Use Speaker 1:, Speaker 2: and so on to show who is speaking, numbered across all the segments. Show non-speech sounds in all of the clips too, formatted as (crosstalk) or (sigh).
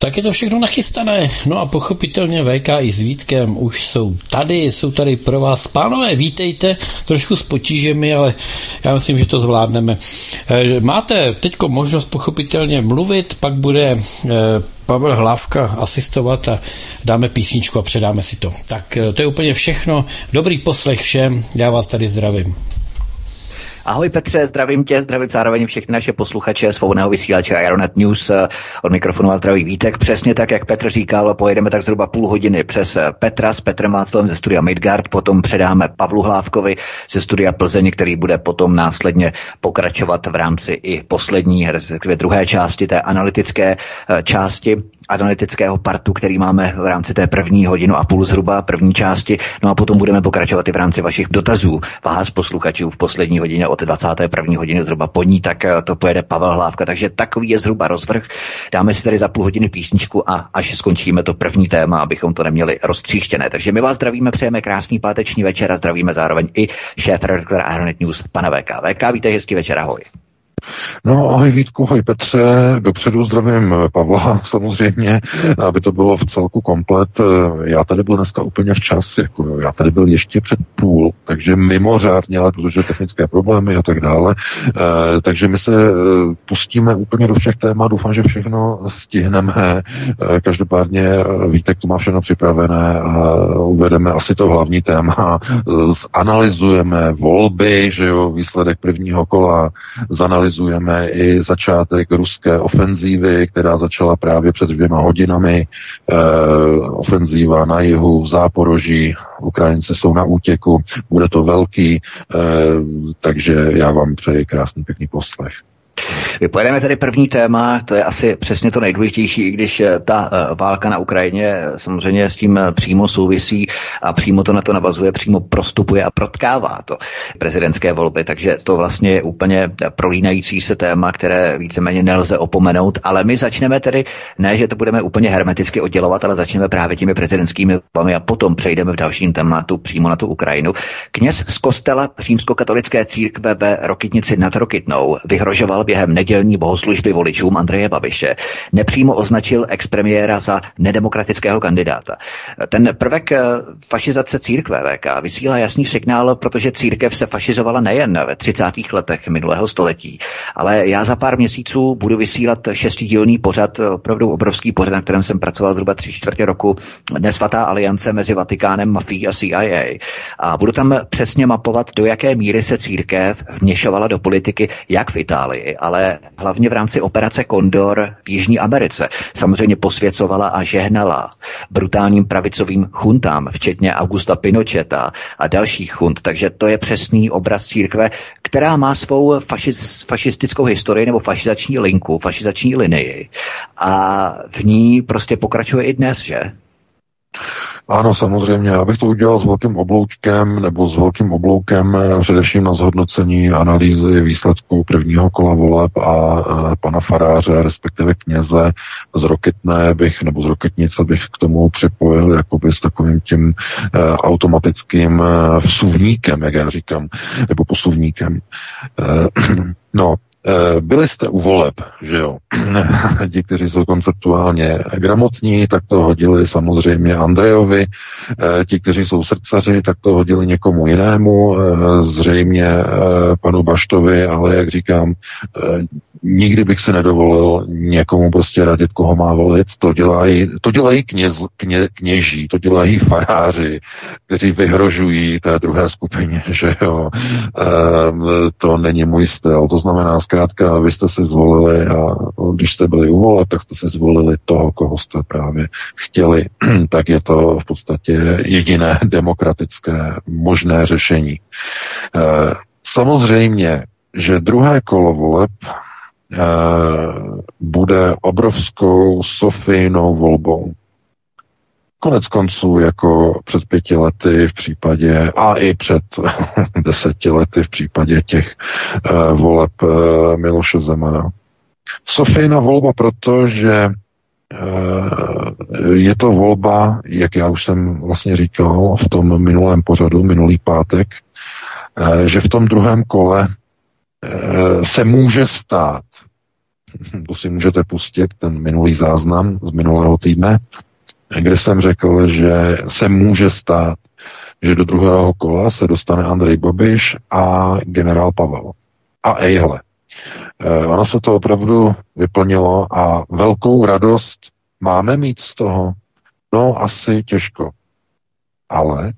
Speaker 1: Tak je to všechno nachystané. No a pochopitelně VK i s Vítkem už jsou tady, jsou tady pro vás. Pánové, vítejte, trošku s potížemi, ale já myslím, že to zvládneme. Eh, máte teď možnost pochopitelně mluvit, pak bude eh, Pavel Hlávka asistovat a dáme písničku a předáme si to. Tak eh, to je úplně všechno. Dobrý poslech všem, já vás tady zdravím.
Speaker 2: Ahoj Petře, zdravím tě, zdravím zároveň všechny naše posluchače svobodného vysílače Aeronet News. Od mikrofonu a zdraví Vítek. Přesně tak, jak Petr říkal, pojedeme tak zhruba půl hodiny přes Petra s Petrem Václavem ze studia Midgard, potom předáme Pavlu Hlávkovi ze studia Plzeň, který bude potom následně pokračovat v rámci i poslední, respektive druhé části té analytické eh, části analytického partu, který máme v rámci té první hodinu a půl zhruba první části. No a potom budeme pokračovat i v rámci vašich dotazů vás posluchačů v poslední hodině od 21. hodiny zhruba po ní, tak eh, to pojede Pavel Hlávka. Takže takový je zhruba rozvrh. Dáme si tady za půl hodiny písničku a až skončíme to první téma, abychom to neměli roztříštěné. Takže my vás zdravíme, přejeme krásný páteční večer a zdravíme zároveň i šéf redaktora Aeronet News, pana VK. VK, vítej, hezký večer, ahoj.
Speaker 3: No, ahoj Vítku, ahoj Petře, dopředu zdravím Pavla (laughs) samozřejmě, aby to bylo v celku komplet. Já tady byl dneska úplně včas, jako já tady byl ještě před půl, takže mimořádně, ale protože technické problémy a tak dále. Eh, takže my se eh, pustíme úplně do všech témat, doufám, že všechno stihneme. Eh, každopádně Vítek to má všechno připravené a uvedeme asi to hlavní téma. Zanalizujeme volby, že jo, výsledek prvního kola, zanalizujeme analyzujeme i začátek ruské ofenzívy, která začala právě před dvěma hodinami. E, ofenzíva na jihu, v Záporoží, Ukrajinci jsou na útěku, bude to velký, e, takže já vám přeji krásný pěkný poslech.
Speaker 2: Pojedeme tady první téma, to je asi přesně to nejdůležitější, i když eh, ta eh, válka na Ukrajině eh, samozřejmě s tím přímo souvisí a přímo to na to navazuje, přímo prostupuje a protkává to prezidentské volby, takže to vlastně je úplně prolínající se téma, které víceméně nelze opomenout, ale my začneme tedy, ne, že to budeme úplně hermeticky oddělovat, ale začneme právě těmi prezidentskými volbami a potom přejdeme v dalším tématu přímo na tu Ukrajinu. Kněz z kostela římskokatolické církve ve Rokitnici nad Rokitnou vyhrožoval během nedělní bohoslužby voličům Andreje Babiše nepřímo označil expremiéra za nedemokratického kandidáta. Ten prvek eh, fašizace církve VK vysílá jasný signál, protože církev se fašizovala nejen ve 30. letech minulého století, ale já za pár měsíců budu vysílat šestidílný pořad, opravdu obrovský pořad, na kterém jsem pracoval zhruba tři čtvrtě roku, nesvatá aliance mezi Vatikánem, mafií a CIA. A budu tam přesně mapovat, do jaké míry se církev vměšovala do politiky jak v Itálii, ale hlavně v rámci operace Kondor v Jižní Americe. Samozřejmě posvěcovala a žehnala brutálním pravicovým chuntám, včetně Augusta Pinocheta a dalších chunt. Takže to je přesný obraz církve, která má svou fašiz, fašistickou historii nebo fašizační linku, fašizační linii. A v ní prostě pokračuje i dnes, že?
Speaker 3: Ano, samozřejmě. Já bych to udělal s velkým obloučkem nebo s velkým obloukem především na zhodnocení analýzy výsledků prvního kola voleb a e, pana faráře, respektive kněze z Roketné bych, nebo z Roketnice bych k tomu připojil jakoby s takovým tím e, automatickým e, vsuvníkem, jak já říkám, nebo posuvníkem. E, (clears throat) no, byli jste u voleb, že jo? (clears throat) Ti, kteří jsou konceptuálně gramotní, tak to hodili samozřejmě Andrejovi. Eh, ti, kteří jsou srdcaři, tak to hodili někomu jinému, eh, zřejmě panu Baštovi, ale jak říkám, nikdy bych si nedovolil někomu prostě radit, koho má volit. To dělají, to dělají kněz, kně, kněží, to dělají faráři, kteří vyhrožují té druhé skupině, (laughs) že jo. To není můj styl. To znamená, zkrátka, vy jste si zvolili a když jste byli u voleb, tak jste si zvolili toho, koho jste právě chtěli. (clears throat) tak je to v podstatě jediné (laughs) demokratické možné řešení. E, samozřejmě, že druhé kolo voleb Eh, bude obrovskou Sofijnou volbou. Konec konců jako před pěti lety v případě, a i před (laughs) deseti lety v případě těch uh, voleb uh, Miloše Zemana. Sofijna volba proto, že uh, je to volba, jak já už jsem vlastně říkal v tom minulém pořadu, minulý pátek, uh, že v tom druhém kole uh, se může stát, (laughs) to si můžete pustit, ten minulý záznam z minulého týdne, kde jsem řekl, že se může stát, že do druhého kola se dostane Andrej Babiš a generál Pavel. A ejhle, eh, ono se to opravdu vyplnilo a velkou radost máme mít z toho? No, asi těžko. Ale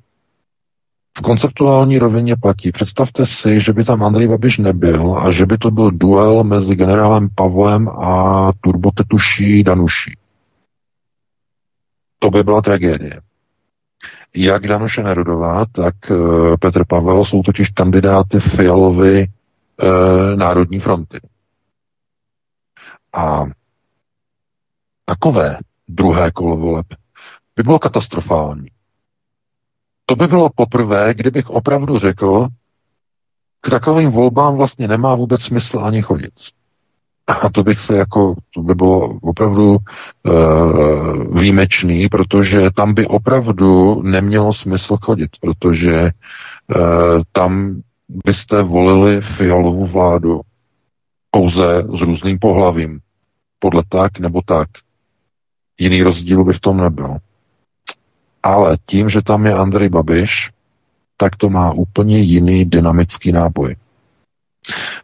Speaker 3: v konceptuální rovině platí. Představte si, že by tam Andrej Babiš nebyl a že by to byl duel mezi generálem Pavlem a turbotetuší Danuší. To by byla tragédie. Jak Danuše Nerudová, tak uh, Petr Pavel jsou totiž kandidáty Fialovy uh, Národní fronty. A takové druhé kolo voleb by bylo katastrofální. To by bylo poprvé, kdybych opravdu řekl, k takovým volbám vlastně nemá vůbec smysl ani chodit. A to bych se jako, to by bylo opravdu uh, výjimečný, protože tam by opravdu nemělo smysl chodit, protože uh, tam byste volili fialovou vládu pouze s různým pohlavím, podle tak nebo tak. Jiný rozdíl by v tom nebyl. Ale tím, že tam je Andrej Babiš, tak to má úplně jiný dynamický náboj.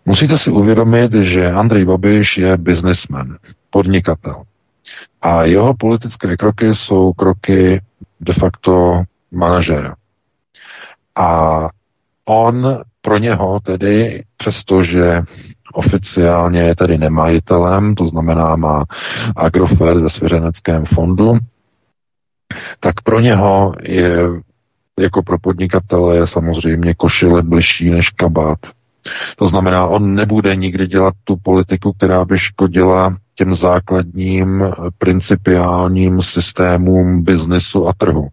Speaker 3: Musíte si uvědomit, že Andrej Babiš je biznismen, podnikatel. A jeho politické kroky jsou kroky de facto manažera. A on pro něho tedy, přestože oficiálně je tedy nemajitelem, to znamená má Agrofert ve svěřeneckém fondu, tak pro něho je jako pro podnikatele samozřejmě košile bližší než kabát. To znamená, on nebude nikdy dělat tu politiku, která by škodila těm základním principiálním systémům biznesu a trhu,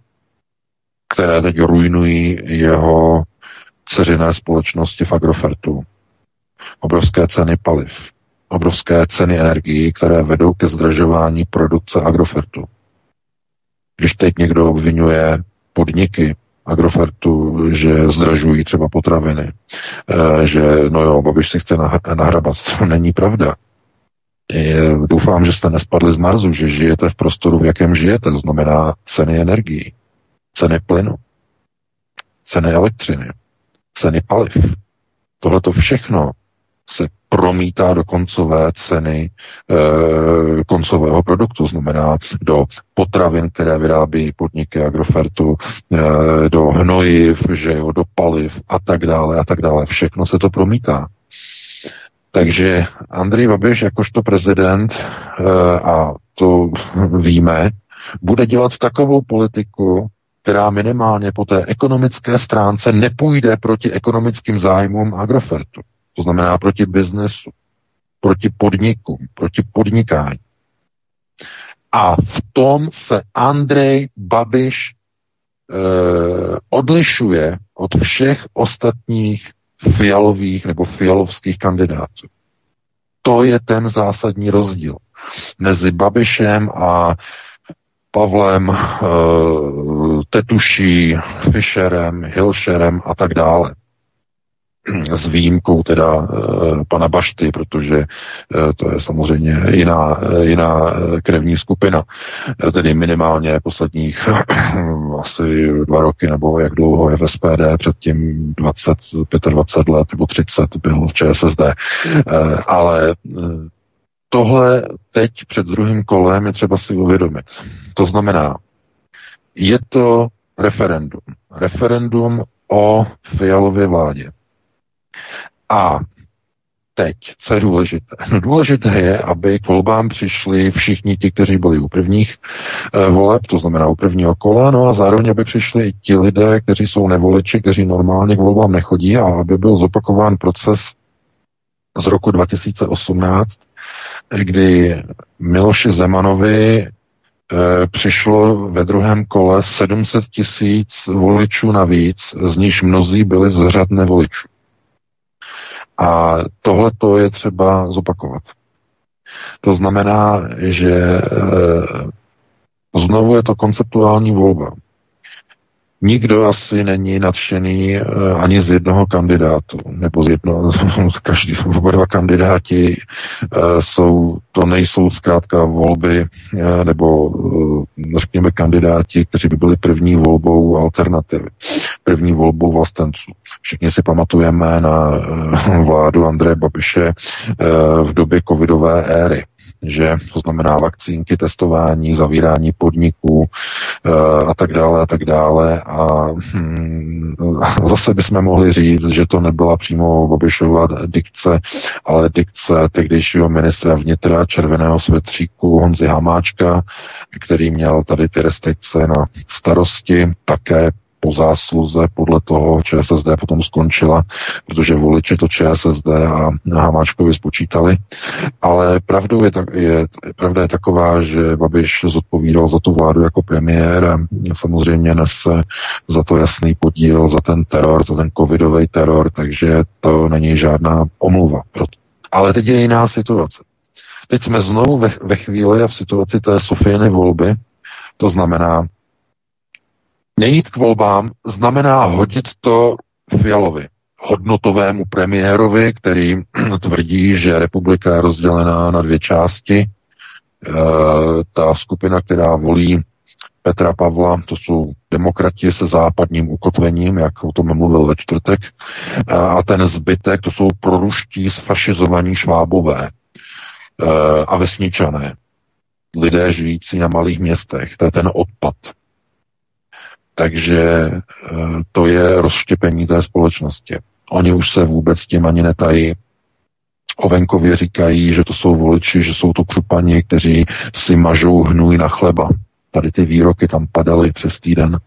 Speaker 3: které teď ruinují jeho ceřiné společnosti v Agrofertu. Obrovské ceny paliv, obrovské ceny energií, které vedou ke zdražování produkce Agrofertu. Když teď někdo obvinuje podniky Agrofertu, že zdražují třeba potraviny, eh, že no jo, Babiš si chce nahrabat. To není pravda. Doufám, že jste nespadli z Marzu, že žijete v prostoru, v jakém žijete, to znamená ceny energií, ceny plynu, ceny elektřiny, ceny paliv. Tohle to všechno se promítá do koncové ceny e, koncového produktu, znamená do potravin, které vyrábí podniky Agrofertu, e, do hnojiv, že jo, do paliv a tak dále a tak dále. Všechno se to promítá. Takže Andrej Babiš jakožto prezident, e, a to víme, bude dělat takovou politiku, která minimálně po té ekonomické stránce nepůjde proti ekonomickým zájmům Agrofertu. To znamená proti biznesu, proti podnikům, proti podnikání. A v tom se Andrej Babiš e, odlišuje od všech ostatních fialových nebo fialovských kandidátů. To je ten zásadní rozdíl mezi Babišem a Pavlem, e, Tetuší, Fischerem, Hilšerem a tak dále (clears throat) s výjimkou teda e, pana Bašty, protože e, to je samozřejmě jiná, e, jiná krevní skupina, tedy minimálně posledních (clears throat) asi dva roky nebo jak dlouho je v SPD, předtím 20, 25 let nebo 30 byl v ČSSD. Ale tohle teď před druhým kolem je třeba si uvědomit. To znamená, je to referendum. Referendum o Fialově vládě. A teď, co je důležité? No (laughs) důležité je, aby k volbám přišli všichni ti, kteří byli u prvních e, voleb, to znamená u prvního kola, no a zároveň, aby přišli i ti lidé, kteří jsou nevoliči, kteří normálně k volbám nechodí a aby byl zopakován proces z roku 2018, kdy Miloši Zemanovi e, přišlo ve druhém kole 700 tisíc voličů navíc, z níž mnozí byli z řad nevoličů. A tohle to je třeba zopakovat. To znamená, že e, znovu je to konceptuální volba. Nikdo asi není nadšený eh, ani z jednoho kandidátu, nebo z jednoho, (laughs) každý, oba dva kandidáti eh, jsou, to nejsou zkrátka volby, eh, nebo řekněme kandidáti, kteří by byli první volbou alternativy, první volbou vlastenců. Všichni si pamatujeme na (laughs) vládu Andreje Babiše v době covidové éry že to znamená vakcínky, testování, zavírání podniků e, a tak dále a tak dále. A hm, zase bychom mohli říct, že to nebyla přímo Babišova dikce, ale dikce tehdejšího ministra vnitra červeného svetříku Honzi Hamáčka, který měl tady ty restrikce na starosti, také po zásluze podle toho ČSSD potom skončila, protože voliči to ČSSD a Hamáčkovi spočítali. Ale pravdou je, tak, je, pravda je taková, že Babiš zodpovídal za tu vládu jako premiér a samozřejmě nese za to jasný podíl, za ten teror, za ten covidový teror, takže to není žádná omluva. Ale teď je jiná situace. Teď jsme znovu ve, ve chvíli a v situaci té Sofijny volby, to znamená, Nejít k volbám znamená hodit to Fialovi, hodnotovému premiérovi, který (clears throat) tvrdí, že republika je rozdělená na dvě části. E, ta skupina, která volí Petra Pavla, to jsou demokrati se západním ukotvením, jak o tom mluvil ve čtvrtek, e, a ten zbytek, to jsou proruští sfašizovaní švábové e, a vesničané, lidé žijící na malých městech. To je ten odpad. Takže eh, to je rozštěpení té společnosti. Oni už se vůbec tím ani netají. O venkově říkají, že to jsou voliči, že jsou to křupani, kteří si mažou hnůj na chleba. Tady ty výroky tam padaly přes týden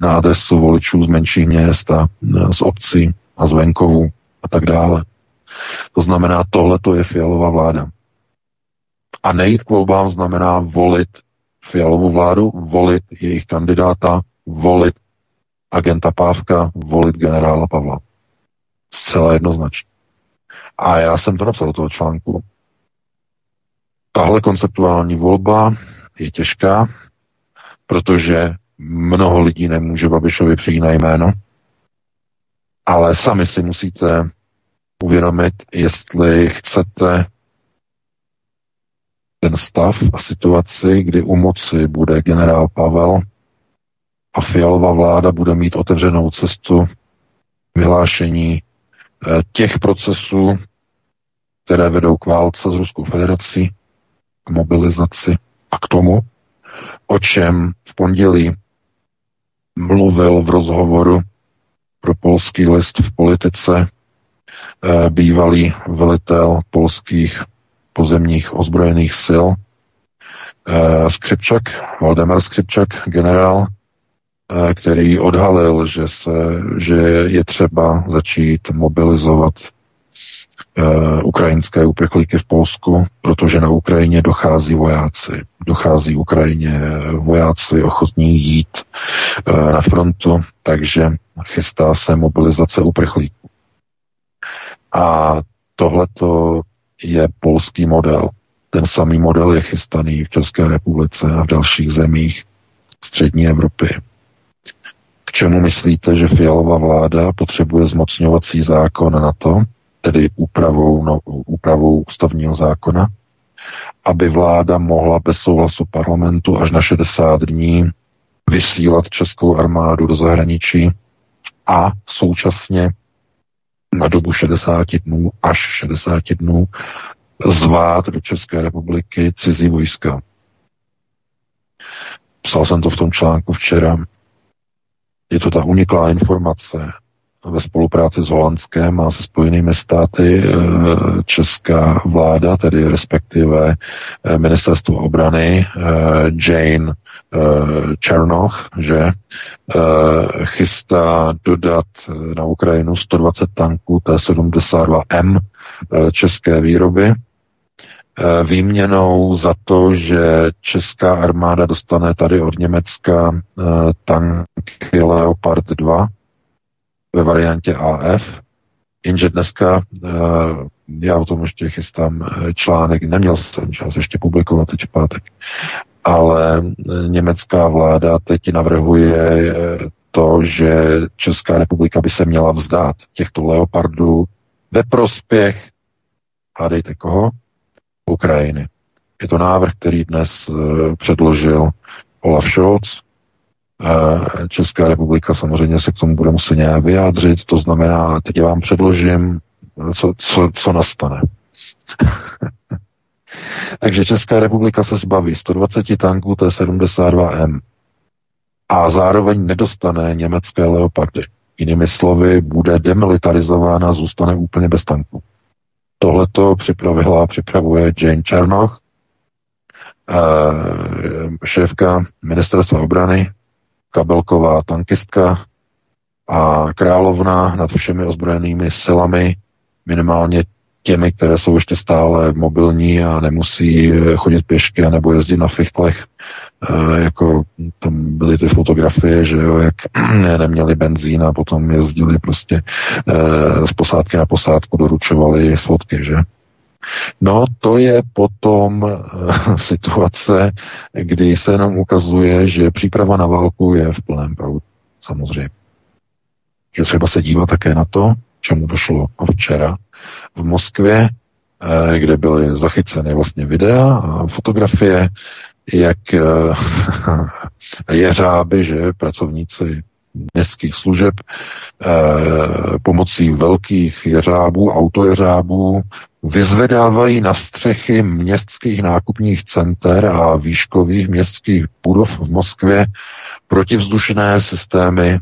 Speaker 3: na adresu voličů z menších měst a eh, z obcí a z venkovu a tak dále. To znamená, tohle to je fialová vláda. A nejít k volbám znamená volit fialovou vládu, volit jejich kandidáta, volit agenta Pávka, volit generála Pavla. Zcela jednoznačně. A já jsem to napsal do toho článku. Tahle konceptuální volba je těžká, protože mnoho lidí nemůže Babišovi přijít na jméno, ale sami si musíte uvědomit, jestli chcete ten stav a situaci, kdy u moci bude generál Pavel, a Fialová vláda bude mít otevřenou cestu vyhlášení eh, těch procesů, které vedou k válce s Ruskou federací, k mobilizaci a k tomu, o čem v pondělí mluvil v rozhovoru pro polský list v politice eh, bývalý velitel polských pozemních ozbrojených sil eh, Skřipčak, Valdemar Skřipčak, generál, který odhalil, že, se, že je třeba začít mobilizovat uh, ukrajinské uprchlíky v Polsku, protože na Ukrajině dochází vojáci. Dochází Ukrajině vojáci ochotní jít uh, na frontu, takže chystá se mobilizace uprchlíků. A tohleto je polský model. Ten samý model je chystaný v České republice a v dalších zemích střední Evropy čemu myslíte, že Fialová vláda potřebuje zmocňovací zákon na to, tedy úpravou, no, úpravou ústavního zákona, aby vláda mohla bez souhlasu parlamentu až na 60 dní vysílat českou armádu do zahraničí a současně na dobu 60 dnů až 60 dnů zvát do České republiky cizí vojska. Psal jsem to v tom článku včera. Je to ta uniklá informace ve spolupráci s Holandskem a se spojenými státy eh, česká vláda, tedy respektive eh, ministerstvo obrany eh, Jane Černoch, že chystá dodat na Ukrajinu 120 tanků T-72M české výroby výměnou za to, že česká armáda dostane tady od Německa eh, tanky Leopard 2 ve variantě AF, jenže dneska já o tom ještě chystám článek, neměl jsem čas ještě publikovat teď v pátek, ale německá vláda teď navrhuje to, že Česká republika by se měla vzdát těchto leopardů ve prospěch, hádejte koho? Ukrajiny. Je to návrh, který dnes uh, předložil Olaf Scholz. Uh, Česká republika samozřejmě se k tomu bude muset nějak vyjádřit, to znamená, teď vám předložím, co, co, co nastane. (laughs) Takže Česká republika se zbaví 120 tanků T-72M a zároveň nedostane německé leopardy. Jinými slovy, bude demilitarizována, zůstane úplně bez tanků. Tohleto připravila a připravuje Jane Černoch, eh, šéfka ministerstva obrany, kabelková tankistka a královna nad všemi ozbrojenými silami, minimálně těmi, které jsou ještě stále mobilní a nemusí chodit pěšky nebo jezdit na fichtlech, e, jako tam byly ty fotografie, že jo, jak (clears throat) neměli benzín a potom jezdili prostě e, z posádky na posádku, doručovali svodky, že? No, to je potom (laughs) situace, kdy se nám ukazuje, že příprava na válku je v plném proudu, samozřejmě. Je třeba se dívat také na to, čemu došlo včera v Moskvě, eh, kde byly zachyceny vlastně videa a fotografie, jak eh, (laughs) jeřáby, že pracovníci městských služeb eh, pomocí velkých jeřábů, autojeřábů vyzvedávají na střechy městských nákupních center a výškových městských budov v Moskvě protivzdušné systémy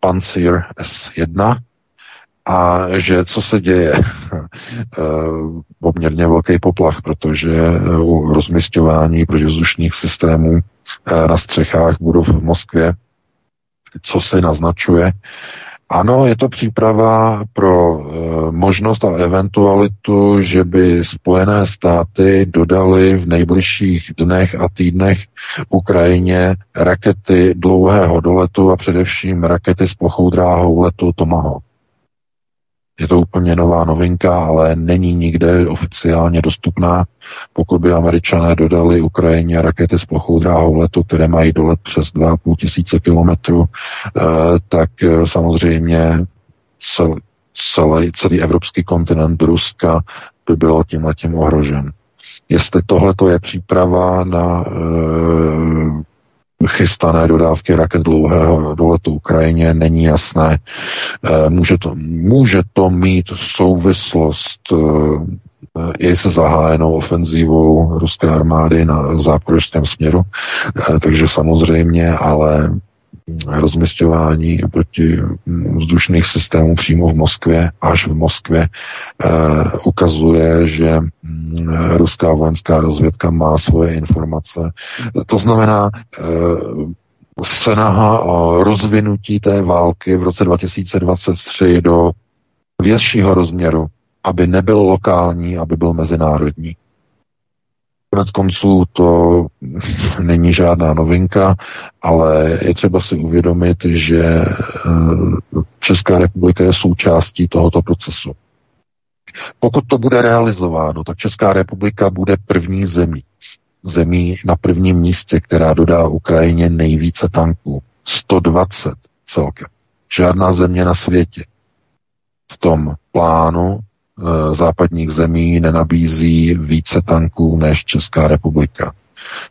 Speaker 3: Pancir S1, a že co se děje? (laughs) Eh, poměrně velký poplach, protože u rozmistování protivzdušných systémů eh, na střechách budov v Moskvě, co se naznačuje, ano, je to příprava pro možnost a eventualitu, že by Spojené státy dodali v nejbližších dnech a týdnech Ukrajině rakety dlouhého doletu a především rakety s plochou dráhou letu Tomahawk. Je to úplně nová novinka, ale není nikde oficiálně dostupná. Pokud by američané dodali Ukrajině rakety s plochou dráhou letu, které mají dolet přes 2,5 tisíce kilometrů, eh, tak eh, samozřejmě celý, celý evropský kontinent Ruska by byl tím letím ohrožen. Jestli tohle je příprava na e, chystané dodávky raket dlouhého doletu Ukrajině, není jasné. Eh, může to, může to mít souvislost eh, i se zahájenou ofenzívou ruské armády na záporožském směru, eh, takže samozřejmě, ale rozměstňování proti vzdušných systémů přímo v Moskvě, až v Moskvě, eh, ukazuje, že mm, ruská vojenská rozvědka má svoje informace. To znamená, eh, snaha o rozvinutí té války v roce 2023 do většího rozměru, aby nebyl lokální, aby byl mezinárodní. Konec konců to (laughs) není žádná novinka, ale je třeba si uvědomit, že eh, Česká republika je součástí tohoto procesu. Pokud to bude realizováno, tak Česká republika bude první zemí. Zemí na prvním místě, která dodá Ukrajině nejvíce tanků. 120 celkem. Žádná země na světě v tom plánu západních zemí nenabízí více tanků než Česká republika.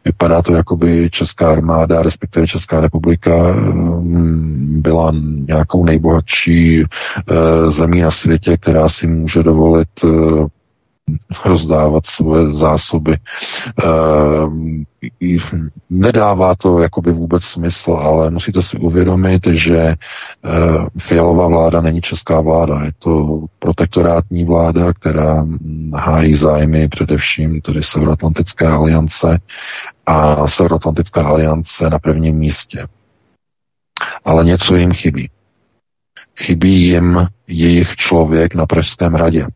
Speaker 3: Vypadá to, jako by Česká armáda, respektive Česká republika, mm, byla nějakou nejbohatší eh, zemí na světě, která si může dovolit eh, rozdávat svoje zásoby. E, nedává to jakoby vůbec smysl, ale musíte si uvědomit, že e, Fialová vláda není česká vláda, je to protektorátní vláda, která hájí zájmy především tedy Severoatlantické aliance a Severoatlantická aliance na prvním místě. Ale něco jim chybí. Chybí jim jejich člověk na Pražském hradě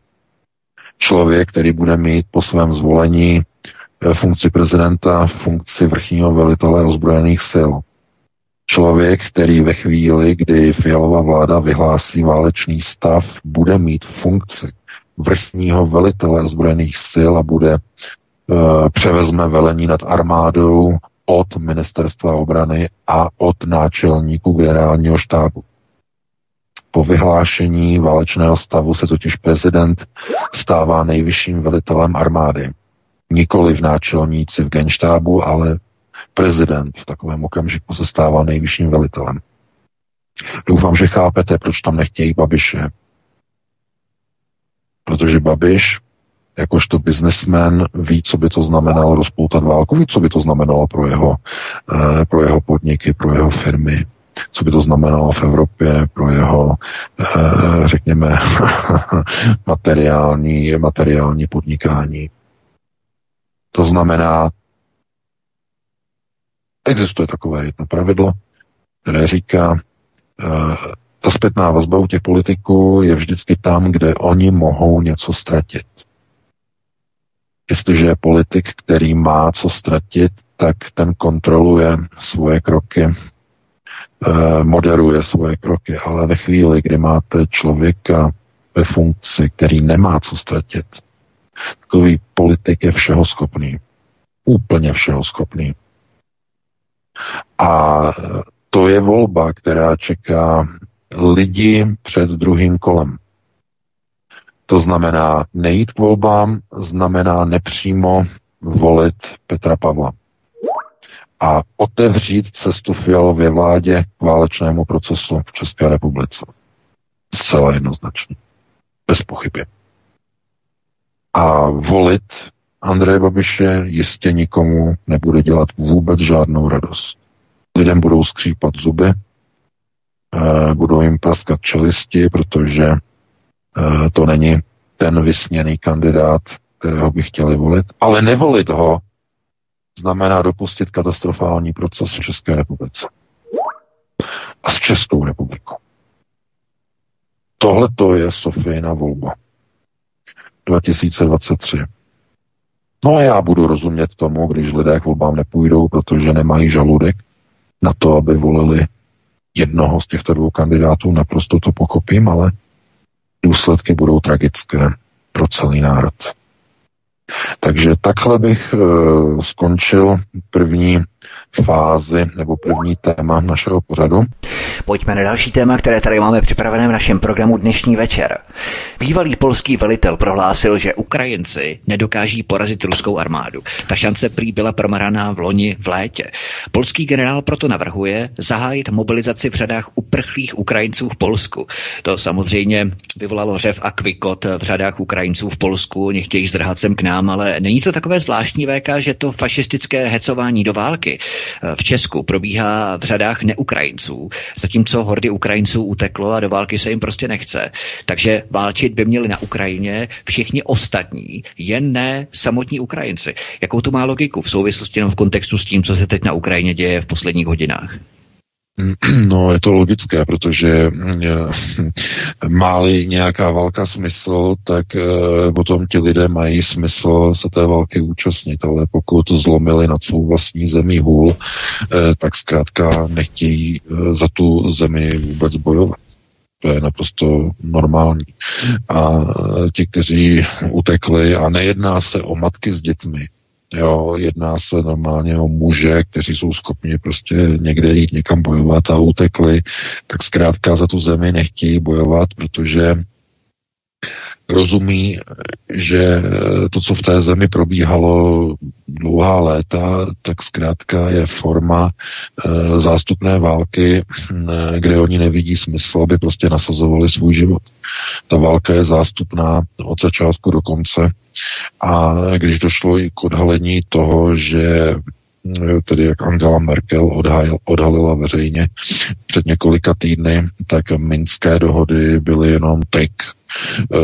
Speaker 3: Člověk, který bude mít po svém zvolení eh, funkci prezidenta, funkci vrchního velitele ozbrojených sil. Člověk, který ve chvíli, kdy Fialová vláda vyhlásí válečný stav, bude mít funkci vrchního velitele ozbrojených sil a bude e, převezme velení nad armádou od ministerstva obrany a od náčelníku generálního štábu. Po vyhlášení válečného stavu se totiž prezident stává nejvyšším velitelem armády. Nikoli v náčelníci v genštábu, ale prezident v takovém okamžiku se stává nejvyšším velitelem. Doufám, že chápete, proč tam nechtějí Babiše. Protože Babiš, jakožto biznesmen, ví, co by to znamenalo rozpoutat válku, ví, co by to znamenalo pro jeho, eh, pro jeho podniky, pro jeho firmy, co by to znamenalo v Evropě pro jeho, eh, řekněme, (laughs) materiální, materiální podnikání. To znamená, existuje takové jedno pravidlo, které říká, eh, ta zpětná vazba u těch politiků je vždycky tam, kde oni mohou něco ztratit. Jestliže je politik, který má co ztratit, tak ten kontroluje svoje kroky, moderuje svoje kroky, ale ve chvíli, kdy máte člověka ve funkci, který nemá co ztratit, takový politik je všeho schopný. Úplně všeho schopný. A to je volba, která čeká lidi před druhým kolem. To znamená, nejít k volbám znamená nepřímo volit Petra Pavla a otevřít cestu Fialově vládě k válečnému procesu v České republice. Zcela jednoznačně. Bez pochyby. A volit Andreje Babiše jistě nikomu nebude dělat vůbec žádnou radost. Lidem budou skřípat zuby, eh, budou jim praskat čelisti, protože eh, to není ten vysněný kandidát, kterého by chtěli volit, ale nevolit ho znamená dopustit katastrofální proces v České republice. A s Českou republikou. Tohle to je Sofijna volba. 2023. No a já budu rozumět tomu, když lidé k volbám nepůjdou, protože nemají žaludek na to, aby volili jednoho z těchto dvou kandidátů. Naprosto to pochopím, ale důsledky budou tragické pro celý národ. Takže takhle bych uh, skončil první fázi nebo první téma našeho pořadu.
Speaker 2: Pojďme na další téma, které tady máme připravené v našem programu dnešní večer. Bývalý polský velitel prohlásil, že Ukrajinci nedokáží porazit ruskou armádu. Ta šance prý byla promaraná v loni v létě. Polský generál proto navrhuje zahájit mobilizaci v řadách uprchlých Ukrajinců v Polsku. To samozřejmě vyvolalo řev a kvikot v řadách Ukrajinců v Polsku. Oni chtějí zdrhat sem k nám, ale není to takové zvláštní VK, že to fašistické hecování do války v Česku probíhá v řadách neukrajinců, zatímco hordy Ukrajinců uteklo a do války se jim prostě nechce. Takže válčit by měli na Ukrajině všichni ostatní, jen ne samotní Ukrajinci. Jakou to má logiku v souvislosti jenom v kontextu s tím, co se teď na Ukrajině děje v posledních hodinách? (clears throat)
Speaker 3: No, je to logické, protože (laughs) má-li nějaká válka smysl, tak potom ti lidé mají smysl se té války účastnit, ale pokud zlomili nad svou vlastní zemi hůl, e, tak zkrátka nechtějí za tu zemi vůbec bojovat. To je naprosto normální. A ti, kteří utekli, a nejedná se o matky s dětmi, Jo, jedná se normálně o muže, kteří jsou schopni prostě někde jít někam bojovat a utekli, tak zkrátka za tu zemi nechtějí bojovat, protože rozumí, že to, co v té zemi probíhalo dlouhá léta, tak zkrátka je forma e, zástupné války, e, kde oni nevidí smysl, aby prostě nasazovali svůj život. Ta válka je zástupná od začátku do konce a když došlo i k odhalení toho, že tedy jak Angela Merkel odhalil, odhalila veřejně před několika týdny, tak minské dohody byly jenom trik, eh,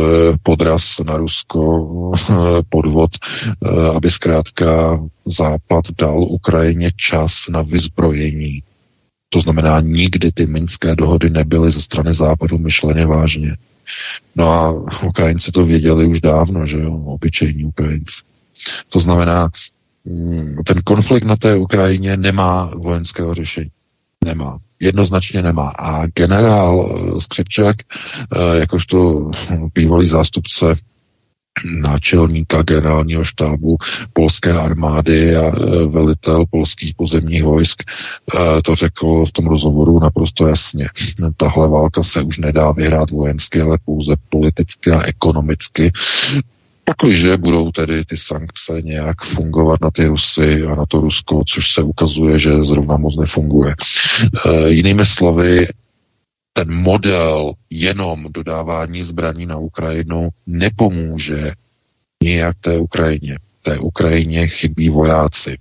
Speaker 3: podraz na Rusko, eh, podvod, eh, aby zkrátka Západ dal Ukrajině čas na vyzbrojení. To znamená, nikdy ty minské dohody nebyly ze strany Západu myšleně vážně. No a Ukrajinci to věděli už dávno, že jo, obyčejní Ukrajinci. To znamená, ten konflikt na té Ukrajině nemá vojenského řešení. Nemá. Jednoznačně nemá. A generál eh, Skřipčák, eh, jakožto bývalý zástupce náčelníka generálního štábu polské armády a e, velitel polských pozemních vojsk to řekl v tom rozhovoru naprosto jasně. Tahle válka se už nedá vyhrát vojensky, ale pouze politicky a ekonomicky. Pakliže budou tedy ty sankce nějak fungovat na ty Rusy a na to Rusko, což se ukazuje, že zrovna moc nefunguje. E, jinými slovy, ten model jenom dodávání zbraní na Ukrajinu nepomůže nijak té Ukrajině. Té Ukrajině chybí vojáci,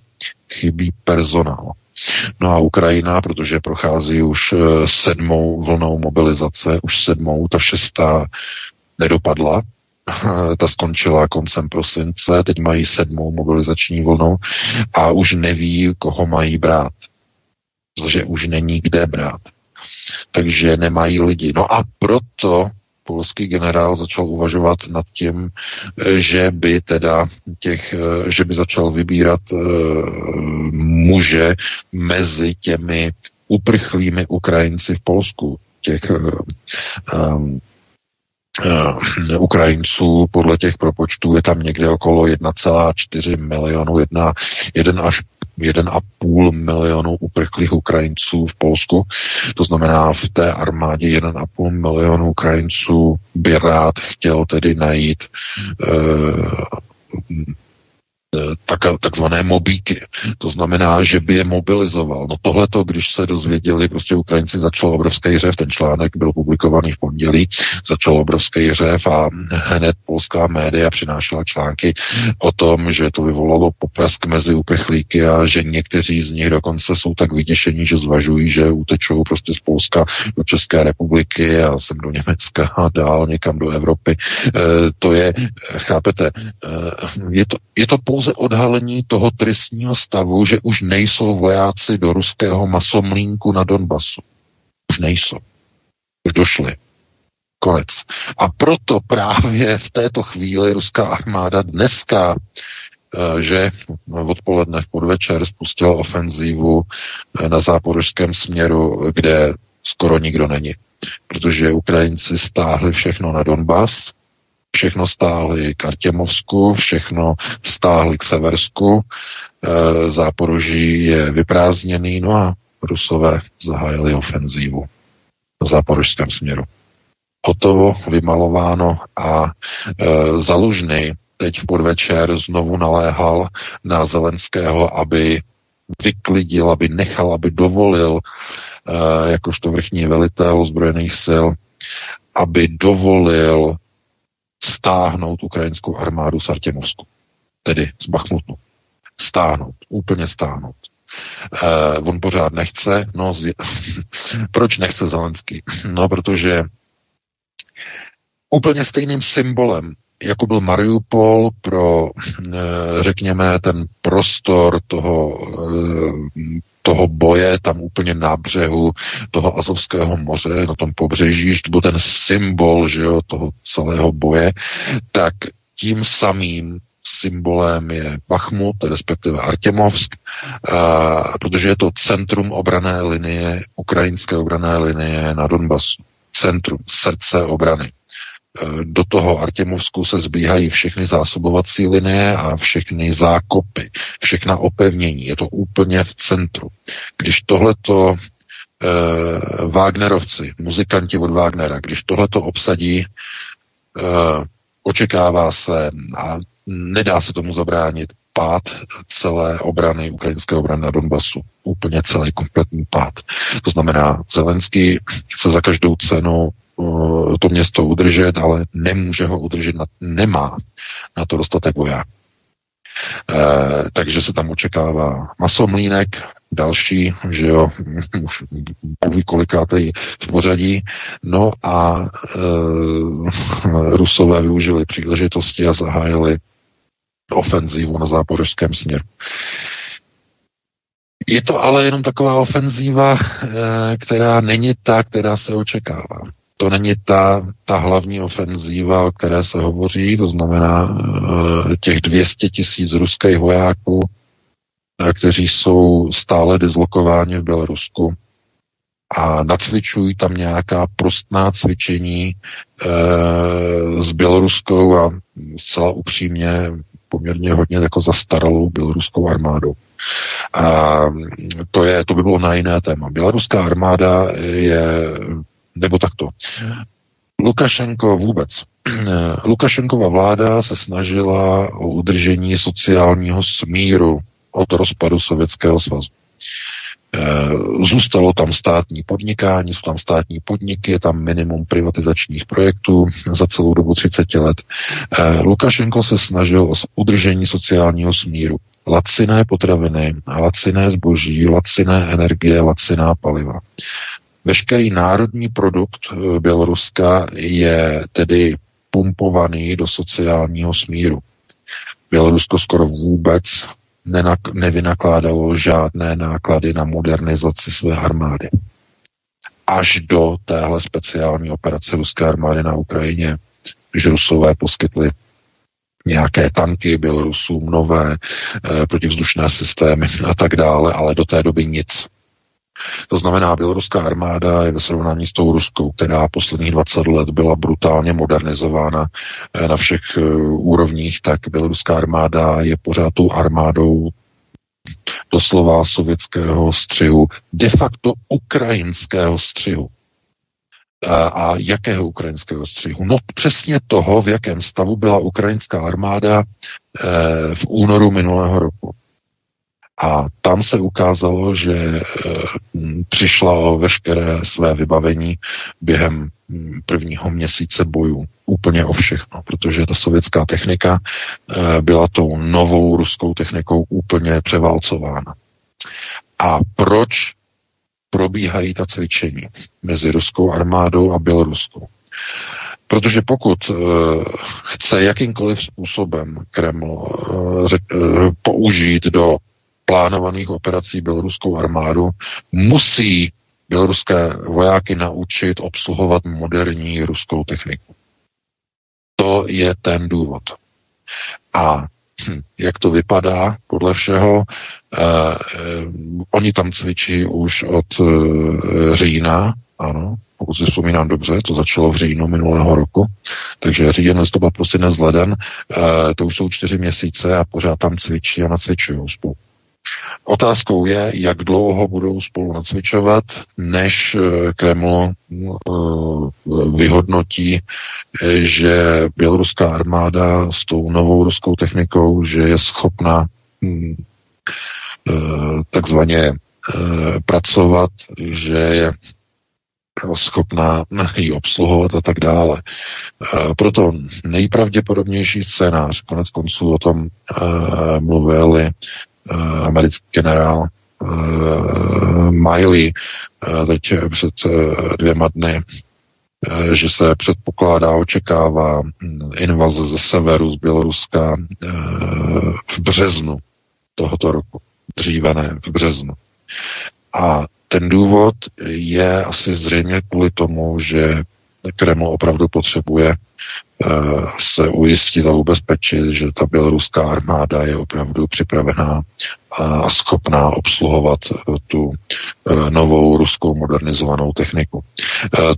Speaker 3: chybí personál. No a Ukrajina, protože prochází už eh, sedmou vlnou mobilizace, už sedmou, ta šestá nedopadla, (laughs) ta skončila koncem prosince, teď mají sedmou mobilizační vlnu a už neví, koho mají brát. Protože už není kde brát takže nemají lidi. No a proto polský generál začal uvažovat nad tím, že by teda těch, že by začal vybírat uh, muže mezi těmi uprchlými Ukrajinci v Polsku, těch um, uh, Ukrajinců podle těch propočtů je tam někde okolo 1,4 milionu, 1, 1 až 1,5 milionu uprchlých Ukrajinců v Polsku. To znamená, v té armádě 1,5 milionu Ukrajinců by rád chtěl tedy najít Eh, tak, takzvané mobíky. To znamená, že by je mobilizoval. No tohleto, když se dozvěděli, prostě Ukrajinci začal obrovský řev, ten článek byl publikovaný v pondělí, začal obrovský řev a hned polská média přinášela články o tom, že to vyvolalo poprask mezi uprchlíky a že někteří z nich dokonce jsou tak vyděšení, že zvažují, že utečou prostě z Polska do České republiky a sem do Německa a dál někam do Evropy. E, to je, chápete, e, je to, je to pouze odhalení toho tristního stavu, že už nejsou vojáci do ruského masomlínku na Donbasu. Už nejsou. Už došli. Konec. A proto právě v této chvíli ruská armáda dneska eh, že odpoledne v podvečer spustila ofenzívu eh, na záporožském směru, kde skoro nikdo není. Protože Ukrajinci stáhli všechno na Donbas, všechno stáhli k Artěmovsku, všechno stáhli k Seversku, e, Záporoží je vyprázdněný, no a Rusové zahájili ofenzívu na záporožském směru. Hotovo, vymalováno a e, Zalužný teď v podvečer znovu naléhal na Zelenského, aby vyklidil, aby nechal, aby dovolil, e, jakožto vrchní velitel ozbrojených sil, aby dovolil stáhnout ukrajinskou armádu z Artěmovsku, tedy z Bachmutu. Stáhnout, úplně stáhnout. Uh, on pořád nechce, no z... (laughs) proč nechce Zelenský? No, protože úplně stejným symbolem jako byl Mariupol pro, eh, řekněme, ten prostor toho, eh, toho boje tam úplně na břehu toho Azovského moře, na tom pobřeží, to byl ten symbol že jo, toho celého boje, tak tím samým symbolem je Bachmut, respektive Artemovsk, a, protože je to centrum obrané linie, ukrajinské obrané linie na Donbasu. Centrum, srdce obrany. Eh, do toho Artemovsku se zbíhají všechny zásobovací linie a všechny zákopy, všechna opevnění. Je to úplně v centru. Když tohleto eh, Wagnerovci, muzikanti od Wagnera, když tohleto obsadí, eh, očekává se a nedá se tomu zabránit pád celé obrany, ukrajinské obrany na Donbasu. Úplně celý kompletní pád. To znamená, Zelenský chce za každou cenu to město udržet, ale nemůže ho udržet, nemá na to dostatek vojáků. E, takže se tam očekává masomlínek, další, že jo, (laughs) už mluví kolikátej v pořadí, no a e, (laughs) Rusové využili příležitosti a zahájili ofenzívu na záporožském směru. Je to ale jenom taková ofenzíva, která není ta, která se očekává. To není ta, ta hlavní ofenzíva, o které se hovoří, to znamená těch 200 tisíc ruských vojáků, kteří jsou stále dislokováni v Bělorusku a nacvičují tam nějaká prostná cvičení e, s běloruskou a zcela upřímně poměrně hodně jako zastaralou běloruskou armádou. A to, je, to by bylo na jiné téma. Běloruská armáda je, nebo takto, Lukašenko vůbec. (clears throat) Lukašenkova vláda se snažila o udržení sociálního smíru od rozpadu Sovětského svazu. Eh, zůstalo tam státní podnikání, jsou tam státní podniky, je tam minimum privatizačních projektů za celou dobu 30 let. Eh, Lukašenko se snažil o udržení sociálního smíru. Laciné potraviny, laciné zboží, laciné energie, laciná paliva. Veškerý národní produkt eh, Běloruska je tedy pumpovaný do sociálního smíru. Bělorusko skoro vůbec nenak- nevynakládalo žádné náklady na modernizaci své armády. Až do téhle speciální operace ruské armády na Ukrajině, když Rusové poskytli nějaké tanky Bělorusům, nové e, protivzdušné systémy a tak dále, ale do té doby nic. To znamená, běloruská armáda je ve srovnání s tou ruskou, která posledních 20 let byla brutálně modernizována eh, na všech eh, úrovních, tak běloruská armáda je pořád tou armádou doslova sovětského střihu, de facto ukrajinského střihu. A, jakého ukrajinského střihu? No přesně toho, v jakém stavu byla ukrajinská armáda e, v únoru minulého roku. A tam se ukázalo, že e, přišla o veškeré své vybavení během prvního měsíce bojů. Úplně o všechno, protože ta sovětská technika e, byla tou novou ruskou technikou úplně převálcována. A proč probíhají ta cvičení mezi ruskou armádou a běloruskou? Protože pokud e, chce jakýmkoliv způsobem Kreml použít do plánovaných operací běloruskou armádu, musí běloruské vojáky naučit obsluhovat moderní ruskou techniku. To je ten důvod. A hm, jak to vypadá podle všeho, eh, eh, oni tam cvičí už od eh, října, ano, pokud si vzpomínám dobře, to začalo v říjnu minulého roku, takže říjen, listopad, prosinec, leden, eh, to už jsou čtyři měsíce a pořád tam cvičí a nacvičují spolu. Otázkou je, jak dlouho budou spolu nacvičovat, než eh, Kreml eh, vyhodnotí, eh, že běloruská armáda s tou novou ruskou technikou, že je schopna hm, takzvaně pracovat, že je schopná ji obsluhovat a tak dále. Proto nejpravděpodobnější scénář, konec konců o tom mluvili americký generál eh, Miley eh, teď před dvěma dny, že se předpokládá, očekává hm, invaze ze severu z Běloruska v březnu tohoto roku. Dříve ne, v březnu. A ten důvod je asi zřejmě kvůli tomu, že Kreml opravdu potřebuje Eh, se ujistit a ubezpečit, že ta běloruská armáda je opravdu připravená a schopná obsluhovat eh, tu eh, novou ruskou modernizovanou techniku.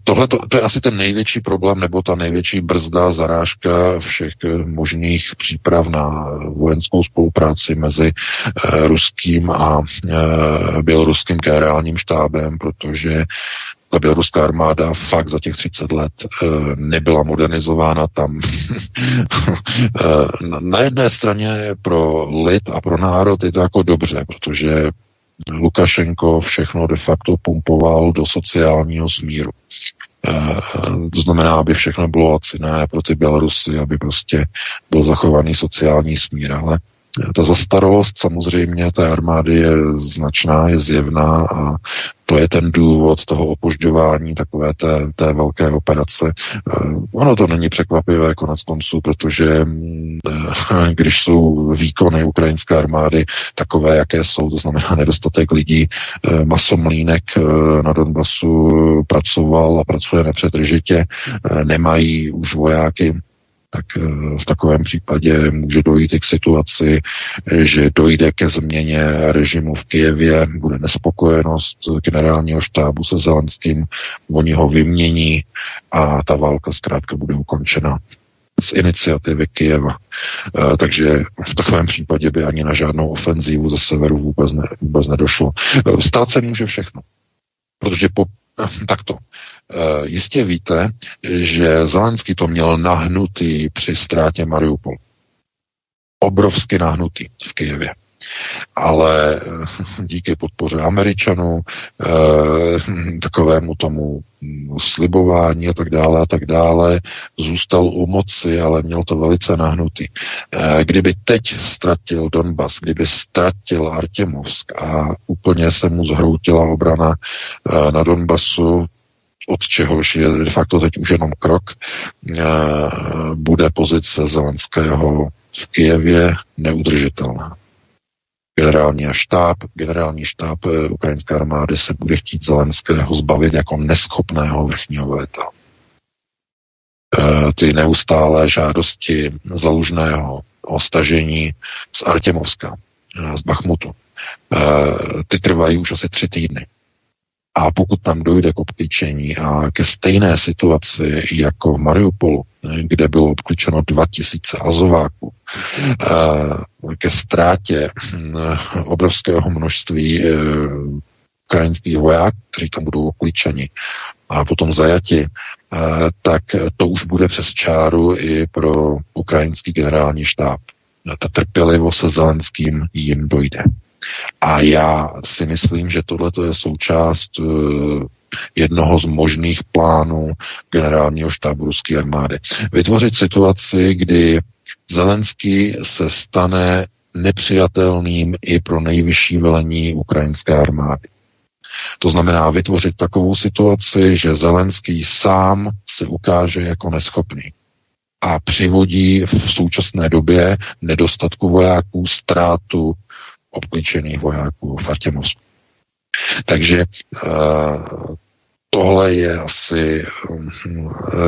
Speaker 3: Tohle to, to je asi ten největší problém nebo ta největší brzda, zarážka všech možných příprav na vojenskou spolupráci mezi ruským a běloruským generálním štábem, protože ta běloruská armáda fakt za těch 30 let e, nebyla modernizována tam. (laughs) e, na jedné straně pro lid a pro národ je to jako dobře, protože Lukašenko všechno de facto pumpoval do sociálního smíru. E, to znamená, aby všechno bylo laciné pro ty Bělorusy, aby prostě byl zachovaný sociální smír, ale ta zastaralost samozřejmě té armády je značná, je zjevná a to je ten důvod toho opožďování takové té, té velké operace. Eh, ono to není překvapivé konec konců, protože mm, (laughs) když jsou výkony ukrajinské armády takové, jaké jsou, to znamená nedostatek lidí, masomlínek na Donbasu pracoval a pracuje nepřetržitě, nemají už vojáky tak eh, v takovém případě může dojít i k situaci, že dojde ke změně režimu v Kijevě, bude nespokojenost generálního štábu se Zelenským, oni ho vymění a ta válka zkrátka bude ukončena z iniciativy Kijeva. Eh, takže v takovém případě by ani na žádnou ofenzívu ze severu vůbec, ne, vůbec nedošlo. Eh, stát se může všechno. Protože po takto. Eh, jistě víte, že Zelenský to měl nahnutý při ztrátě Mariupol. Obrovsky nahnutý v Kijevě. Ale eh, díky podpoře Američanů, eh, takovému tomu slibování a tak dále a tak dále, zůstal u moci, ale měl to velice nahnutý. Kdyby teď ztratil Donbas, kdyby ztratil Artemovsk a úplně se mu zhroutila obrana na Donbasu, od čehož je de facto teď už jenom krok, eh, bude pozice Zelenského v Kijevě neudržitelná. Generální štáb, generální štáb eh, ukrajinské armády se bude chtít Zelenského zbavit jako neschopného vrchního velitele. Eh, ty neustálé žádosti zalužného o stažení z Artemovska, z Bachmutu, ty trvají už asi tři týdny. A pokud tam dojde k obklíčení a ke stejné situaci jako v Mariupolu, kde bylo obklíčeno 2000 azováků, eh, ke ztrátě hm, obrovského množství eh, ukrajinských vojáků, kteří tam budou obklíčeni a potom zajati, eh, tak to už bude přes čáru i pro ukrajinský generální štáb. Ta trpělivost se Zelenským jim dojde. A já si myslím, že tohle je součást uh, jednoho z možných plánů generálního štábu ruské armády. Vytvořit situaci, kdy Zelenský se stane nepřijatelným i pro nejvyšší velení ukrajinské armády. To znamená vytvořit takovou situaci, že Zelenský sám se ukáže jako neschopný a přivodí v současné době nedostatku vojáků, ztrátu obklíčených vojáků v Artemovsku. Takže uh, tohle je asi um,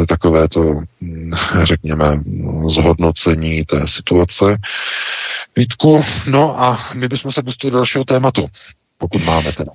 Speaker 3: takové to, hm, (laughs) řekněme, zhodnocení té situace. Vítku, no a my bychom se pustili do dalšího tématu, pokud máme teda.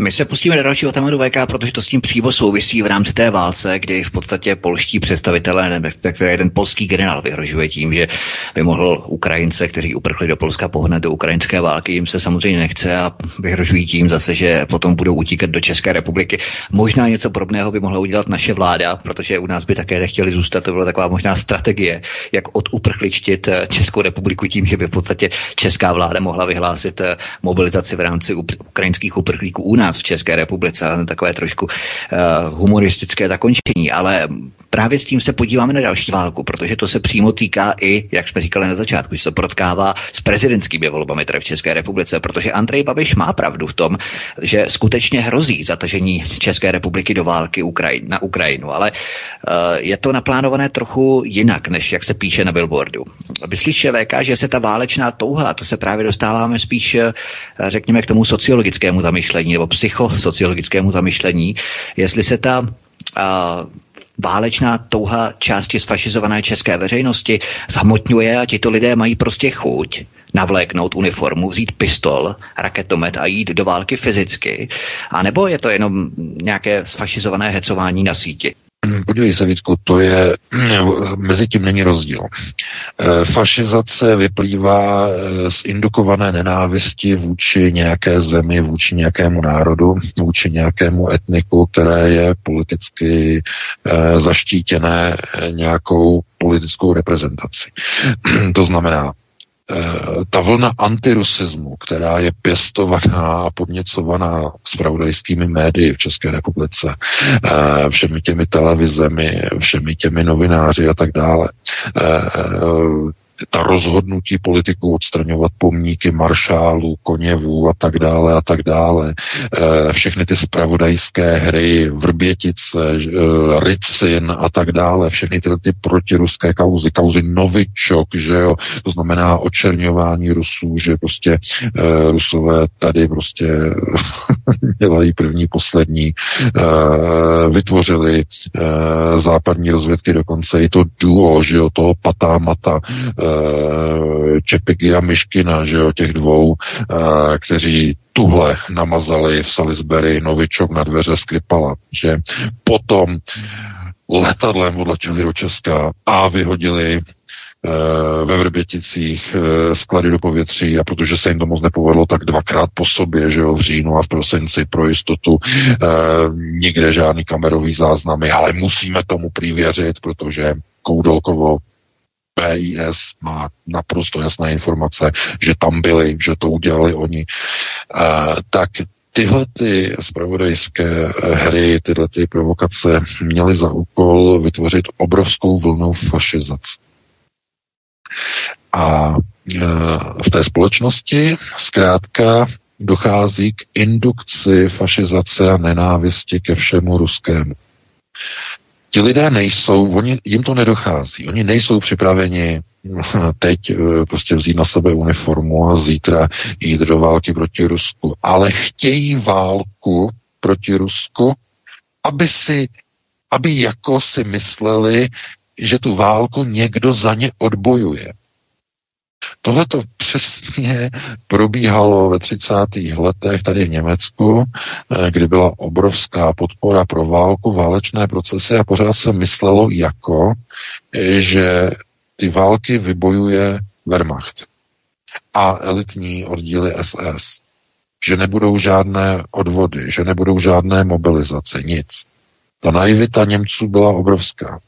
Speaker 2: My se pustíme do dalšího tématu VK, protože to s tím přímo souvisí v rámci té válce, kdy v podstatě polští představitelé, které jeden polský generál vyhrožuje tím, že by mohl Ukrajince, kteří uprchli do Polska, pohnat do ukrajinské války. Jim se samozřejmě nechce a vyhrožují tím zase, že potom budou utíkat do České republiky. Možná něco podobného by mohla udělat naše vláda, protože u nás by také nechtěli zůstat. To byla taková možná strategie, jak oduprchličtit Českou republiku tím, že by v podstatě česká vláda mohla vyhlásit mobilizaci v rámci ukrajinských uprchlíků u nás v České republice, takové trošku uh, humoristické zakončení, ale právě s tím se podíváme na další válku, protože to se přímo týká i, jak jsme říkali na začátku, že se to protkává s prezidentskými volbami tady v České republice, protože Andrej Babiš má pravdu v tom, že skutečně hrozí zatažení České republiky do války Ukrajin, na Ukrajinu, ale uh, je to naplánované trochu jinak, než jak se píše na billboardu. Myslíš, VK, že se ta válečná touha, to se právě dostáváme spíš, uh, řekněme, k tomu sociologickému zamyšlení nebo psychosociologickému zamyšlení, jestli se ta a, válečná touha části sfašizované české veřejnosti zhmotňuje a tito lidé mají prostě chuť navléknout uniformu, vzít pistol, raketomet a jít do války fyzicky? A nebo je to jenom nějaké sfašizované hecování na síti? (clears throat)
Speaker 3: Podívej se, Vítku, to je, (clears throat) mezi tím není rozdíl. Eh, fašizace vyplývá eh, z indukované nenávisti vůči nějaké zemi, vůči nějakému národu, vůči nějakému etniku, které je politicky eh, zaštítěné nějakou politickou reprezentací. (clears throat) to znamená, ta vlna antirusismu, která je pěstovaná a podněcovaná spravodajskými médii v České republice, eh, všemi těmi televizemi, všemi těmi novináři a tak dále, eh, ta rozhodnutí politiků odstraňovat pomníky maršálů, koněvů a tak dále a tak dále. E, všechny ty spravodajské hry, Vrbětice, e, Ricin a tak dále, všechny tyhle ty protiruské kauzy, kauzy Novičok, že jo, to znamená očerňování Rusů, že prostě e, Rusové tady prostě (laughs) dělají první, poslední, vytvořili západní rozvědky dokonce i to duo, že jo, toho patá mata, e, Čepiky a Myškina, že jo, těch dvou, eh, kteří tuhle namazali v Salisbury Novičok na dveře Skripala, že potom letadlem odletěli do Česka a vyhodili eh, ve Vrběticích eh, sklady do povětří a protože se jim to moc nepovedlo, tak dvakrát po sobě, že jo, v říjnu a v prosinci pro jistotu nikde žádný kamerový záznamy, ale musíme tomu prý věřit, protože Koudelkovo PIS má naprosto jasné informace, že tam byli, že to udělali oni, tak tyhle ty spravodajské hry, tyhle ty provokace měly za úkol vytvořit obrovskou vlnu fašizace. A v té společnosti zkrátka dochází k indukci fašizace a nenávisti ke všemu ruskému. Ti lidé nejsou, oni, jim to nedochází, oni nejsou připraveni teď eh, prostě vzít na sebe uniformu a zítra jít do války proti Rusku, ale chtějí válku proti Rusku, aby si, aby jako si mysleli, že tu válku někdo za ně odbojuje. Tohle to přesně probíhalo ve 30. letech tady v Německu, eh, kdy byla obrovská podpora pro válku, válečné procesy a pořád se myslelo jako, eh, že ty války vybojuje Wehrmacht a elitní oddíly SS. Že nebudou žádné odvody, že nebudou žádné mobilizace, nic. Ta naivita Němců byla obrovská.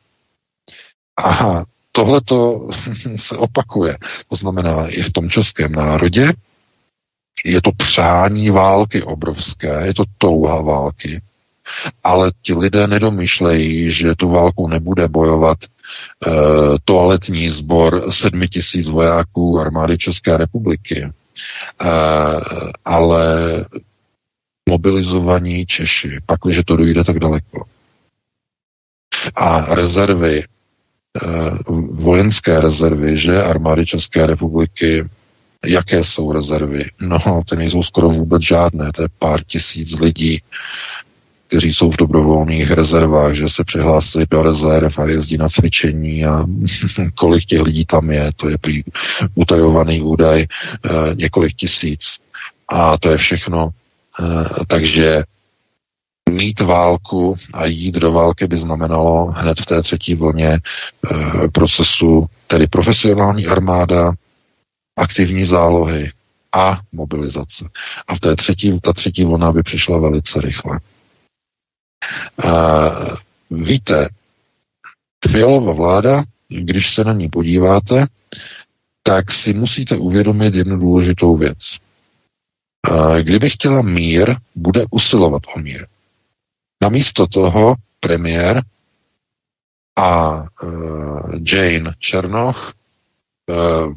Speaker 3: Aha, tohle to (laughs) se opakuje. To znamená, i v tom českém národě je to přání války obrovské, je to touha války, ale ti lidé nedomýšlejí, že tu válku nebude bojovat e, toaletní sbor sedmi tisíc vojáků armády České republiky, e, ale mobilizovaní Češi, pakliže to dojde tak daleko. A rezervy vojenské rezervy, že armády České republiky, jaké jsou rezervy? No, ty nejsou skoro vůbec žádné, to je pár tisíc lidí, kteří jsou v dobrovolných rezervách, že se přihlásili do rezerv a jezdí na cvičení a (laughs) kolik těch lidí tam je, to je prý utajovaný údaj, e, několik tisíc. A to je všechno. E, takže mít válku a jít do války by znamenalo hned v té třetí vlně e, procesu, tedy profesionální armáda, aktivní zálohy a mobilizace. A v té třetí, ta třetí vlna by přišla velice rychle. E, víte, Fialová vláda, když se na ní podíváte, tak si musíte uvědomit jednu důležitou věc. Kdyby chtěla mír, bude usilovat o mír. Namísto toho premiér a uh, Jane Černoch uh,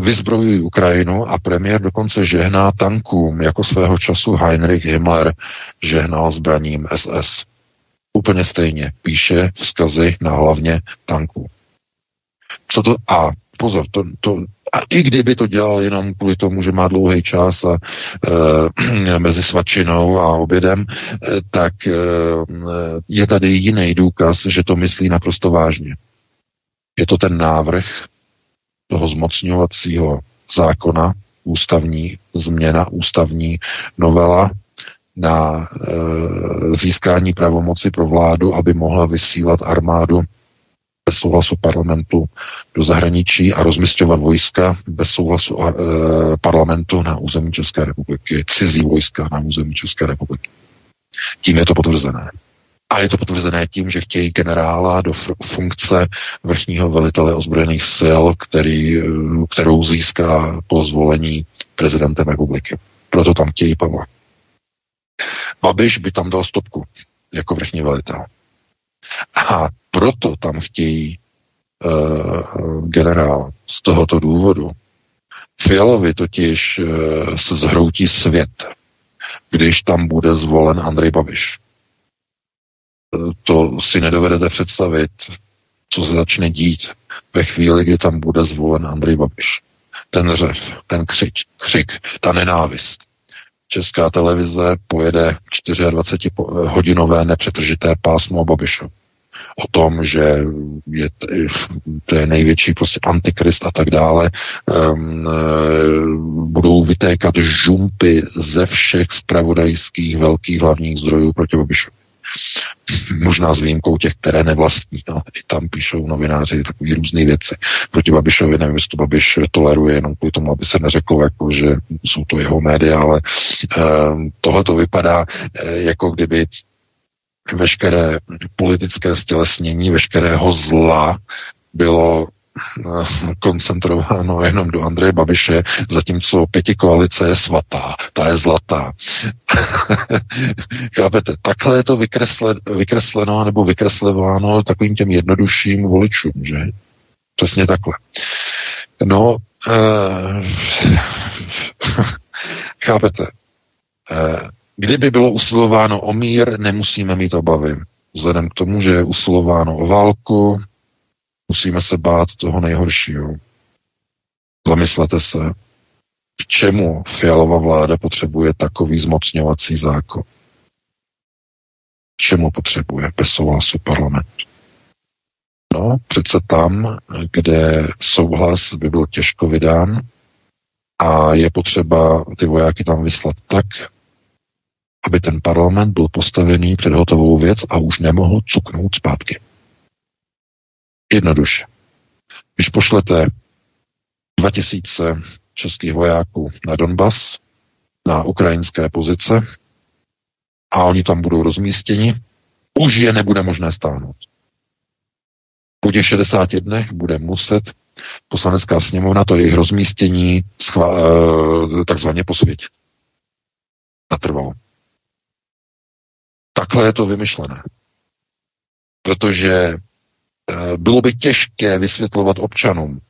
Speaker 3: vyzbrojují Ukrajinu a premiér dokonce žehná tankům, jako svého času Heinrich Himmler žehnal zbraním SS. Úplně stejně píše vzkazy na hlavně tanků. Co to, a pozor, to, to, a i kdyby to dělal jenom kvůli tomu, že má dlouhý čas a e, (clears throat) mezi svačinou a obědem, e, tak e, je tady jiný důkaz, že to myslí naprosto vážně. Je to ten návrh toho zmocňovacího zákona, ústavní změna, ústavní novela na e, získání pravomoci pro vládu, aby mohla vysílat armádu bez souhlasu parlamentu do zahraničí a rozmistovat vojska bez souhlasu e, parlamentu na území České republiky, cizí vojska na území České republiky. Tím je to potvrzené. A je to potvrzené tím, že chtějí generála do funkce vrchního velitele ozbrojených sil, který, e, kterou získá po zvolení prezidentem republiky. Proto tam chtějí Pavla. Babiš by tam dal stopku jako vrchní velitel. A proto tam chtějí generál z tohoto důvodu. Fialovi totiž uh, se zhroutí svět, když tam bude zvolen Andrej Babiš. To si nedovedete představit, co se začne dít ve chvíli, kdy tam bude zvolen Andrej Babiš. Ten řev, ten křič, křik, ta nenávist. Česká televize pojede 24-hodinové nepřetržité pásmo o Babišu. O tom, že je, to je největší prostě antikrist a tak dále. Um, budou vytékat žumpy ze všech spravodajských velkých hlavních zdrojů proti Babišovi. Možná s výjimkou těch, které nevlastní. No, I tam píšou novináři takové různé věci. Proti Babišovi nevím, jestli to Babiš toleruje jenom kvůli tomu, aby se neřeklo, jako, že jsou to jeho média, ale uh, tohle to vypadá, uh, jako kdyby veškeré politické stělesnění, veškerého zla bylo koncentrováno jenom do Andreje Babiše, zatímco pěti koalice je svatá, ta je zlatá. (laughs) Chápete, takhle je to vykresle, vykresleno nebo vykreslováno takovým těm jednodušším voličům, že? Přesně takhle. No, uh, (laughs) chápete, uh, kdyby bylo usilováno o mír, nemusíme mít obavy. Vzhledem k tomu, že je usilováno o válku, Musíme se bát toho nejhoršího. Zamyslete se, k čemu fialová vláda potřebuje takový zmocňovací zákon. K čemu potřebuje bez souhlasu. No, přece tam, kde souhlas by byl těžko vydán a je potřeba ty vojáky tam vyslat tak, aby ten parlament byl postavený před hotovou věc a už nemohl cuknout zpátky. Jednoduše. Když pošlete 2000 českých vojáků na Donbas, na ukrajinské pozice a oni tam budou rozmístěni, už je nebude možné stáhnout. Po těch 60 dnech bude muset poslanecká sněmovna to jejich rozmístění schvá- eh, takzvaně posvětit. Natrvalo. Takhle je to vymyšlené. Protože bylo by těžké vysvětlovat občanům.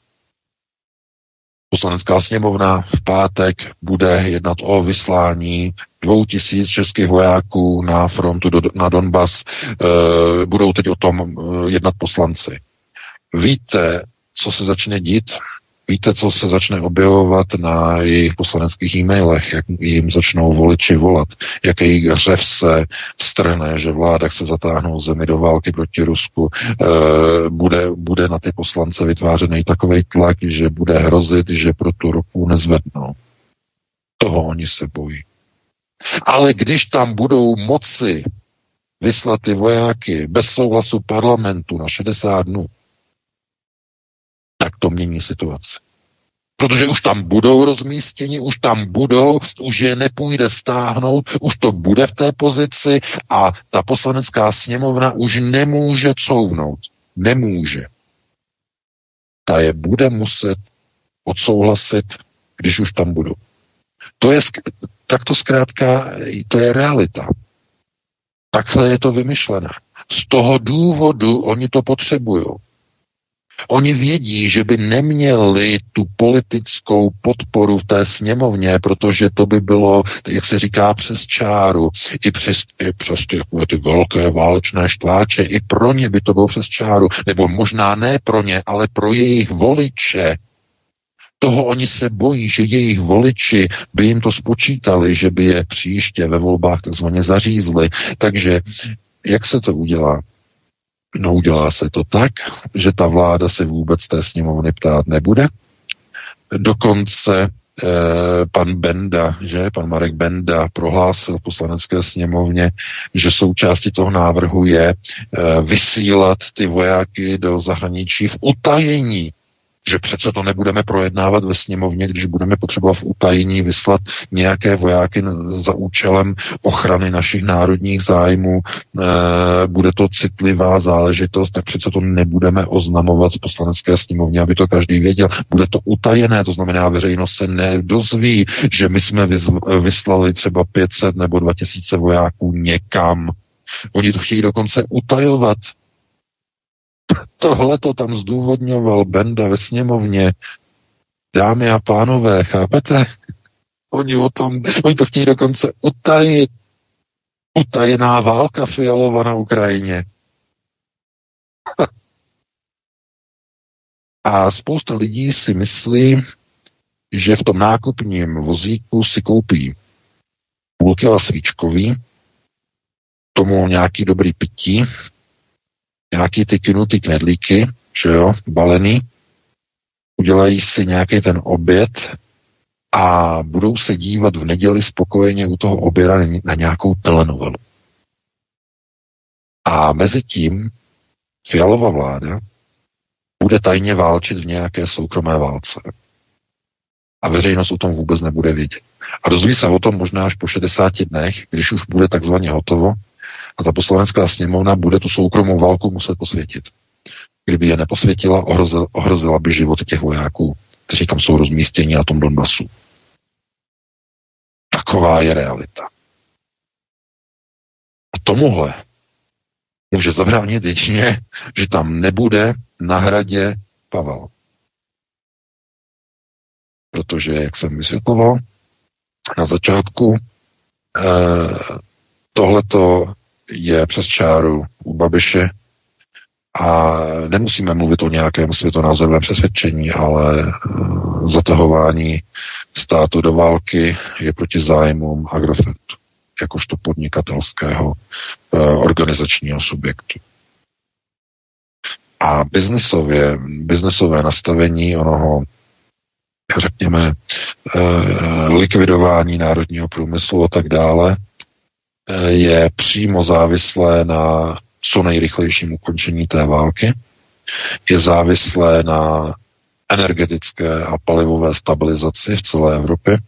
Speaker 3: Poslanecká sněmovna v pátek bude jednat o vyslání dvou tisíc českých vojáků na frontu do, na Donbas. E, budou teď o tom eh, jednat poslanci. Víte, co se začne dít? Víte, co se začne objevovat na jejich poslaneckých e-mailech, jak jim začnou voliči volat, jak jejich hřev se strhne, že vláda se zatáhnou zemi do války proti Rusku, e, bude, bude na ty poslance vytvářený takový tlak, že bude hrozit, že pro tu roku nezvednou. Toho oni se bojí. Ale když tam budou moci vyslat ty vojáky bez souhlasu parlamentu na 60 dnů, tak to mění situaci. Protože už tam budou rozmístěni, už tam budou, už je nepůjde stáhnout, už to bude v té pozici a ta poslanecká sněmovna už nemůže couvnout. Nemůže. Ta je bude muset odsouhlasit, když už tam budou. To je, tak to zkrátka, to je realita. Takhle je to vymyšlené. Z toho důvodu oni to potřebují. Oni vědí, že by neměli tu politickou podporu v té sněmovně, protože to by bylo, jak se říká, přes čáru. I přes, i přes ty, ty velké válečné štváče, i pro ně by to bylo přes čáru. Nebo možná ne pro ně, ale pro jejich voliče. Toho oni se bojí, že jejich voliči by jim to spočítali, že by je příště ve volbách takzvaně zařízli. Takže jak se to udělá? No udělá se to tak, že ta vláda se vůbec té sněmovny ptát nebude. Dokonce eh, pan Benda, že pan Marek Benda prohlásil v poslanecké sněmovně, že součástí toho návrhu je eh, vysílat ty vojáky do zahraničí v utajení že přece to nebudeme projednávat ve sněmovně, když budeme potřebovat v utajení vyslat nějaké vojáky za účelem ochrany našich národních zájmů, e, bude to citlivá záležitost, tak přece to nebudeme oznamovat v poslanecké sněmovně, aby to každý věděl. Bude to utajené, to znamená, veřejnost se nedozví, že my jsme vyslali třeba 500 nebo 2000 vojáků někam. Oni to chtějí dokonce utajovat. Tohle to tam zdůvodňoval Benda ve sněmovně. Dámy a pánové, chápete? Oni o tom, oni to chtějí dokonce utajit. Utajená válka Fialova na Ukrajině. A spousta lidí si myslí, že v tom nákupním vozíku si koupí půlky svíčkový, tomu nějaký dobrý pití, nějaký ty kynutý knedlíky, že jo, balený, udělají si nějaký ten oběd a budou se dívat v neděli spokojeně u toho oběda na nějakou telenovelu. A mezi tím Fialová vláda bude tajně válčit v nějaké soukromé válce. A veřejnost o tom vůbec nebude vědět. A dozví se o tom možná až po 60 dnech, když už bude takzvaně hotovo a ta poslanecká sněmovna bude tu soukromou válku muset posvětit. Kdyby je neposvětila, ohrozila, ohrozila by život těch vojáků, kteří tam jsou rozmístěni na tom Donbasu. Taková je realita. A tomuhle může zabránit jedině, že tam nebude na hradě Pavel. Protože, jak jsem vysvětloval na začátku, eh, tohleto je přes čáru u Babiše a nemusíme mluvit o nějakém světonázorovém přesvědčení, ale eh, zatahování státu do války je proti zájmům Agrofertu jakožto podnikatelského eh, organizačního subjektu. A biznisově, biznisové nastavení onoho, řekněme, eh, likvidování národního průmyslu a tak dále, je přímo závislé na co nejrychlejším ukončení té války, je závislé na energetické a palivové stabilizaci v celé Evropě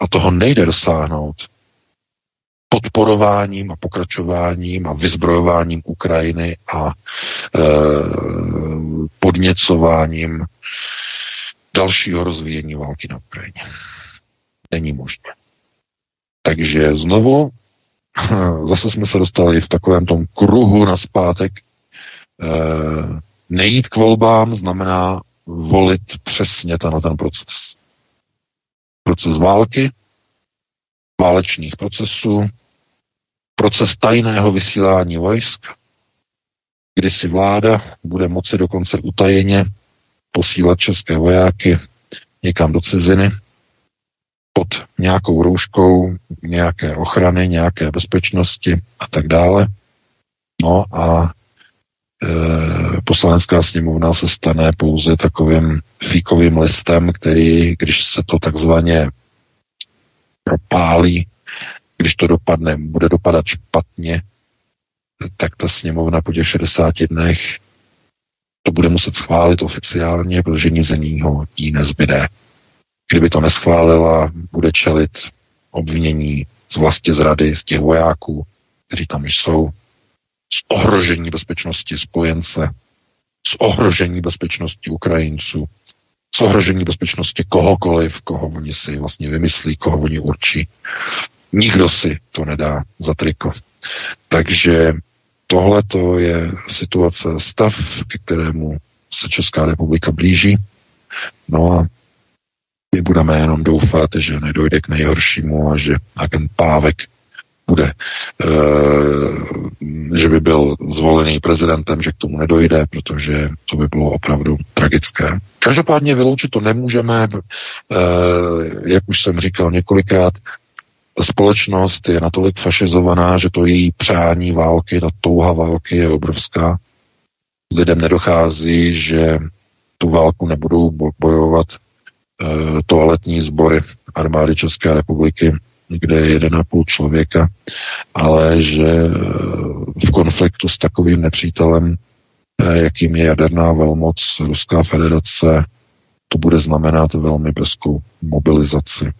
Speaker 3: a toho nejde dosáhnout podporováním a pokračováním a vyzbrojováním Ukrajiny a e, podněcováním dalšího rozvíjení války na Ukrajině. Není možné. Takže znovu (laughs) zase jsme se dostali v takovém tom kruhu na zpátek. E, nejít k volbám znamená volit přesně ten, ten proces. Proces války, válečných procesů, proces tajného vysílání vojsk, kdy si vláda bude moci dokonce utajeně posílat české vojáky někam do ciziny pod nějakou rouškou nějaké ochrany, nějaké bezpečnosti a tak dále. No a e, poslanecká sněmovna se stane pouze takovým fíkovým listem, který, když se to takzvaně propálí, když to dopadne, bude dopadat špatně, tak ta sněmovna po těch 60 dnech to bude muset schválit oficiálně, protože nic jiného jí nezbyde. Kdyby to neschválila, bude čelit obvinění z vlastně zrady, z těch vojáků, kteří tam jsou, z ohrožení bezpečnosti spojence, z ohrožení bezpečnosti Ukrajinců, z ohrožení bezpečnosti kohokoliv, koho oni si vlastně vymyslí, koho oni určí. Nikdo si to nedá za triko. Takže tohle to je situace, stav, ke kterému se Česká republika blíží. No a my budeme jenom doufat, že nedojde k nejhoršímu a že agent Pávek bude, e, že by byl zvolený prezidentem, že k tomu nedojde, protože to by bylo opravdu tragické. Každopádně vyloučit to nemůžeme, e, jak už jsem říkal několikrát, společnost je natolik fašizovaná, že to její přání války, ta touha války je obrovská. Lidem nedochází, že tu válku nebudou bojovat toaletní sbory armády České republiky, kde je 1,5 člověka, ale že eh, v konfliktu s takovým nepřítelem, eh, jakým je jaderná velmoc Ruská federace, to bude znamenat velmi brzkou mobilizaci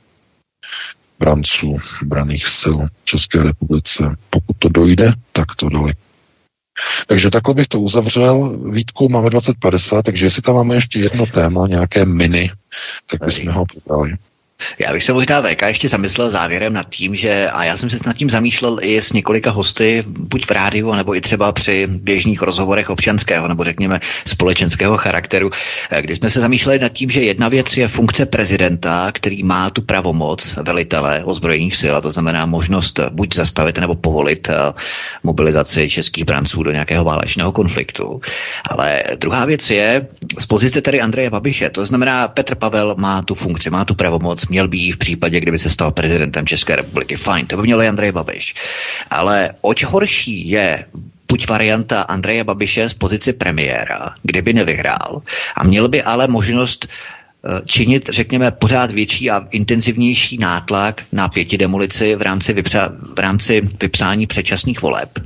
Speaker 3: branců, braných sil České republice. Pokud to dojde, tak to dali. Takže takhle bych to uzavřel. Vítku máme 2050, takže jestli tam máme ještě jedno téma, nějaké miny, tak bychom ho podali.
Speaker 2: Já bych se možná VK ještě zamyslel závěrem nad tím, že, a já jsem se nad tím zamýšlel i s několika hosty, buď v rádiu, nebo i třeba při běžných rozhovorech občanského, nebo řekněme společenského charakteru, eh, kdy jsme se zamýšleli nad tím, že jedna věc je funkce prezidenta, který má tu pravomoc velitele ozbrojených sil, a to znamená možnost buď zastavit nebo povolit eh, mobilizaci českých branců do nějakého válečného konfliktu. Ale druhá věc je z pozice tady Andreje Babiše, to znamená Petr Pavel má tu funkci, má tu pravomoc, měl by v případě, kdyby se stal prezidentem České republiky. Fajn, to by měl i Andrej Babiš. Ale oč horší je buď varianta Andreje Babiše z pozici premiéra, kdyby nevyhrál, a měl by ale možnost činit, řekněme, pořád větší a intenzivnější nátlak na pěti demolici v rámci, vypsa, v rámci vypsání předčasných voleb.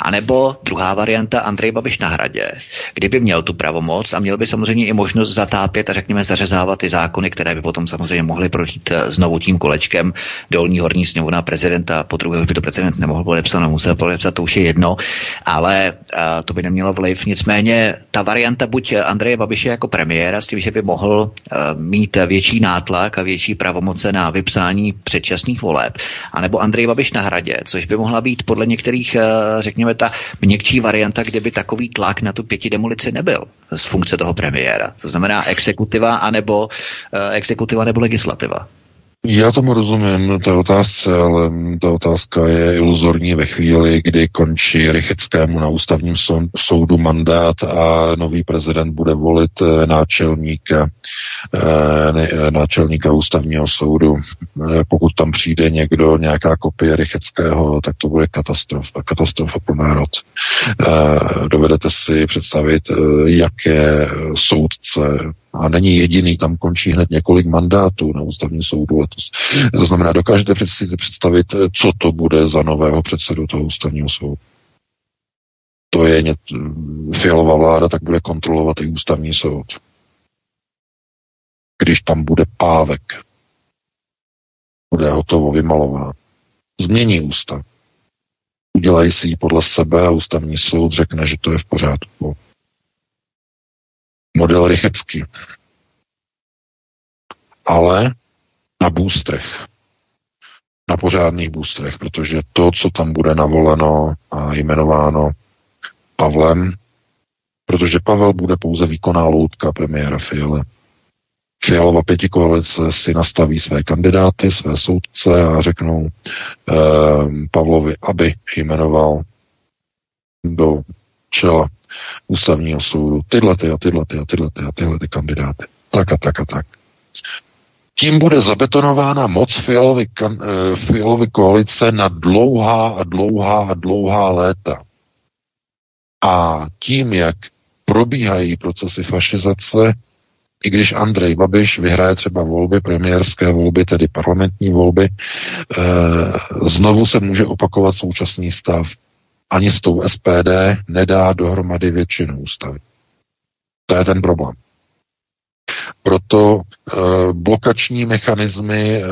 Speaker 2: A nebo druhá varianta Andrej Babiš na hradě, kdyby měl tu pravomoc a měl by samozřejmě i možnost zatápět a řekněme zařezávat ty zákony, které by potom samozřejmě mohly projít eh, znovu tím kolečkem dolní horní sněmovna prezidenta, po druhé by to prezident nemohl podepsat, musel podepsat, to už je jedno, ale a, eh, to by nemělo vliv. Nicméně ta varianta buď Andreje Babiše jako premiéra s tím, že by mohl mít větší nátlak a větší pravomoce na vypsání předčasných voleb, anebo Andrej Babiš na hradě, což by mohla být podle některých, eh, řekněme, ta měkčí varianta, kdyby takový tlak na tu pěti demolici nebyl z funkce toho premiéra. To znamená exekutiva anebo eh, exekutiva nebo legislativa.
Speaker 3: Já tomu rozumím, té otázce, ale ta otázka je iluzorní ve chvíli, kdy končí Rycheckému na ústavním soudu mandát a nový prezident bude volit eh, náčelníka, eh, náčelníka ústavního soudu. Eh, pokud tam přijde někdo, nějaká kopie Rycheckého, tak to bude katastrofa, katastrofa pro národ. Dovedete si představit, jaké soudce a není jediný, tam končí hned několik mandátů na ústavním soudu letos. To znamená, dokážete představit, co to bude za nového předsedu toho ústavního soudu. To je ně, fialová vláda, tak bude kontrolovat i ústavní soud. Když tam bude pávek, bude hotovo vymalován. Změní ústav. Udělají si ji podle sebe a ústavní soud řekne, že to je v pořádku model Rychecký. Ale na bůstrech. Na pořádných bůstrech, protože to, co tam bude navoleno a jmenováno Pavlem, protože Pavel bude pouze výkonná loutka premiéra Fialy. Fialova pětikoalice si nastaví své kandidáty, své soudce a řeknou eh, Pavlovi, aby jmenoval do čela ústavního soudu tyhle ty a tyhle ty a tyhle ty a tyhle ty kandidáty. Tak a tak a tak. Tím bude zabetonována moc Fialovy, kan, eh, Fialovy koalice na dlouhá a dlouhá a dlouhá léta. A tím, jak probíhají procesy fašizace, i když Andrej Babiš vyhraje třeba volby, premiérské volby, tedy parlamentní volby, eh, znovu se může opakovat současný stav ani s tou SPD nedá dohromady většinu ústavy. To je ten problém. Proto e, blokační mechanismy e,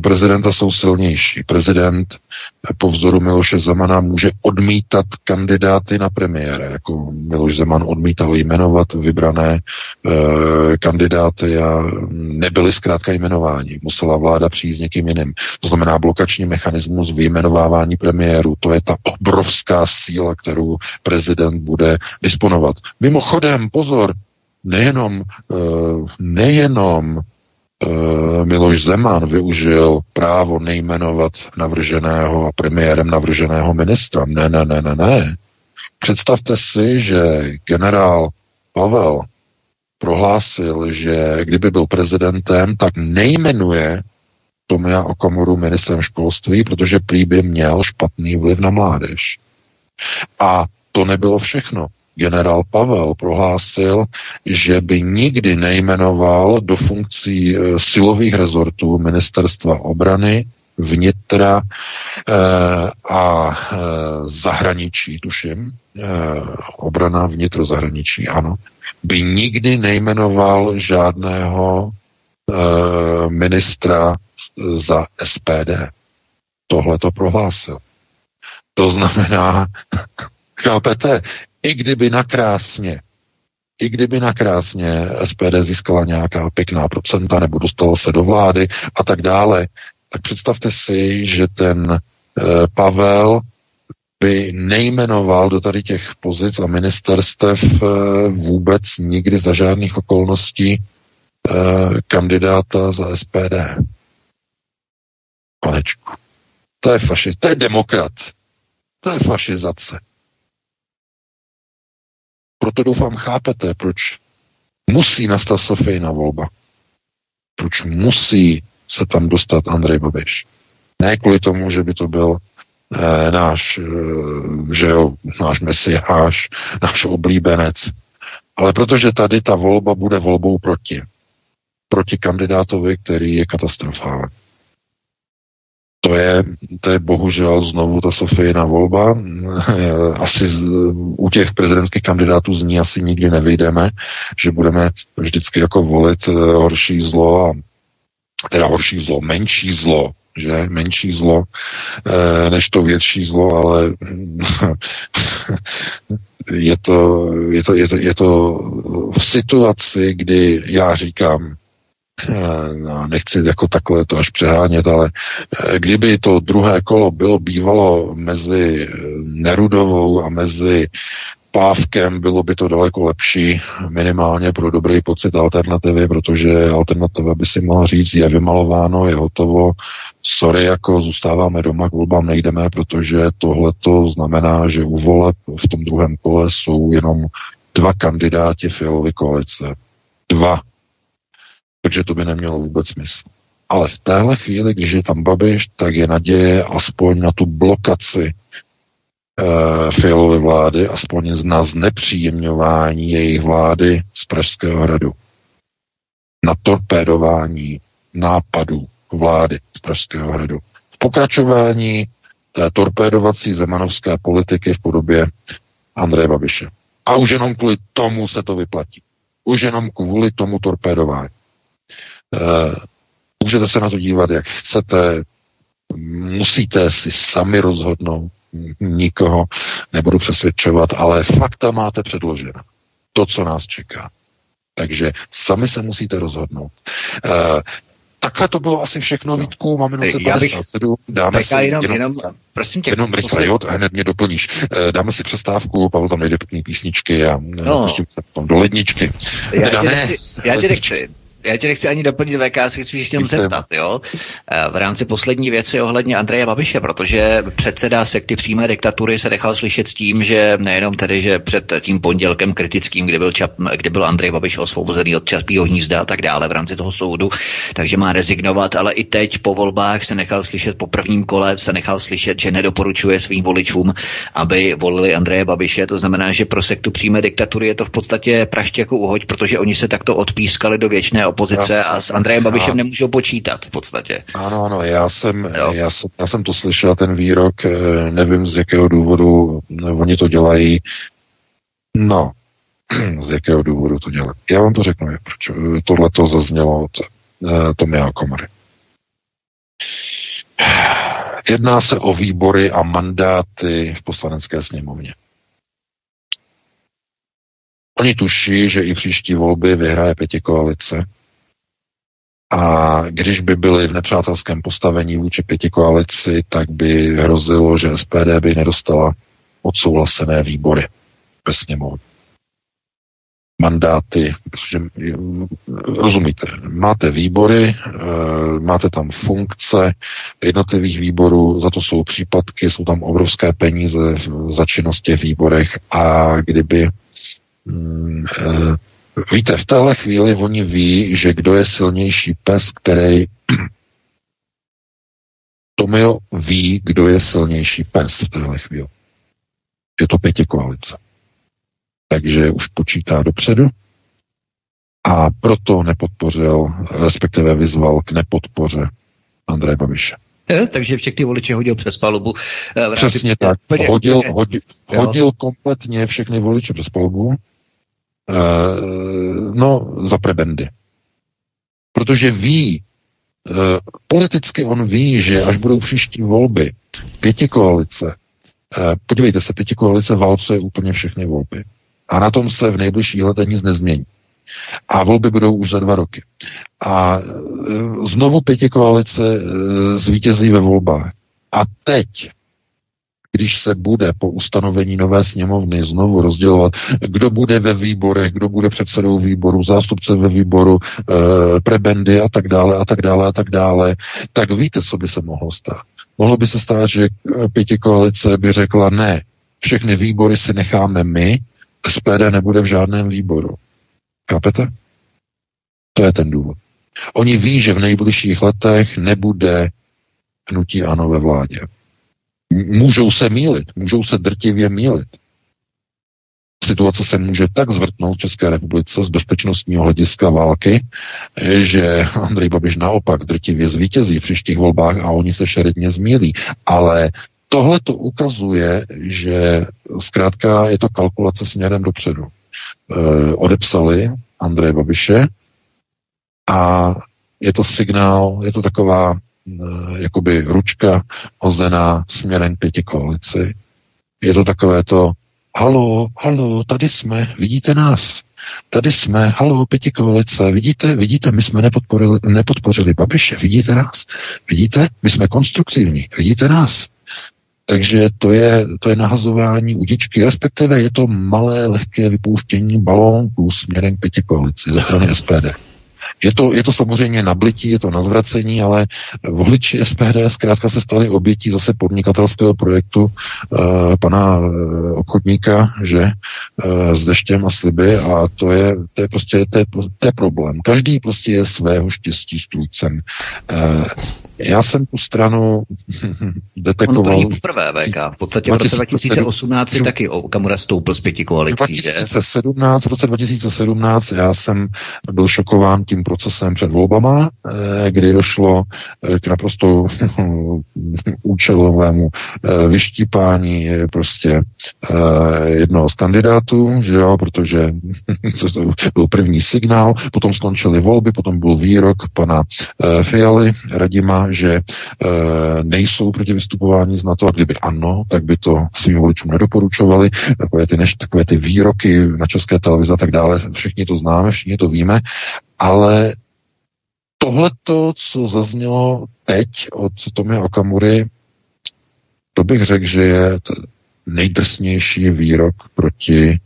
Speaker 3: prezidenta jsou silnější. Prezident po vzoru Miloše Zemana může odmítat kandidáty na premiéra, jako Miloš Zeman odmítal jmenovat vybrané e, kandidáty a nebyly zkrátka jmenováni. Musela vláda přijít s někým jiným. To znamená blokační mechanismus vyjmenovávání premiéru. To je ta obrovská síla, kterou prezident bude disponovat. Mimochodem, pozor, nejenom, eh, nejenom eh, Miloš Zeman využil právo nejmenovat navrženého a premiérem navrženého ministra. Ne, ne, ne, ne, ne. Představte si, že generál Pavel prohlásil, že kdyby byl prezidentem, tak nejmenuje Tomia Okamoru ministrem školství, protože prý by měl špatný vliv na mládež. A to nebylo všechno generál Pavel prohlásil, že by nikdy nejmenoval do funkcí e, silových rezortů ministerstva obrany, vnitra e, a e, zahraničí, tuším, obrana, vnitro, zahraničí, ano, by nikdy nejmenoval žádného ministra za SPD. Tohle to prohlásil. To znamená, (laughs) chápete, i kdyby nakrásně i kdyby nakrásně SPD získala nějaká pěkná procenta nebo dostala se do vlády a tak dále, tak představte si, že ten e, Pavel by nejmenoval do tady těch pozic a ministerstev e, vůbec nikdy za žádných okolností e, kandidáta za SPD. Panečku. To je fašist, to je demokrat. To je fašizace. Proto doufám chápete, proč musí nastat Sofijna volba. Proč musí se tam dostat Andrej Babiš. Ne kvůli tomu, že by to byl eh, náš, eh, že jo, náš mesiáš, náš oblíbenec, ale protože tady ta volba bude volbou proti. Proti kandidátovi, který je katastrofální. To je, to je bohužel znovu ta Sofijina volba. (laughs) Asi z, u těch prezidentských kandidátů z ní asi nikdy nevyjdeme, že budeme vždycky jako volit eh, horší zlo a teda horší zlo, menší zlo, že? Menší zlo, e, než to větší zlo, ale (laughs) je to, je to, je to, je to v situaci, kdy já říkám, Eh, no, nechci jako takhle to až přehánět, ale eh, kdyby to druhé kolo bylo bývalo mezi Nerudovou a mezi Pávkem, bylo by to daleko lepší, minimálně pro dobrý pocit alternativy, protože alternativa by si mohla říct, je vymalováno, je hotovo, sorry, jako zůstáváme doma, k volbám nejdeme, protože tohle to znamená, že u voleb v tom druhém kole jsou jenom dva kandidáti Fialovy koalice. Dva takže to by nemělo vůbec smysl. Ale v téhle chvíli, když je tam Babiš, tak je naděje aspoň na tu blokaci uh, Fialovy vlády, aspoň na znepříjemňování jejich vlády z Pražského hradu. Na torpédování nápadů vlády z Pražského hradu. V pokračování té torpédovací zemanovské politiky v podobě Andreje Babiše. A už jenom kvůli tomu se to vyplatí. Už jenom kvůli tomu torpédování. Eh, můžete se na to dívat, jak chcete, musíte si sami rozhodnout, nikoho nebudu přesvědčovat, ale fakta máte předložena. To, co nás čeká. Takže sami se musíte rozhodnout. Uh, takhle to bylo asi všechno, no. Vítku, máme minuce 57, dáme si
Speaker 2: jenom, jenom, jenom, prosím tě,
Speaker 3: jenom rychle, jo, hned mě doplníš. Dáme si přestávku, Pavel tam nejde pěkný písničky a no. pustím se potom do ledničky.
Speaker 2: Já, tě nechci, já tě nechci, já tě nechci ani doplnit VK, si chci ještě zeptat, jo? Eh, v rámci poslední věci ohledně Andreje Babiše, protože předseda sekty přímé diktatury se nechal slyšet s tím, že nejenom tedy, že před tím pondělkem kritickým, kdy byl, Čap, kdy byl Andrej Babiš osvobozený od Čapího hnízda a tak dále v rámci toho soudu, takže má rezignovat, ale i teď po volbách se nechal slyšet, po prvním kole se nechal slyšet, že nedoporučuje svým voličům, aby volili Andreje Babiše. To znamená, že pro sektu přímé diktatury je to v podstatě praště jako uhoď, protože oni se takto odpískali do věčné opozice a s Andrejem Babišem nemůžou počítat v podstatě.
Speaker 3: Ano, ano, já jsem, já jsem, já jsem to slyšel, ten výrok, eh, nevím z jakého důvodu oni to dělají. No, (clears throat) z jakého důvodu to dělají. Já vám to řeknu, proč eh, tohle to zaznělo od uh, Tomia Komory. (sighs) Jedná se o výbory a mandáty v poslanecké sněmovně. Oni tuší, že i příští volby vyhraje pěti koalice a když by byli v nepřátelském postavení vůči pěti koalici, tak by hrozilo, že SPD by nedostala odsouhlasené výbory ve sněmovně. Mandáty, protože rozumíte, máte výbory, eh, máte tam funkce jednotlivých výborů, za to jsou příplatky, jsou tam obrovské peníze za činnost těch výborech a kdyby mm, eh, Víte, v téhle chvíli oni ví, že kdo je silnější pes, který (clears throat) Tomio ví, kdo je silnější pes v téhle chvíli. Je to pěti koalice. Takže už počítá dopředu a proto nepodpořil, respektive vyzval k nepodpoře Andreje Babiše.
Speaker 2: Takže všechny voliče hodil přes palubu.
Speaker 3: Eh, Přesně tak. Hodil, hodil, hodil kompletně všechny voliče přes palubu no, za prebendy. Protože ví, uh, politicky on ví, že až budou příští volby, pěti koalice, uh, podívejte se, pěti koalice válcuje úplně všechny volby. A na tom se v nejbližších letech nic nezmění. A volby budou už za dva roky. A znovu pěti koalice zvítězí ve volbách. A teď když se bude po ustanovení nové sněmovny znovu rozdělovat, kdo bude ve výborech, kdo bude předsedou výboru, zástupce ve výboru, e, prebendy a tak dále a tak dále a tak dále, tak víte, co by se mohlo stát. Mohlo by se stát, že pěti koalice by řekla ne, všechny výbory si necháme my, SPD nebude v žádném výboru. Chápete? To je ten důvod. Oni ví, že v nejbližších letech nebude hnutí ano ve vládě. Můžou se mílit, můžou se drtivě mílit. Situace se může tak zvrtnout v České republice z bezpečnostního hlediska války, že Andrej Babiš naopak drtivě zvítězí v příštích volbách a oni se šeredně zmílí. Ale tohle to ukazuje, že zkrátka je to kalkulace směrem dopředu. E, odepsali Andreje Babiše a je to signál, je to taková jakoby ručka hozená směrem pěti koalici. Je to takové to, halo, halo, tady jsme, vidíte nás, tady jsme, halo, pěti koalice, vidíte, vidíte, my jsme nepodporili, nepodpořili Babiše, vidíte nás, vidíte, my jsme konstruktivní, vidíte nás. Takže to je, to je nahazování udičky, respektive je to malé, lehké vypouštění balónků směrem k pěti koalici ze strany SPD. Je to, je to samozřejmě nablití, je to na zvracení, ale voliči SPD zkrátka se stali obětí zase podnikatelského projektu uh, pana uh, obchodníka, že uh, s deštěm a sliby a to je, to je prostě to je, to je problém. Každý prostě je svého štěstí strůjcem. Uh, já jsem tu stranu (laughs) detekoval... Ono to
Speaker 2: není poprvé, VK. V podstatě v roce 2018 si taky Okamura stoupil z pěti koalicí,
Speaker 3: 2017, v roce 2017 já jsem byl šokován tím procesem před volbama, eh, kdy došlo eh, k naprosto (laughs) účelovému eh, vyštípání prostě jednoho z kandidátů, že jo, protože (laughs) to byl první signál, potom skončily volby, potom byl výrok pana Fialy, Radima, že e, nejsou proti vystupování z NATO a kdyby ano, tak by to svým voličům nedoporučovali. Takové ty, než, takové ty výroky na české televize a tak dále, všichni to známe, všichni to víme, ale tohleto, co zaznělo teď od Tomia Okamury, to bych řekl, že je nejdrsnější výrok proti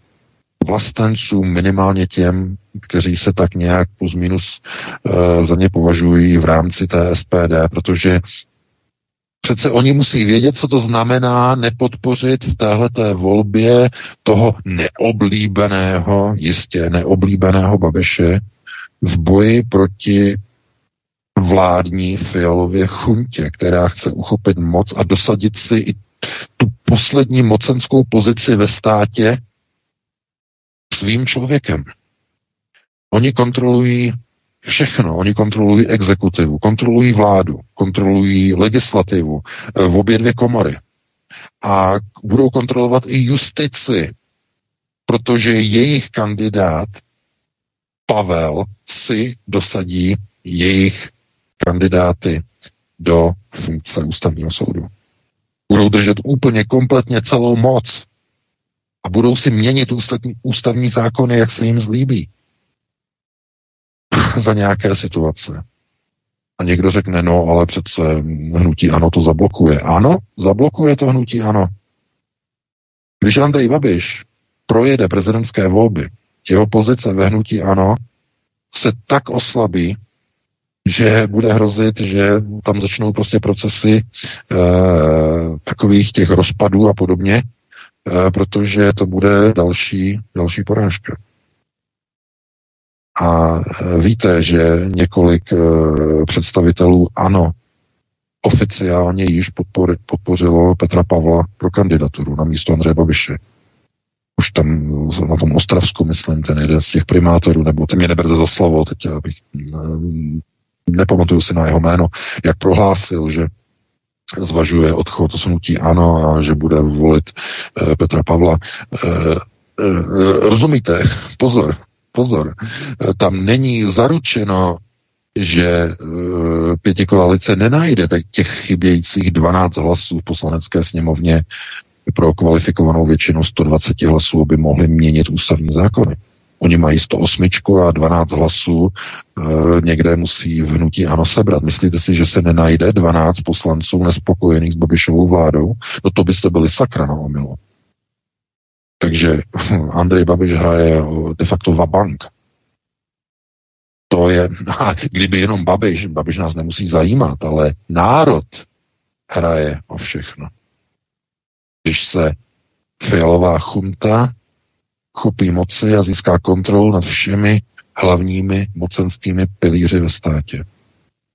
Speaker 3: vlastencům, minimálně těm, kteří se tak nějak plus minus uh, za ně považují v rámci té SPD, protože Přece oni musí vědět, co to znamená nepodpořit v téhleté volbě toho neoblíbeného, jistě neoblíbeného Babiše v boji proti vládní fialově chuntě, která chce uchopit moc a dosadit si i tu poslední mocenskou pozici ve státě, svým člověkem. Oni kontrolují všechno. Oni kontrolují exekutivu, kontrolují vládu, kontrolují legislativu eh, v obě dvě komory. A budou kontrolovat i justici, protože jejich kandidát Pavel si dosadí jejich kandidáty do funkce ústavního soudu. Budou držet úplně kompletně celou moc a budou si měnit ústavní, ústavní zákony, jak se jim zlíbí (laughs) za nějaké situace. A někdo řekne, no, ale přece hnutí ano to zablokuje. Ano, zablokuje to hnutí ano. Když Andrej Babiš projede prezidentské volby, jeho pozice ve hnutí ano se tak oslabí, že bude hrozit, že tam začnou prostě procesy e, takových těch rozpadů a podobně, protože to bude další, další porážka. A eh, víte, že několik eh, představitelů ANO oficiálně již podpořilo Petra Pavla pro kandidaturu na místo Andreje Babiše. Už tam na tom Ostravsku, myslím, ten jeden z těch primátorů, nebo ty mě neberte za slovo, teď abych, nepamatuju si na jeho jméno, jak prohlásil, že zvažuje odchod z hnutí ANO a že bude volit e, Petra Pavla. E, e, rozumíte? Pozor, pozor. E, tam není zaručeno, že e, pěti koalice nenajde těch chybějících 12 hlasů v poslanecké sněmovně pro kvalifikovanou většinu 120 hlasů, aby mohli měnit ústavní zákony. Oni mají 108 a 12 hlasů, e, někde musí v hnutí ano sebrat. Myslíte si, že se nenajde 12 poslanců nespokojených s Babišovou vládou? No to byste byli sakra na omilu. Takže (laughs) Andrej Babiš hraje de facto vabank. To je, (laughs) a kdyby jenom Babiš, Babiš nás nemusí zajímat, ale národ hraje o všechno. Když se fialová chunta chopí moci a získá kontrolu nad všemi hlavními mocenskými pilíři ve státě.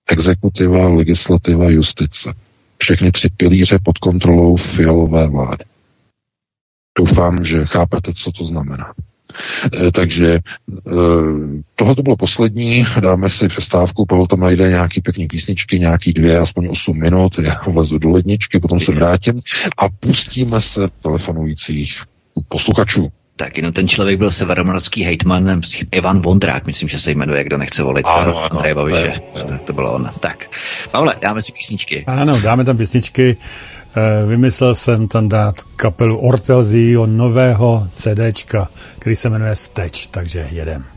Speaker 3: Exekutiva, legislativa, justice. Všechny tři pilíře pod kontrolou fialové vlády. Doufám, že chápete, co to znamená. E, takže e, tohle to bylo poslední, dáme si přestávku, Pavel tam najde nějaký pěkný písničky, nějaký dvě, aspoň 8 minut, já vlezu do ledničky, potom se vrátím a pustíme se telefonujících posluchačů.
Speaker 2: Tak jenom ten člověk byl severomorský hejtman Ivan Vondrák, myslím, že se jmenuje, kdo nechce volit ano, ano, Andrej Babiše. To, to bylo on. Tak, Pavle, dáme si písničky.
Speaker 4: Ano, dáme tam písničky. Eh, vymyslel jsem tam dát kapelu Ortelzího nového CDčka, který se jmenuje Steč, takže jedem.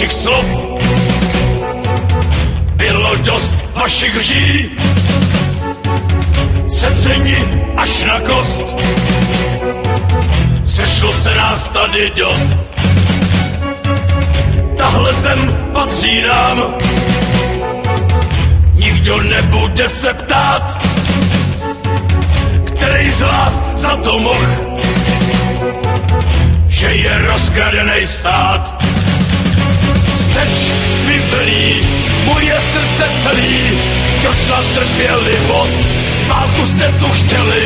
Speaker 5: Vašich slov. Bylo dost vašich lží, sedření až na kost. Sešlo se nás tady dost. Tahle zem patří nám, nikdo nebude se ptát, který z vás za to mohl, že je rozkradený stát steč mi velí, moje srdce celý, došla trpělivost, válku jste tu chtěli,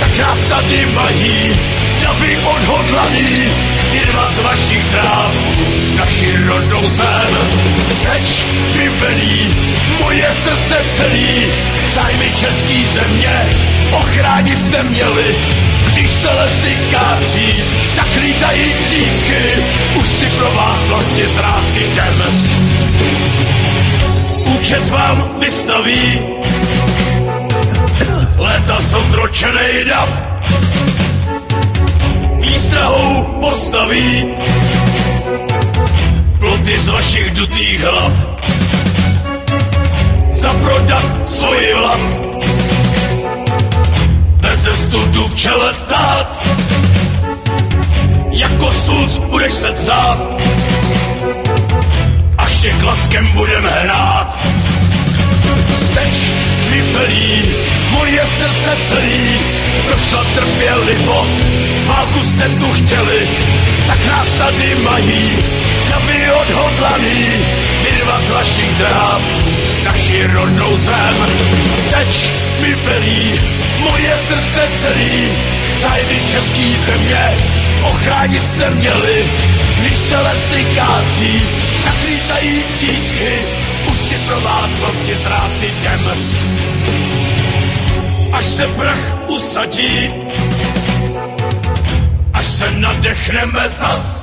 Speaker 5: tak nás tady mají, davy odhodlaný, jedna z vašich dráv, naši rodnou zem. Steč mi velí, moje srdce celý, zájmy český země, ochránit jste měli, lesy kácí, tak lítají třísky, už si pro vás vlastně zrácí těm. Účet vám vystaví, léta zotročenej dav, výstrahou postaví, ploty z vašich dutých hlav, zaprodat svoji vlast, studu v čele stát. Jako sulc budeš se třást, až tě klackem budem hrát. Steč vypelí moje srdce celý, došla trpělivost, válku jste tu chtěli, tak nás tady mají, davy odhodlaný, vyrva z vašich dráp, naši rodnou zem. Steč mi pelí, moje srdce celý, zájmy český země, ochránit jste měli, když se lesy kácí, naklítají třísky, už si pro vás vlastně zráci těm. Až se prach usadí, až se nadechneme zas,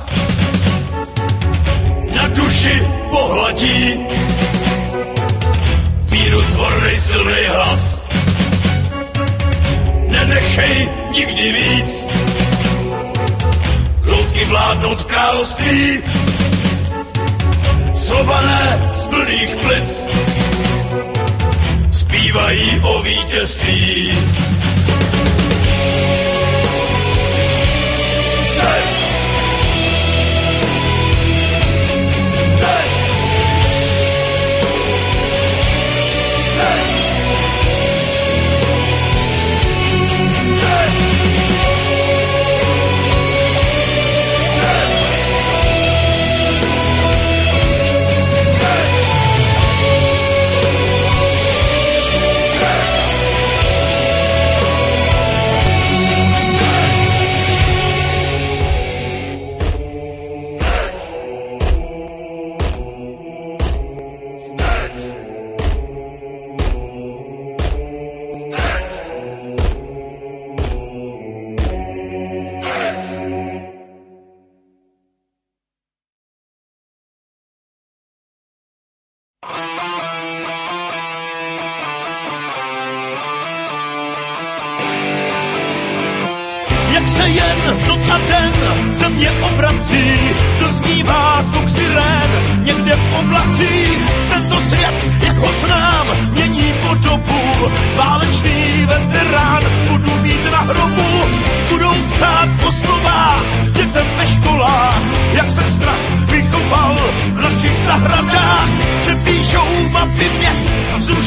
Speaker 5: na duši pohladí, míru tvornej silný hlas nenechej nikdy víc. Loutky vládnout království, slované z plných plic, zpívají o vítězství.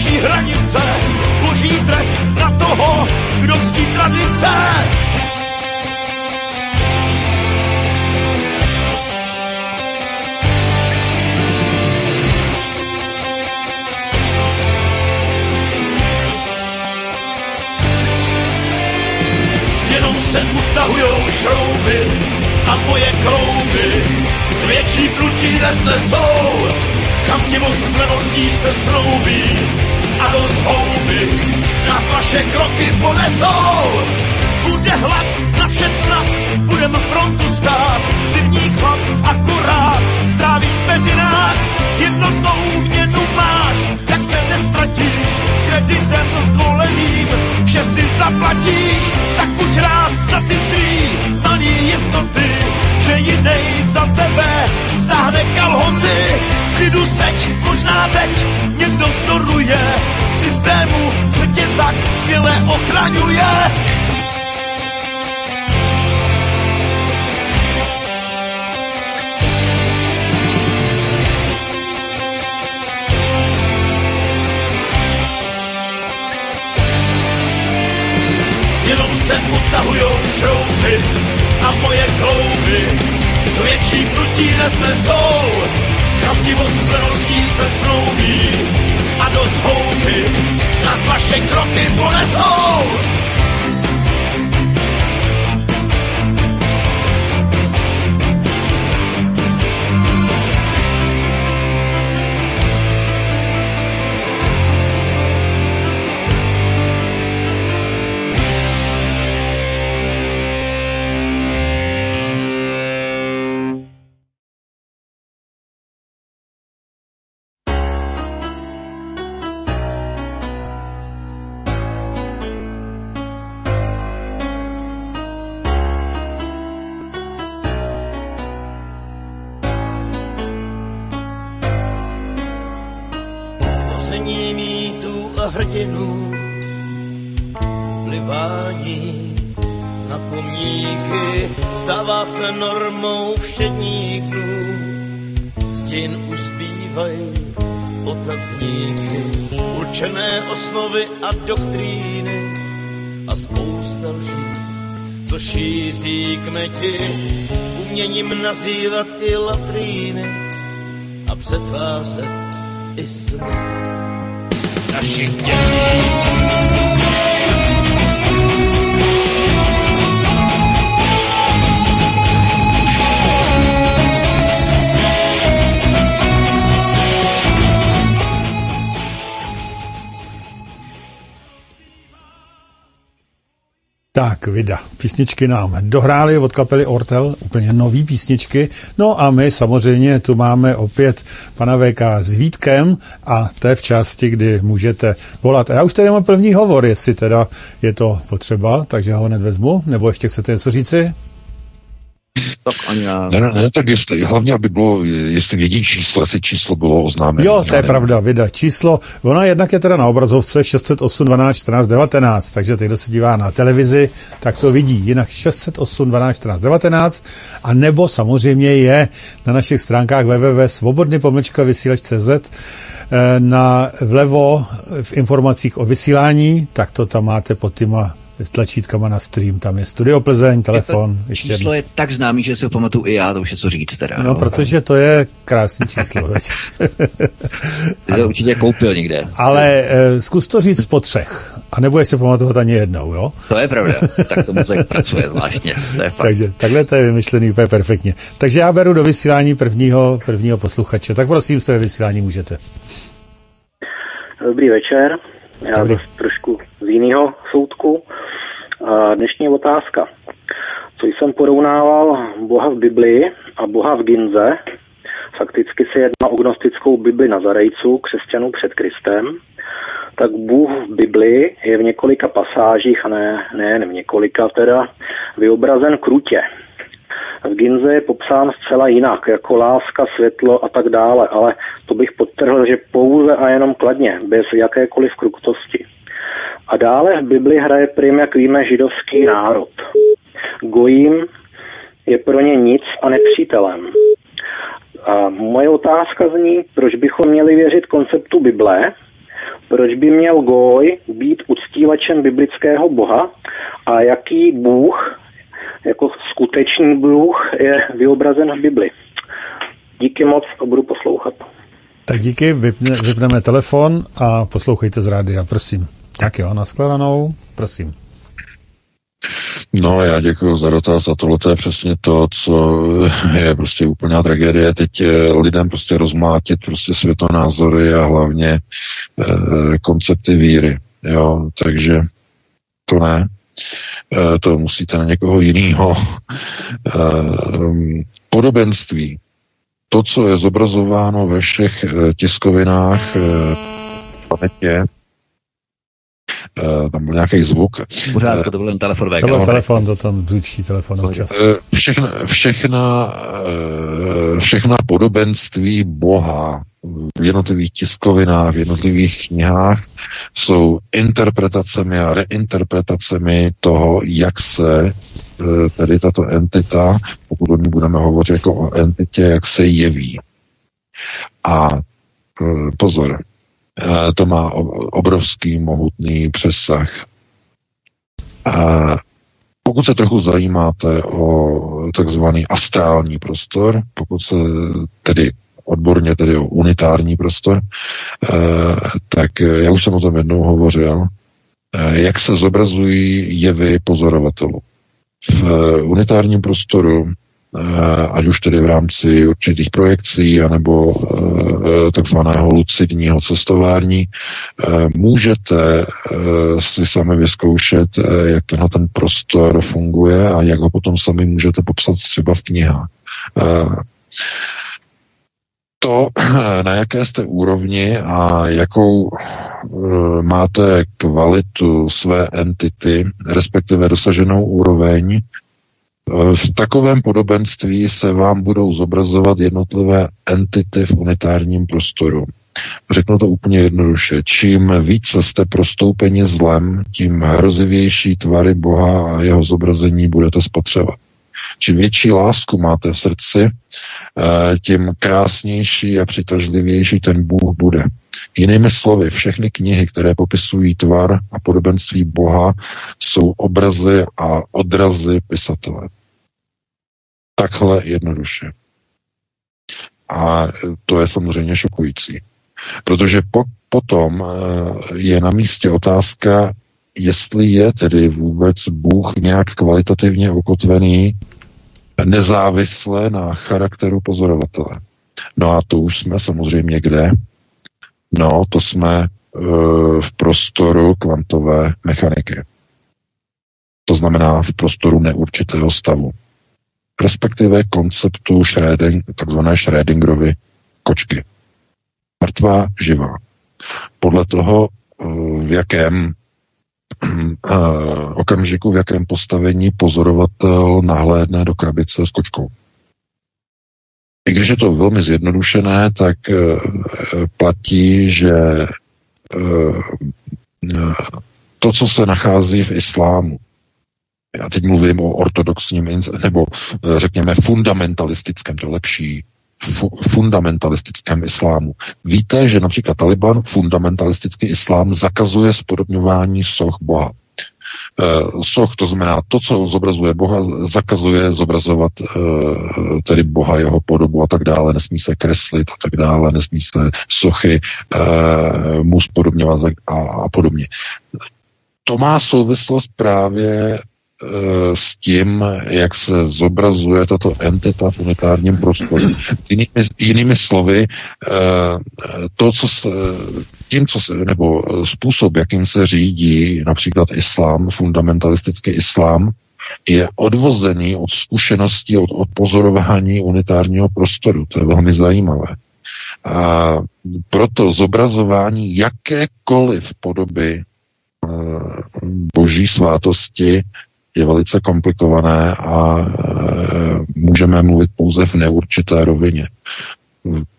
Speaker 5: Zruší hranice, boží trest na toho, kdo ctí tradice. jenom se utahujou šrouby a moje krouby větší prutí nesnesou. Chamtivost s levostí se snoubí a do zhouby nás vaše kroky ponesou. Bude hlad na vše snad, budeme frontu stát, zimní chlad akorát, strávíš v peřinách, jednotnou měnu máš, tak se nestratíš, kreditem zvoleným, vše si zaplatíš, tak buď rád za ty svý malý jistoty, že jinej za tebe stáhne kalhoty. Přidu seď, možná teď někdo vzdoruje systému, co tě tak skvěle ochraňuje. jenom se utahujou šrouby a moje klouby větší prutí nesnesou. Chamtivost s leností se snoubí a do zhouby nás vaše kroky ponesou. Doktríny a spousta lží, co šíří kmeti, uměním nazývat i latríny a přetvářet i sny našich dětí.
Speaker 4: Tak, vida. Písničky nám dohrály od kapely Ortel, úplně nový písničky. No a my samozřejmě tu máme opět pana VK s Vítkem a to je v části, kdy můžete volat. A já už tady mám první hovor, jestli teda je to potřeba, takže ho hned vezmu. Nebo ještě chcete něco říci?
Speaker 2: Tak ani já...
Speaker 3: Ne, ne, ne, tak jestli, hlavně, aby bylo, jestli vědí číslo, jestli číslo bylo oznámeno.
Speaker 4: Jo, to je pravda, vida. Číslo, ona jednak je teda na obrazovce 608 12 14 19, takže teď, kdo se dívá na televizi, tak to vidí. Jinak 608 12 14 19 a nebo samozřejmě je na našich stránkách www.svobodny vysílač.cz na vlevo v informacích o vysílání, tak to tam máte pod těma s tlačítkama na stream, tam je Studio Plzeň, telefon.
Speaker 2: Je číslo jedno. je tak známý, že si ho pamatuju i já, to už je co říct teda.
Speaker 4: No, no protože to je krásné číslo. (laughs)
Speaker 2: Ty to určitě koupil někde.
Speaker 4: Ale uh, zkus to říct po třech. A nebudeš se pamatovat ani jednou, jo?
Speaker 2: To je pravda. Tak to mozek (laughs) pracuje zvláštně. To je fakt.
Speaker 4: Takže takhle to je vymyšlený úplně perfektně. Takže já beru do vysílání prvního, prvního posluchače. Tak prosím, z té vysílání můžete.
Speaker 6: Dobrý večer. Já Dobrý. trošku z jiného soudku. A dnešní otázka. Co jsem porovnával Boha v Biblii a Boha v Ginze, fakticky se jedná o gnostickou Bibli Nazarejců, křesťanů před Kristem. tak Bůh v Biblii je v několika pasážích, a ne, ne v několika teda, vyobrazen krutě. V Ginze je popsán zcela jinak, jako láska, světlo a tak dále, ale to bych podtrhl, že pouze a jenom kladně, bez jakékoliv krutosti. A dále v Bibli hraje prim, jak víme, židovský národ. Gojím je pro ně nic a nepřítelem. A moje otázka zní, proč bychom měli věřit konceptu Bible, proč by měl Goj být uctívačem biblického boha a jaký bůh, jako skutečný bůh, je vyobrazen v Bibli. Díky moc a budu poslouchat.
Speaker 4: Tak díky, vypne, vypneme telefon a poslouchejte z rádia, prosím. Tak jo, nashledanou, prosím.
Speaker 3: No, já děkuji za dotaz a tohle je přesně to, co je prostě úplná tragédie. Teď eh, lidem prostě rozmlátit prostě světonázory a hlavně e, koncepty víry. Jo, takže to ne. E, to musíte na někoho jiného. E, podobenství. To, co je zobrazováno ve všech tiskovinách e, planetě, tam byl nějaký zvuk.
Speaker 2: Pořád to byl jen telefon.
Speaker 4: To byl telefon, to tam zvučí telefon občas.
Speaker 3: Všechna, všechna, všechna podobenství Boha v jednotlivých tiskovinách, v jednotlivých knihách jsou interpretacemi a reinterpretacemi toho, jak se tedy tato entita, pokud o ní budeme hovořit jako o entitě, jak se jeví. A pozor, Eh, to má obrovský, mohutný přesah. A pokud se trochu zajímáte o takzvaný astrální prostor, pokud se tedy odborně tedy o unitární prostor, eh, tak já už jsem o tom jednou hovořil, eh, jak se zobrazují jevy pozorovatelů. V unitárním prostoru Eh, ať už tedy v rámci určitých projekcí anebo eh, takzvaného lucidního cestování, eh, můžete si sami vyzkoušet, jak tenhle ten prostor funguje a jak ho potom sami můžete popsat třeba v knihách. To, (clears throat) na jaké jste úrovni a jakou máte kvalitu své entity, respektive dosaženou úroveň, v takovém podobenství se vám budou zobrazovat jednotlivé entity v unitárním prostoru. Řeknu to úplně jednoduše. Čím více jste prostoupeni zlem, tím hrozivější tvary Boha a jeho zobrazení budete spotřebovat. Čím větší lásku máte v srdci, eh, tím krásnější a přitažlivější ten Bůh bude. Jinými slovy, všechny knihy, které popisují tvar a podobenství Boha, jsou obrazy a odrazy pisatele. Takhle jednoduše. A to je samozřejmě šokující. Protože po, potom eh, je na místě otázka, jestli je tedy vůbec Bůh nějak kvalitativně ukotvený nezávisle na charakteru pozorovatele. No a to už jsme samozřejmě kde? No, to jsme uh, v prostoru kvantové mechaniky. To znamená v prostoru neurčitého stavu. Respektive konceptu Schröding, takzvané Schrödingerovy kočky. Mrtvá, živá. Podle toho, uh, v jakém (clears throat) okamžiku, v jakém postavení pozorovatel nahlédne do krabice s kočkou. I když je to velmi zjednodušené, tak uh, platí, že uh, to, co se nachází v islámu, já teď mluvím o ortodoxním, nebo řekněme fundamentalistickém, to lepší, fundamentalistickém islámu. Víte, že například Taliban, fundamentalistický islám, zakazuje spodobňování soch Boha. Uh, soch, to znamená to, co zobrazuje Boha, zakazuje zobrazovat uh, tedy Boha, jeho podobu a tak dále, nesmí se kreslit a tak dále, nesmí se sochy uh, mu spodobňovat a, a podobně. To má souvislost právě s tím, jak se zobrazuje tato entita v unitárním prostoru. Jinými, jinými slovy, eh, to, co se, tím, co se, nebo způsob, jakým se řídí například islám, fundamentalistický islám, je odvozený od zkušeností, od, od pozorování unitárního prostoru. To je velmi zajímavé. A proto zobrazování jakékoliv podoby eh, boží svátosti je velice komplikované a e, můžeme mluvit pouze v neurčité rovině.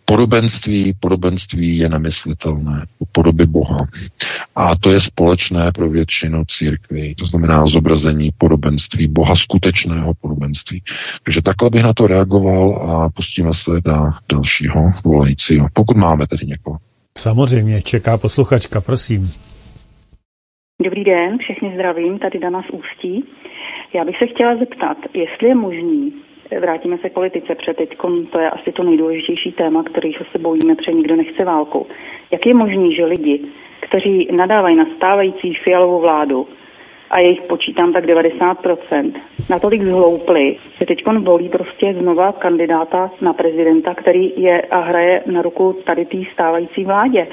Speaker 3: Podobenství, podobenství je nemyslitelné, podoby Boha. A to je společné pro většinu církví, to znamená zobrazení podobenství, Boha skutečného podobenství. Takže takhle bych na to reagoval a pustíme se na dalšího volajícího, pokud máme tedy někoho.
Speaker 4: Samozřejmě, čeká posluchačka, prosím.
Speaker 7: Dobrý den, všechny zdravím, tady Dana z Ústí. Já bych se chtěla zeptat, jestli je možný, vrátíme se k politice, protože teď to je asi to nejdůležitější téma, kterého se bojíme, protože nikdo nechce válku. Jak je možný, že lidi, kteří nadávají na stávající fialovou vládu, a jejich počítám tak 90%, natolik zhloupli, že teď volí prostě znova kandidáta na prezidenta, který je a hraje na ruku tady té stávající vládě.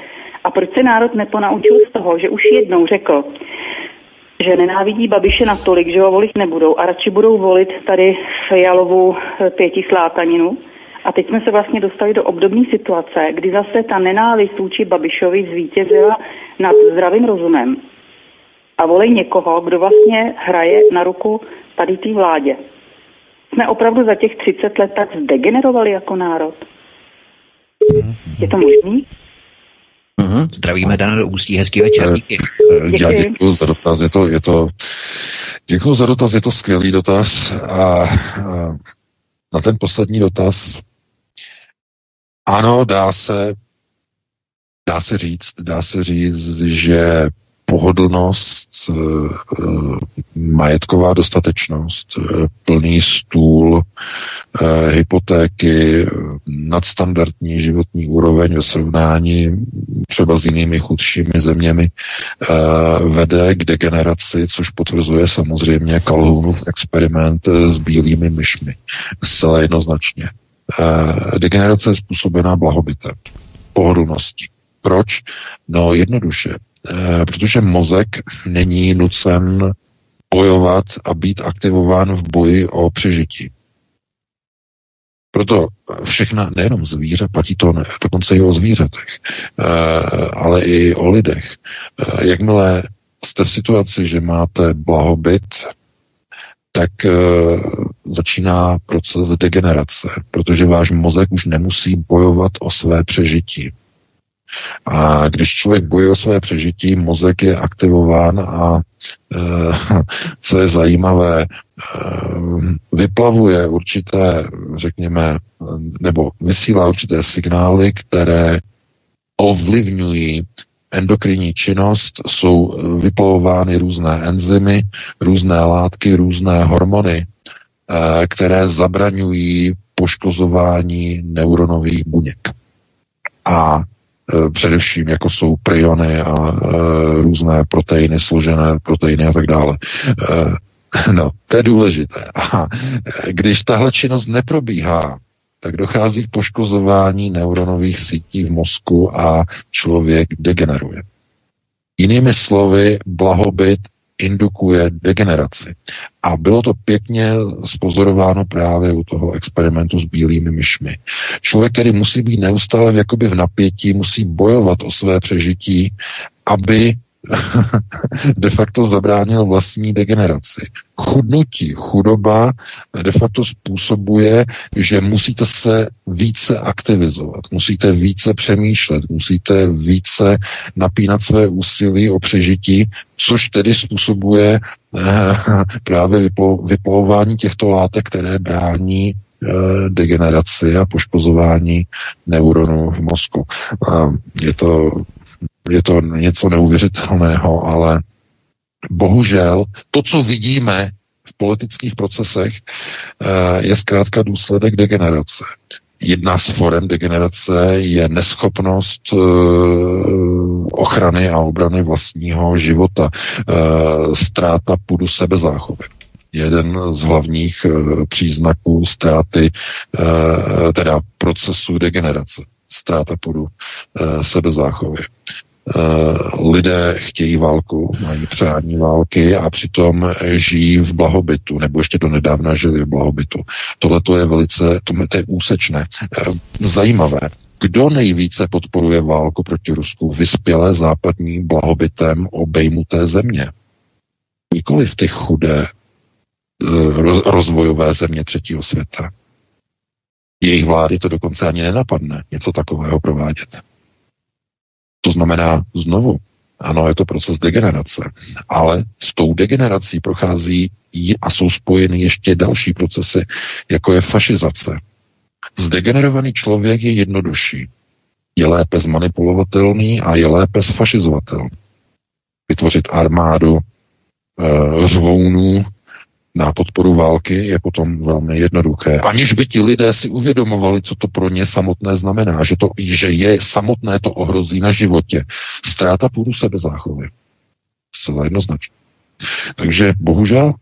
Speaker 7: A proč se národ neponaučil z toho, že už jednou řekl, že nenávidí Babiše natolik, že ho volit nebudou a radši budou volit tady Fialovu eh, pětislátaninu. A teď jsme se vlastně dostali do obdobné situace, kdy zase ta nenávist vůči Babišovi zvítězila nad zdravým rozumem. A volej někoho, kdo vlastně hraje na ruku tady té vládě. Jsme opravdu za těch 30 let tak zdegenerovali jako národ. Je to možný?
Speaker 2: Zdravíme Dana do Ústí, hezký večer, díky.
Speaker 3: Já děkuji za dotaz, je to, je to, děkuji za dotaz, je to skvělý dotaz a, a na ten poslední dotaz ano, dá se, dá se říct, dá se říct, že pohodlnost, eh, majetková dostatečnost, eh, plný stůl, eh, hypotéky, nadstandardní životní úroveň ve srovnání třeba s jinými chudšími zeměmi vede k degeneraci, což potvrzuje samozřejmě Calhounův experiment s bílými myšmi. Zcela jednoznačně. Degenerace je způsobená blahobytem, pohodlností. Proč? No jednoduše. Eh, protože mozek není nucen bojovat a být aktivován v boji o přežití. Proto všechna, nejenom zvíře, platí to ne, dokonce i o zvířatech, eh, ale i o lidech. Eh, jakmile jste v situaci, že máte blahobyt, tak začíná proces degenerace, protože váš mozek už nemusí bojovat o své přežití. A když člověk bojuje o své přežití, mozek je aktivován a e, (laughs) co je zajímavé, e, vyplavuje určité, řekněme, nebo vysílá určité signály, které ovlivňují endokrinní činnost, jsou vyplavovány různé enzymy, různé látky, různé hormony, e, které zabraňují poškozování neuronových buněk. A Eh, především jako jsou priony a e, různé proteiny, složené proteiny a tak dále. E, (laughs) no, to je důležité. A když tahle činnost neprobíhá, tak dochází k poškozování neuronových sítí v mozku a člověk degeneruje. Jinými slovy, blahobyt indukuje degeneraci. A bylo to pěkně spozorováno právě u toho experimentu s bílými myšmi. Člověk, který musí být neustále jakoby v napětí, musí bojovat o své přežití, aby (laughs) de facto zabránil vlastní degeneraci. Chudnutí, chudoba de facto způsobuje, že musíte se více aktivizovat, musíte více přemýšlet, musíte více napínat své úsilí o přežití, což tedy způsobuje eh, (laughs) právě vyplovování těchto látek, které brání eh, degeneraci a poškozování neuronů v mozku. Je to je to něco neuvěřitelného, ale bohužel to, co vidíme v politických procesech, eh, je zkrátka důsledek degenerace. Jedna z forem degenerace je neschopnost eh, ochrany a obrany vlastního života, eh, ztráta půdu sebezáchovy jeden z hlavních příznaků ztráty, teda procesu degenerace, ztráta půdu sebezáchovy. Eh, lidé chtějí válku, mají přání války a přitom žijí v blahobytu, nebo ještě do nedávna žili v blahobytu. Tohle to je velice, to je úsečné. Eh, zajímavé. Kdo nejvíce podporuje válku proti Rusku? Vyspělé západní blahobytem obejmuté země. Nikoli v ty chudé eh, rozvojové země třetího světa. Jejich vlády to dokonce ani nenapadne něco takového provádět. To znamená znovu, ano, je to proces degenerace, ale s tou degenerací prochází a jsou spojeny ještě další procesy, jako je fašizace. Zdegenerovaný člověk je jednodušší. Je lépe zmanipulovatelný a je lépe sfašizovatelný. Vytvořit armádu e, řvounů na podporu války je potom velmi jednoduché. Aniž by ti lidé si uvědomovali, co to pro ně samotné znamená, že, to, že je samotné to ohrozí na životě. Ztráta půdu sebezáchovy. Zcela jednoznačně. Takže bohužel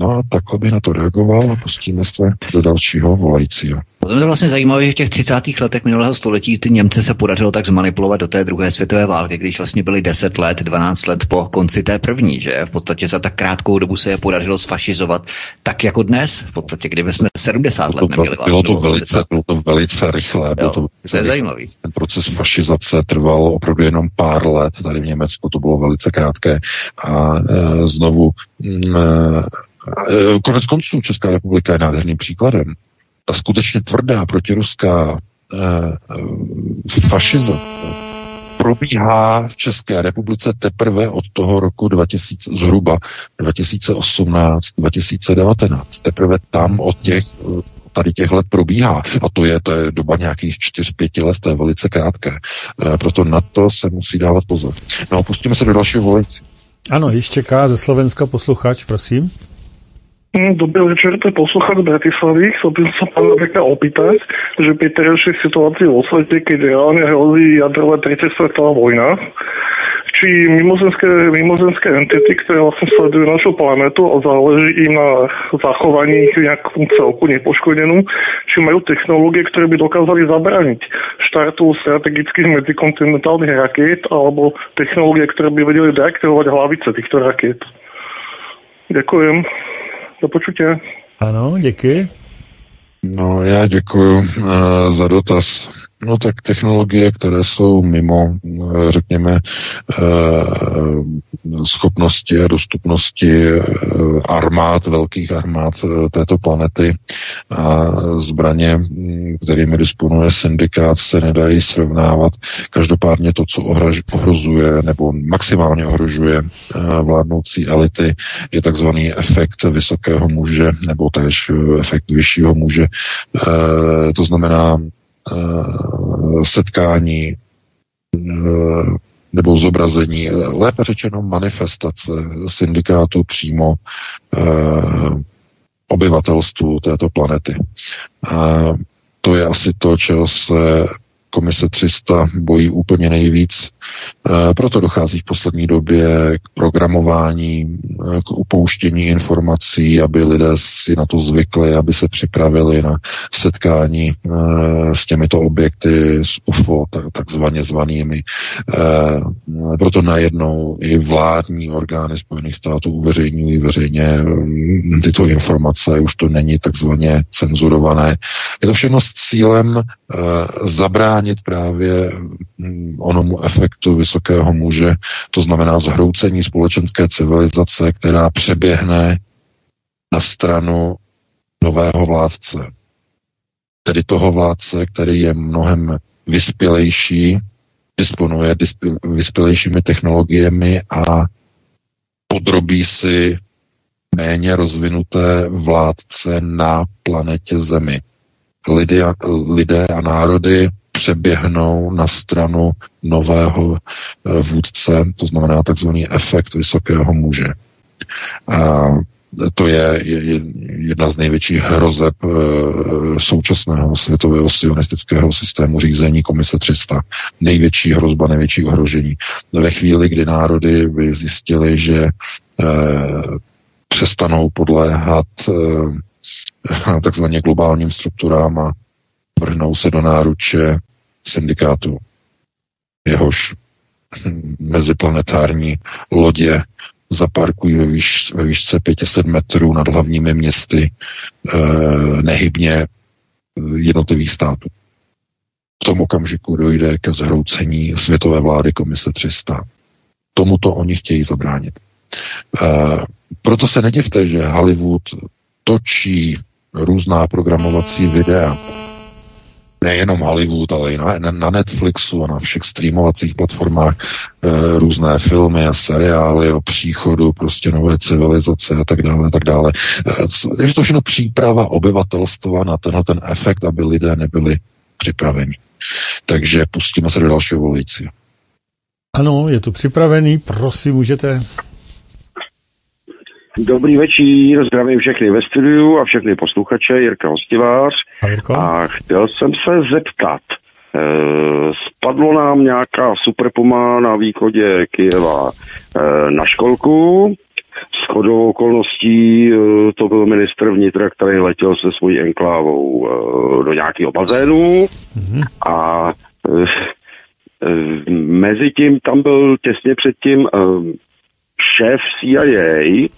Speaker 3: No a takhle bych na to reagoval a pustíme se do dalšího volajícího.
Speaker 2: To je vlastně zajímavé, že v těch 30. letech minulého století ty Němce se podařilo tak zmanipulovat do té druhé světové války, když vlastně byli 10 let, 12 let po konci té první, že v podstatě za tak krátkou dobu se je podařilo sfašizovat tak jako dnes, v podstatě kdyby jsme 70 let neměli.
Speaker 3: Bylo to, velice, bylo to velice rychlé. Bylo jo, to,
Speaker 2: to je zajímavý.
Speaker 3: Ten proces fašizace trval opravdu jenom pár let, tady v Německu to bylo velice krátké a e, znovu e, E, konec konců Česká republika je nádherným příkladem. Ta skutečně tvrdá protiruská eh, fašizace probíhá v České republice teprve od toho roku 2000, zhruba 2018-2019. Teprve tam od těch tady těch let probíhá. A to je, to je doba nějakých 4-5 let, to je velice krátké. E, proto na to se musí dávat pozor. No, pustíme se do dalšího volající.
Speaker 4: Ano, již čeká ze Slovenska posluchač, prosím.
Speaker 8: Hm, dobrý večer, to je posluchač Bratislavy. Chcel by sa pána Beka opýtať, že pri terajšej situácii vo svete, keď reálne hrozí jadrová tretia svetová vojna, či mimozemské, mimozemské entity, ktoré vlastne sledujú našu planetu a záleží im na zachovaní nejakú celku nepoškodenú, či majú technológie, ktoré by dokázali zabrániť štartu strategických medzikontinentálnych rakiet alebo technológie, ktoré by vedeli deaktivovať hlavice týchto rakiet. Ďakujem. Do počutě.
Speaker 4: Ano, děkuji.
Speaker 3: No, já děkuji uh, za dotaz. No tak technologie, které jsou mimo, uh, řekněme, uh, schopnosti a dostupnosti uh, armád, velkých armád této planety a zbraně, mm, kterými disponuje syndikát, se nedají srovnávat. Každopádně to, co ohraž, ohrozuje nebo maximálně ohrožuje vládnoucí elity, je takzvaný efekt vysokého muže nebo též efekt vyššího muže, Eh, to znamená eh, setkání eh, nebo zobrazení, lépe řečeno manifestace syndikátu přímo obyvatelstvu této planety. A to je asi to, čeho se komise 300 bojí úplně nejvíc. E, proto dochází v poslední době k programování, e, k upouštění informací, aby lidé si na to zvykli, aby se připravili na setkání e, s těmito objekty, s UFO, takzvaně zvanými. Proto najednou i vládní orgány Spojených států uveřejňují veřejně tyto informace, už to není takzvaně cenzurované. Je to všechno s cílem zabránit právě onomu efektu vysokého muže, to znamená zhroucení společenské civilizace, která přeběhne na stranu nového vládce. Tedy toho vládce, který je mnohem vyspělejší, disponuje vyspělejšími technologiemi a podrobí si méně rozvinuté vládce na planetě Zemi. Lidé, lidé a národy přeběhnou na stranu nového eh, vůdce, to znamená takzvaný efekt vysokého muže. A to je jedna z největších hrozeb eh, současného světového sionistického systému řízení Komise 300. Největší hrozba, největší ohrožení. Ve chvíli, kdy národy by zjistili, že eh, přestanou podléhat (laughs) takzvaně globálním strukturám a vrhnou se do náruče syndikátu. Jehož meziplanetární lodě zaparkují ve, výš, ve výšce 500 metrů nad hlavními městy e, nehybně jednotlivých států. v tom okamžiku dojde ke zhroucení světové vlády Komise 300. Tomuto oni chtějí zabránit. E, proto se nedivte, že Hollywood točí různá programovací videa, nejenom Hollywood, ale i na, na Netflixu a na všech streamovacích platformách e, různé filmy a seriály o příchodu prostě nové civilizace a tak dále a tak dále. E, je to všechno příprava obyvatelstva na tenhle ten efekt, aby lidé nebyli připraveni. Takže pustíme se do dalšího volajícího.
Speaker 4: Ano, je to připravený, prosím, můžete.
Speaker 9: Dobrý večer, zdravím všechny ve studiu a všechny posluchače, Jirka Hostivář.
Speaker 4: A,
Speaker 9: a chtěl jsem se zeptat, e, spadlo nám nějaká superpuma na východě Kijeva e, na školku, s chodou okolností e, to byl ministr vnitra, který letěl se svojí enklávou e, do nějakého bazénu mm-hmm. a mezi tím tam byl těsně předtím e, šéf CIA,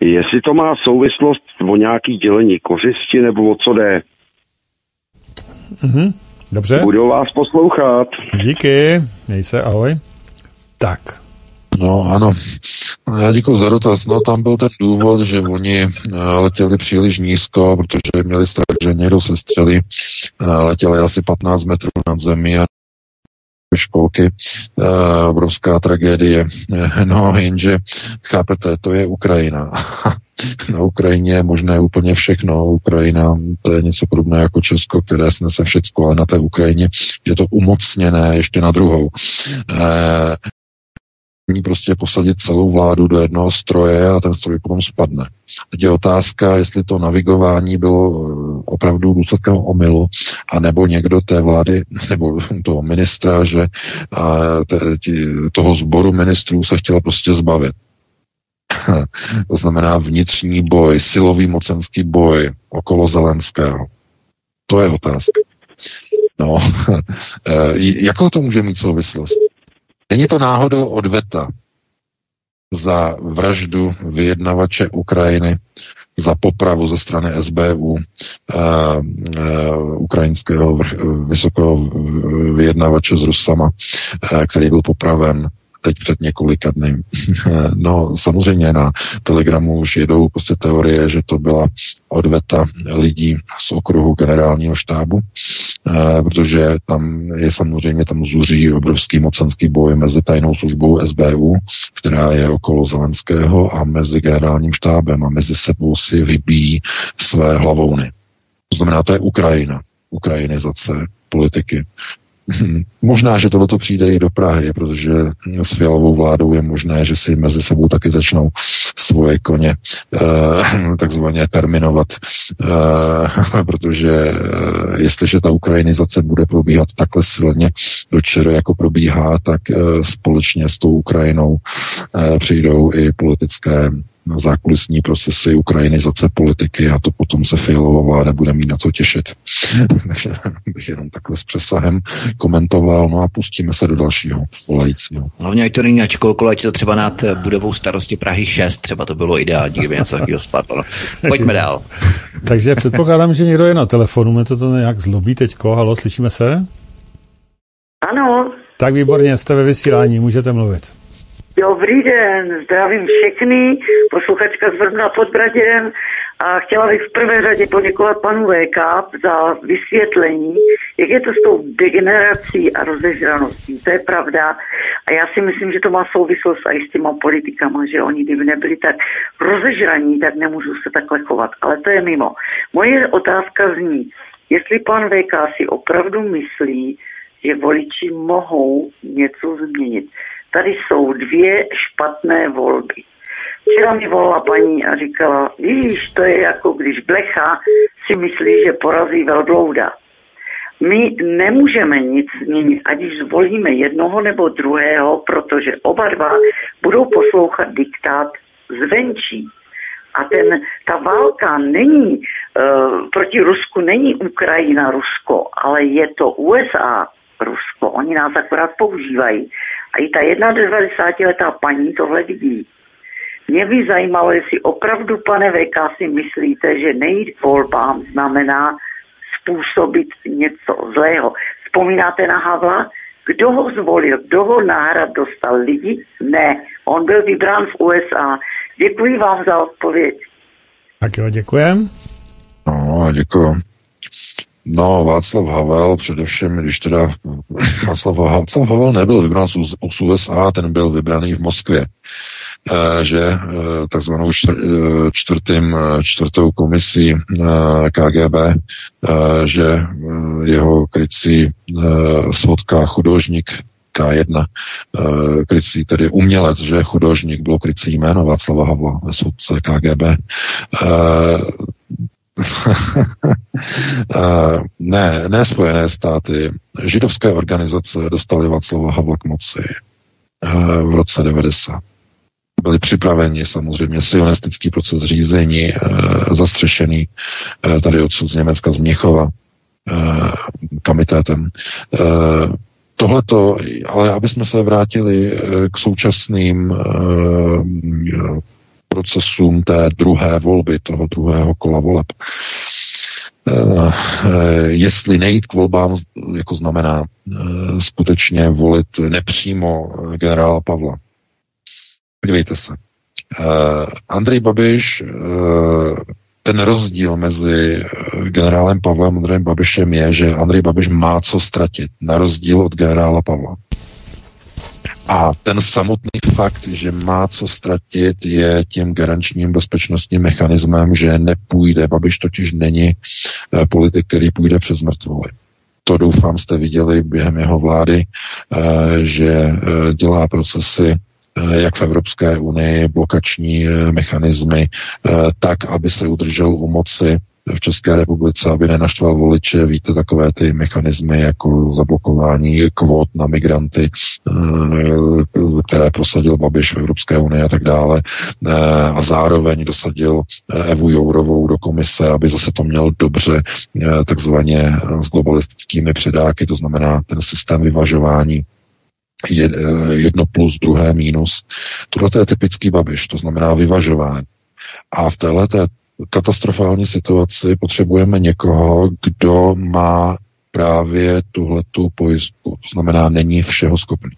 Speaker 9: Jestli to má souvislost o nějaký dělení kořisti nebo o co jde.
Speaker 4: Mhm, dobře.
Speaker 9: Budu vás poslouchat.
Speaker 4: Díky, měj se, ahoj. Tak.
Speaker 3: No ano, já děkuji za dotaz. No tam byl ten důvod, že oni eh, letěli příliš nízko, protože měli strach, že někdo se střelí. Eh, letěli asi 15 metrů nad zemí a školky, uh, obrovská tragédie. No, jenže, chápete, to je Ukrajina. (laughs) Na Ukrajině je možné úplně všechno. Ukrajina to je něco podobné jako Česko, které snese všechno, ale na té Ukrajině je to umocněné ještě na druhou. Uh, prostě posadit celou vládu do jednoho stroje a ten stroj potom spadne. Teď je otázka, jestli to navigování bylo eh, opravdu důsledkem omylu, anebo někdo té vlády, (laughs) nebo toho ministra, že toho sboru ministrů se chtěla prostě zbavit. (laughs) to znamená vnitřní boj, silový mocenský boj okolo Zelenského. To je otázka. No, (laughs) eh, jakou to může mít souvislost? Není to náhodou odveta za vraždu vyjednavače Ukrajiny, za popravu ze strany SBU, uh, uh, ukrajinského vrch, vysokého vyjednavače s Rusama, uh, který byl popraven teď před několika dny. (laughs) no samozřejmě na Telegramu už jedou prostě teorie, že to byla odveta lidí z okruhu generálního štábu, eh, protože tam je samozřejmě, tam zuří obrovský mocenský boj mezi tajnou službou SBU, která je okolo Zelenského a mezi generálním štábem a mezi sebou si vybíjí své hlavouny. To znamená, to je Ukrajina, ukrajinizace politiky. Hmm. Možná, že tohle přijde i do Prahy, protože s fialovou vládou je možné, že si mezi sebou taky začnou svoje koně eh, (laughs) takzvaně terminovat, eh, (laughs) protože eh, jestliže ta ukrajinizace bude probíhat takhle silně do čeru, jako probíhá, tak eh, společně s tou Ukrajinou eh, přijdou i politické zákulisní procesy ukrajinizace politiky a to potom se Fialová vláda bude mít na co těšit. Takže (laughs) bych jenom takhle s přesahem komentoval, no a pustíme se do dalšího volajícího.
Speaker 2: Hlavně, ať to není na školku, ať to třeba nad budovou starosti Prahy 6, třeba to bylo ideální, kdyby něco takového spadlo. Pojďme dál. (laughs)
Speaker 4: Takže předpokládám, že někdo je na telefonu, mě to, to nějak zlobí teďko. Halo, slyšíme se?
Speaker 10: Ano.
Speaker 4: Tak výborně, jste ve vysílání, můžete mluvit.
Speaker 10: Dobrý den, zdravím všechny, posluchačka z Vrbna pod Braděrem a chtěla bych v prvé řadě poděkovat panu VK za vysvětlení, jak je to s tou degenerací a rozežraností. To je pravda. A já si myslím, že to má souvislost i s těma politikama, že oni kdyby nebyli tak rozežraní, tak nemůžu se takhle chovat, ale to je mimo. Moje otázka zní, jestli pan VK si opravdu myslí, že voliči mohou něco změnit tady jsou dvě špatné volby. Včera mi volala paní a říkala, víš, to je jako když blecha si myslí, že porazí velblouda. My nemůžeme nic změnit, ať už zvolíme jednoho nebo druhého, protože oba dva budou poslouchat diktát zvenčí. A ten, ta válka není uh, proti Rusku, není Ukrajina Rusko, ale je to USA Rusko. Oni nás akorát používají. A i ta 91-letá paní tohle vidí. Mě by zajímalo, jestli opravdu, pane VK, si myslíte, že nejít volbám znamená způsobit něco zlého. Vzpomínáte na Havla? Kdo ho zvolil? Kdo ho náhrad dostal? Lidi? Ne. On byl vybrán v USA. Děkuji vám za odpověď.
Speaker 4: Tak jo, děkujem.
Speaker 3: No, děkuji. No, Václav Havel, především, když teda (laughs) Václav, Václav Havel nebyl vybrán z USA, ten byl vybraný v Moskvě, e, že e, takzvanou čtvr, e, čtvrtým, čtvrtou komisí KGB, že jeho krycí svodka chudožník K1, krycí tedy umělec, že chudožník bylo krycí jméno Václava Havla svodce KGB, (laughs) ne, ne Spojené státy. Židovské organizace dostaly Václava Havla k moci v roce 90. Byli připraveni samozřejmě sionistický proces řízení, zastřešený tady odsud z Německa, z Měchova, kamitétem. Tohleto, ale aby jsme se vrátili k současným procesům té druhé volby, toho druhého kola voleb. Uh, jestli nejít k volbám, jako znamená uh, skutečně volit nepřímo generála Pavla. Podívejte se. Andrej Babiš, ten rozdíl mezi generálem Pavlem a Andrejem Babišem je, že Andrej Babiš má co ztratit, na rozdíl od generála Pavla. A ten samotný fakt, že má co ztratit, je tím garančním bezpečnostním mechanismem, že nepůjde. Babiš totiž není eh, politik, který půjde přes mrtvoly. To doufám jste viděli během jeho vlády, eh, že eh, dělá procesy jak v Evropské unii, blokační mechanismy, tak, aby se udržel u moci v České republice, aby nenaštval voliče, víte, takové ty mechanismy jako zablokování kvót na migranty, eh, které prosadil Babiš v Evropské unii a tak dále. Eh, a zároveň dosadil eh, Evu Jourovou do komise, aby zase to měl dobře takzvaně s globalistickými předáky, to znamená ten systém vyvažování jedno plus, druhé minus. Tohle je typický Babiš, to znamená vyvažování. A v této katastrofální situaci potřebujeme někoho, kdo má právě tuhletu pojistku. To znamená, není všeho schopný.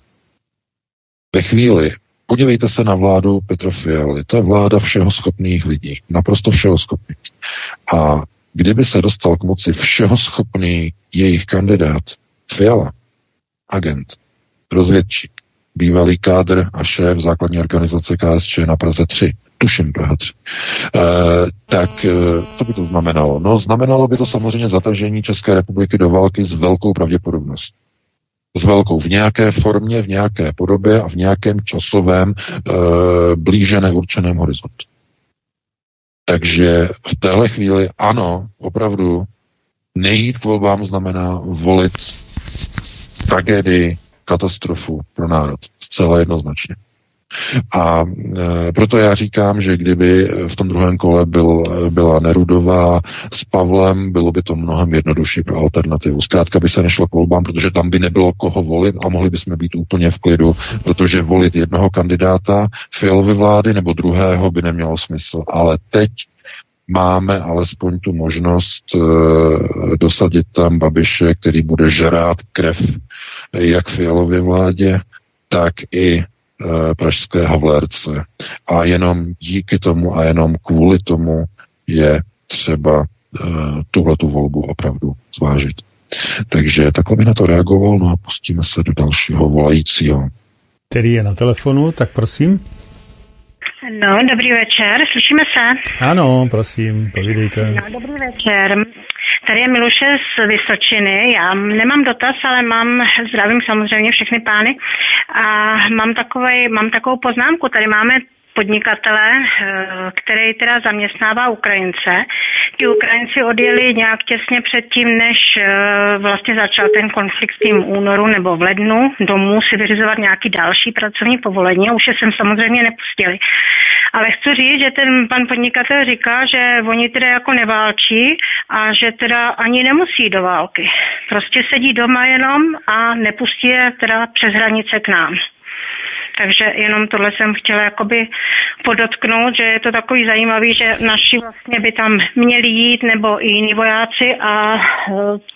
Speaker 3: Ve chvíli, podívejte se na vládu Petra Fialy, to je vláda všeho schopných lidí, naprosto všeho schopných. A kdyby se dostal k moci všeho schopný jejich kandidát Fiala, agent, rozvědčík, bývalý kádr a šéf základní organizace KSČ na Praze 3, tuším Praha 3, e, tak e, to by to znamenalo? No, znamenalo by to samozřejmě zatažení České republiky do války s velkou pravděpodobností. S velkou v nějaké formě, v nějaké podobě a v nějakém časovém e, blíže neurčeném horizontu. Takže v téhle chvíli ano, opravdu nejít k volbám znamená volit tragédii, katastrofu pro národ. Zcela jednoznačně. A e, proto já říkám, že kdyby v tom druhém kole byl, byla Nerudová s Pavlem, bylo by to mnohem jednodušší pro alternativu. Zkrátka by se nešlo k volbám, protože tam by nebylo koho volit a mohli bychom být úplně v klidu, protože volit jednoho kandidáta Fialovy vlády nebo druhého by nemělo smysl. Ale teď máme alespoň tu možnost e, dosadit tam Babiše, který bude žrát krev jak Fialově vládě, tak i pražské Havlérce. A jenom díky tomu a jenom kvůli tomu je třeba uh, tuhle tu volbu opravdu zvážit. Takže takhle bych na to reagoval, no a pustíme se do dalšího volajícího.
Speaker 4: Který je na telefonu, tak prosím.
Speaker 11: No, dobrý večer, slyšíme se?
Speaker 4: Ano, prosím, povídejte.
Speaker 11: No, dobrý večer. Tady je Miluše z Vysočiny. Já nemám dotaz, ale mám, zdravím samozřejmě všechny pány, a mám, takovej, mám takovou poznámku. Tady máme podnikatele, eh, který teda zaměstnává Ukrajince. Ti Ukrajinci odjeli nějak těsně předtím, než eh, vlastně začal ten konflikt v tím únoru nebo v lednu domů si vyřizovat nějaký další pracovní povolení a už je sem samozřejmě nepustili. Ale chci říct, že ten pan podnikatel říká, že oni teda jako neválčí a že teda ani nemusí do války. Prostě sedí doma jenom a nepustí je teda přes hranice k nám. Takže jenom tohle jsem chtěla jakoby podotknout, že je to takový zajímavý, že naši vlastně by tam měli jít nebo i jiní vojáci a e,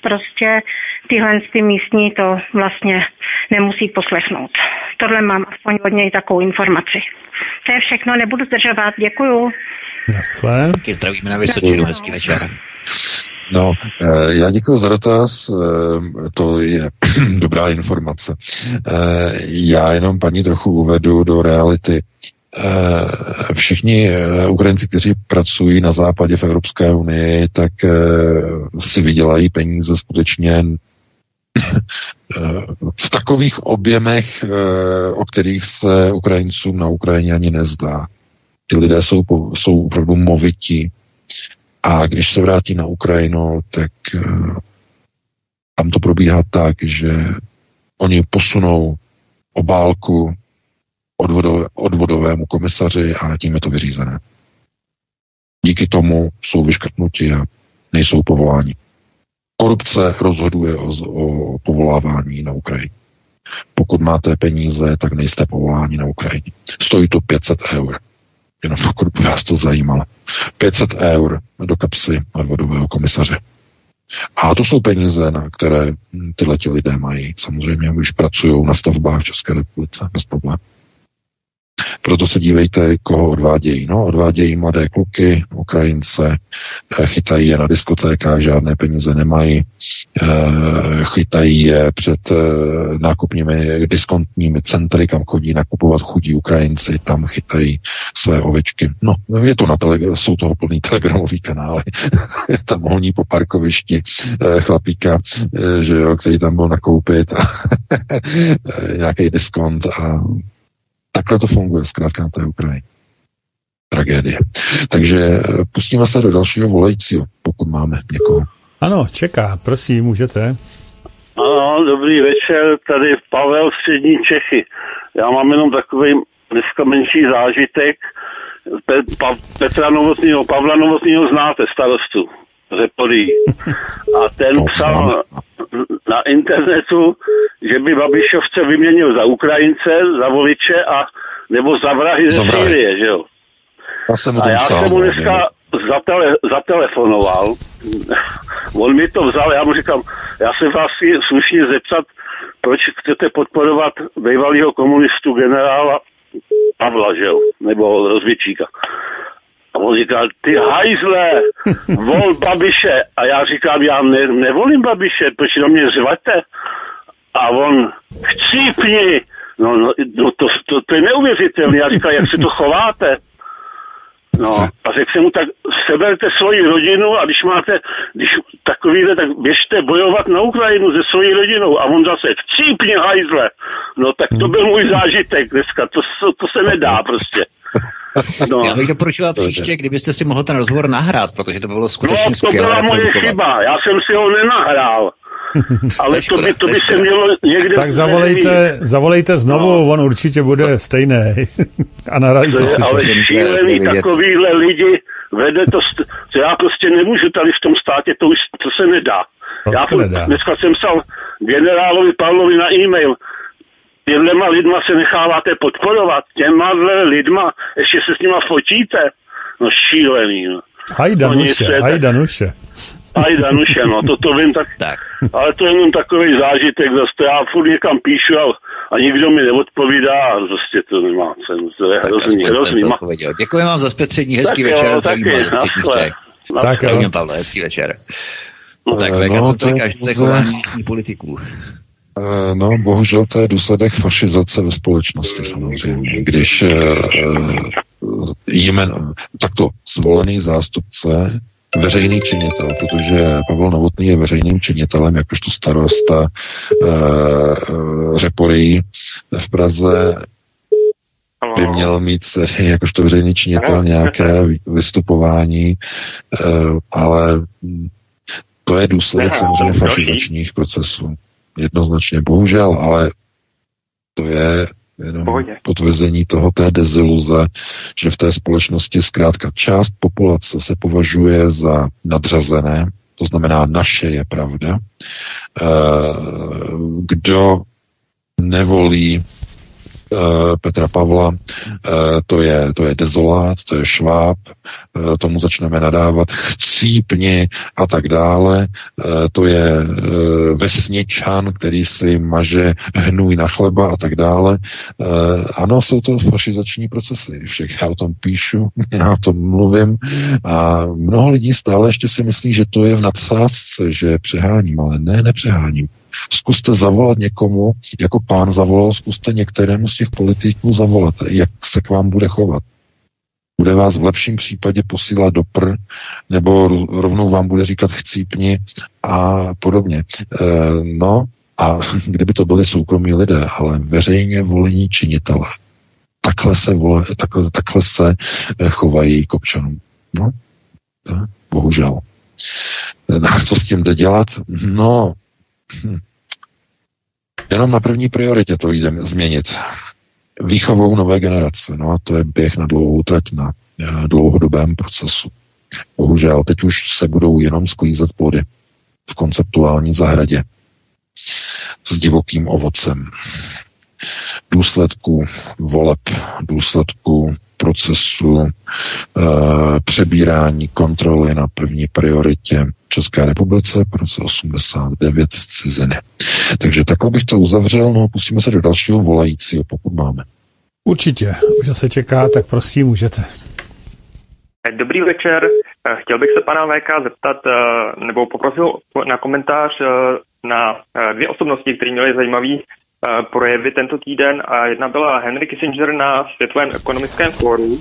Speaker 11: prostě tyhle ty místní to vlastně nemusí poslechnout. Tohle mám aspoň od něj takovou informaci. To je všechno, nebudu zdržovat, děkuju.
Speaker 4: Naschle.
Speaker 2: Zdravíme na Vysočinu, hezký večer.
Speaker 3: No, eh, já děkuji za dotaz, eh, to je (clears throat) dobrá informace. Eh, Já jenom paní trochu uvedu do reality. Všichni Ukrajinci, kteří pracují na západě v Evropské unii, tak si vydělají peníze skutečně v takových objemech, o kterých se Ukrajincům na Ukrajině ani nezdá. Ty lidé jsou, jsou opravdu movití. A když se vrátí na Ukrajinu, tak eh, tam to probíhá tak, že oni posunou obálku odvodo, odvodovému komisaři a tím je to vyřízené. Díky tomu jsou vyškrtnuti a nejsou povoláni. Korupce rozhoduje o, o povolávání na Ukrajině. Pokud máte peníze, tak nejste povoláni na Ukrajině. Stojí to 500 eur. Jenom pokud by vás to zajímalo. 500 eur do kapsy odvodového komisaře. A to jsou peníze, na které hm, tyhle lidé mají. Samozřejmě už pracují na stavbách v České republice bez problémů. Proto se dívejte, koho odvádějí. No, odvádějí mladé kluky, Ukrajince, eh, chytají je na diskotékách, žádné peníze nemají, eh, chytají je před eh, nákupními diskontními centry, kam chodí nakupovat chudí Ukrajinci, tam chytají své ovečky. No, je to na tele, jsou toho plný telegramový kanály. (laughs) tam honí po parkovišti chlapíka, že jo, který tam byl nakoupit (laughs) nějaký diskont a Takhle to funguje zkrátka na té Ukrajině. Tragédie. Takže eh, pustíme se do dalšího volajícího, pokud máme někoho.
Speaker 4: Ano, čeká, prosím, můžete.
Speaker 12: Ano, dobrý večer, tady Pavel Střední Čechy. Já mám jenom takový dneska menší zážitek. Pe- pa- Petra Novotního, Pavla Novotního znáte, starostu Řepolí. A ten psal na internetu, že by Babišovce vyměnil za Ukrajince, za voliče a nebo za vrahy ze. Sýrie, že jo?
Speaker 3: Já jsem
Speaker 12: A já
Speaker 3: psal,
Speaker 12: jsem mu dneska zatele, zatelefonoval. On mi to vzal, já mu říkám, já se vás chci slušně zeptat, proč chcete podporovat bývalého komunistu generála Pavla, že jo? Nebo rozvědčíka. A on říkal, ty hajzle, vol Babiše. A já říkám, já ne, nevolím Babiše, proč na mě řvete? A on, chcípni. No, no, no to, to, to je neuvěřitelné. Já říkal, jak se to chováte? No, a řekl jsem mu, tak seberte svoji rodinu a když máte, když takovýhle, tak běžte bojovat na Ukrajinu se svojí rodinou. A on zase, chcípně hajzle. No, tak to byl můj zážitek dneska, to, to, to se nedá prostě. (laughs) No.
Speaker 2: Já bych doporučoval příště, kdybyste si mohl ten rozhovor nahrát, protože to bylo
Speaker 12: No,
Speaker 2: skutečně
Speaker 12: to
Speaker 2: skvělé.
Speaker 12: byla moje chyba, já jsem si ho nenahrál. Ale to by, to by se mělo někde...
Speaker 4: Tak zavolejte, zavolejte znovu, no. on určitě bude stejný. (laughs) A naradíte
Speaker 12: To
Speaker 4: si
Speaker 12: je
Speaker 4: to.
Speaker 12: ale šílený takovýhle lidi, vede to, st- to já prostě nemůžu tady v tom státě, to už to se nedá.
Speaker 4: To
Speaker 12: já
Speaker 4: se nedá.
Speaker 12: dneska jsem psal generálovi Pavlovi na e-mail, těmhlema lidma se necháváte podporovat, těma lidma, ještě se s nima fotíte. No šílený, no.
Speaker 4: Aj
Speaker 12: Oni
Speaker 4: Danuše,
Speaker 12: se-
Speaker 4: Danuše.
Speaker 12: Aj Danuše, no, to, to vím tak,
Speaker 2: tak.
Speaker 12: ale to je jenom takový zážitek, zase já furt někam píšu a, a nikdo mi neodpovídá a prostě to nemá cenu, to je hrozný, hrozný. Ma-.
Speaker 2: Děkuji vám za zpětřední, hezký
Speaker 12: Tak jo,
Speaker 2: večer, zdravím
Speaker 12: taky,
Speaker 2: vás ze středních. Čech.
Speaker 12: Tak jo.
Speaker 2: Pavle, hezký večer. No tak,
Speaker 3: no,
Speaker 2: co
Speaker 3: to
Speaker 2: politiků.
Speaker 3: Eh, No, bohužel to je důsledek fašizace ve společnosti samozřejmě. Když eh, eh, jmen, takto zvolený zástupce, veřejný činitel, protože Pavel Novotný je veřejným činitelem, jakožto starosta eh, eh, Řeporí v Praze, by měl mít tedy jakožto veřejný činitel nějaké vystupování, eh, ale hm, to je důsledek samozřejmě fašizačních procesů. Jednoznačně, bohužel, ale to je jenom potvrzení toho té deziluze, že v té společnosti zkrátka část populace se považuje za nadřazené, to znamená naše je pravda. Eh, Kdo nevolí Petra Pavla, to je, to je dezolát, to je šváb, tomu začneme nadávat chcípni a tak dále, to je vesničan, který si maže hnůj na chleba a tak dále. Ano, jsou to fašizační procesy, však já o tom píšu, (laughs) já o tom mluvím a mnoho lidí stále ještě si myslí, že to je v nadsázce, že přeháním, ale ne, nepřeháním. Zkuste zavolat někomu, jako pán zavolal, zkuste některému z těch politiků zavolat, jak se k vám bude chovat. Bude vás v lepším případě posílat do pr, nebo rovnou vám bude říkat chcípni a podobně. E, no a (laughs) kdyby to byli soukromí lidé, ale veřejně volení činitele, takhle se, vole, takhle, takhle se eh, chovají k občanům. No, to, bohužel. A co s tím jde dělat? No, hm. jenom na první prioritě to jde změnit. Výchovou nové generace. No a to je běh na dlouhou trať na dlouhodobém procesu. Bohužel, teď už se budou jenom sklízet plody v konceptuální zahradě s divokým ovocem důsledku voleb, důsledku procesu e, přebírání kontroly na první prioritě České republice po roce 89 z ciziny. Takže takhle bych to uzavřel, no pustíme se do dalšího volajícího, pokud máme.
Speaker 4: Určitě, už se čeká, tak prosím, můžete.
Speaker 13: Dobrý večer. Chtěl bych se pana VK zeptat, eh, nebo poprosil na komentář eh, na dvě osobnosti, které měly zajímavý Eh, projevy tento týden. A jedna byla Henry Kissinger na Světovém ekonomickém fóru,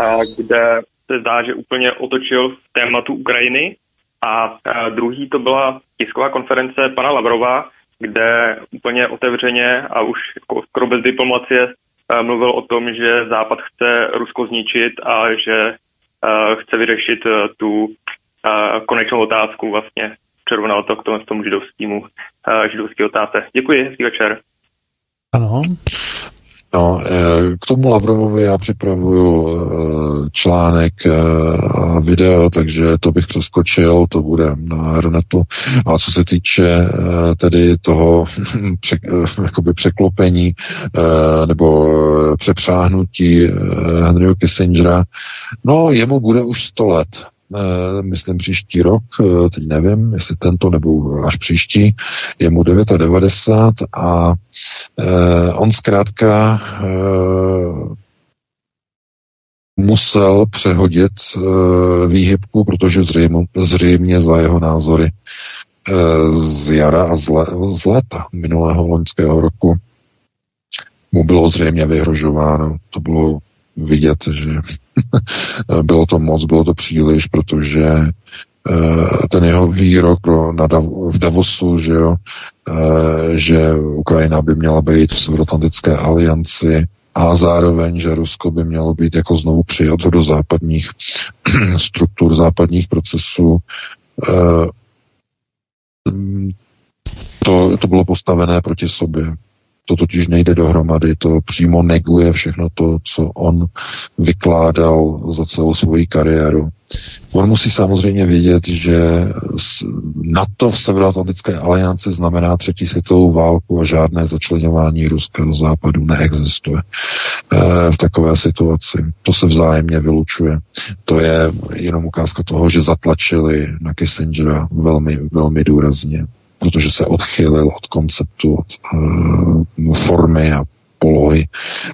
Speaker 13: eh, kde se zdá, že úplně otočil v tématu Ukrajiny. A eh, druhý to byla tisková konference pana Lavrova, kde úplně otevřeně a už jako skoro bez diplomacie mluvil o tom, že Západ chce Rusko zničit a že chce vyřešit tu konečnou otázku vlastně přirovnal to k tomu židovskému, uh, židovský otázce. Děkuji, hezký večer.
Speaker 4: Ano.
Speaker 3: No, eh, k tomu Lavrovovi já připravuju eh, článek a video, takže to bych přeskočil, to bude na Aeronetu. A co se týče tedy toho (laughs) jakoby překlopení nebo přepřáhnutí Henryho Kissingera, no jemu bude už 100 let. Eh, myslím příští rok, eh, teď nevím, jestli tento nebo až příští, je mu 99 a eh, on zkrátka musel přehodit výhybku, protože zřejmě, zřejmě za jeho názory z jara a z, léta minulého loňského roku mu bylo zřejmě vyhrožováno. To bylo vidět, že (laughs) bylo to moc, bylo to příliš, protože eh, ten jeho výrok v Davosu, že, jo, eh, že Ukrajina by měla být v Severoatlantické alianci a zároveň, že Rusko by mělo být jako znovu přijato do západních (clears throat) struktur, západních procesů. Eh, to, to bylo postavené proti sobě. To totiž nejde dohromady, to přímo neguje všechno to, co on vykládal za celou svoji kariéru. On musí samozřejmě vědět, že NATO v Severoatlantické alianci znamená třetí světovou válku a žádné začlenování ruského západu neexistuje e, v takové situaci. To se vzájemně vylučuje. To je jenom ukázka toho, že zatlačili na Kissingera velmi, velmi důrazně protože se odchylil od konceptu, od uh, formy a polohy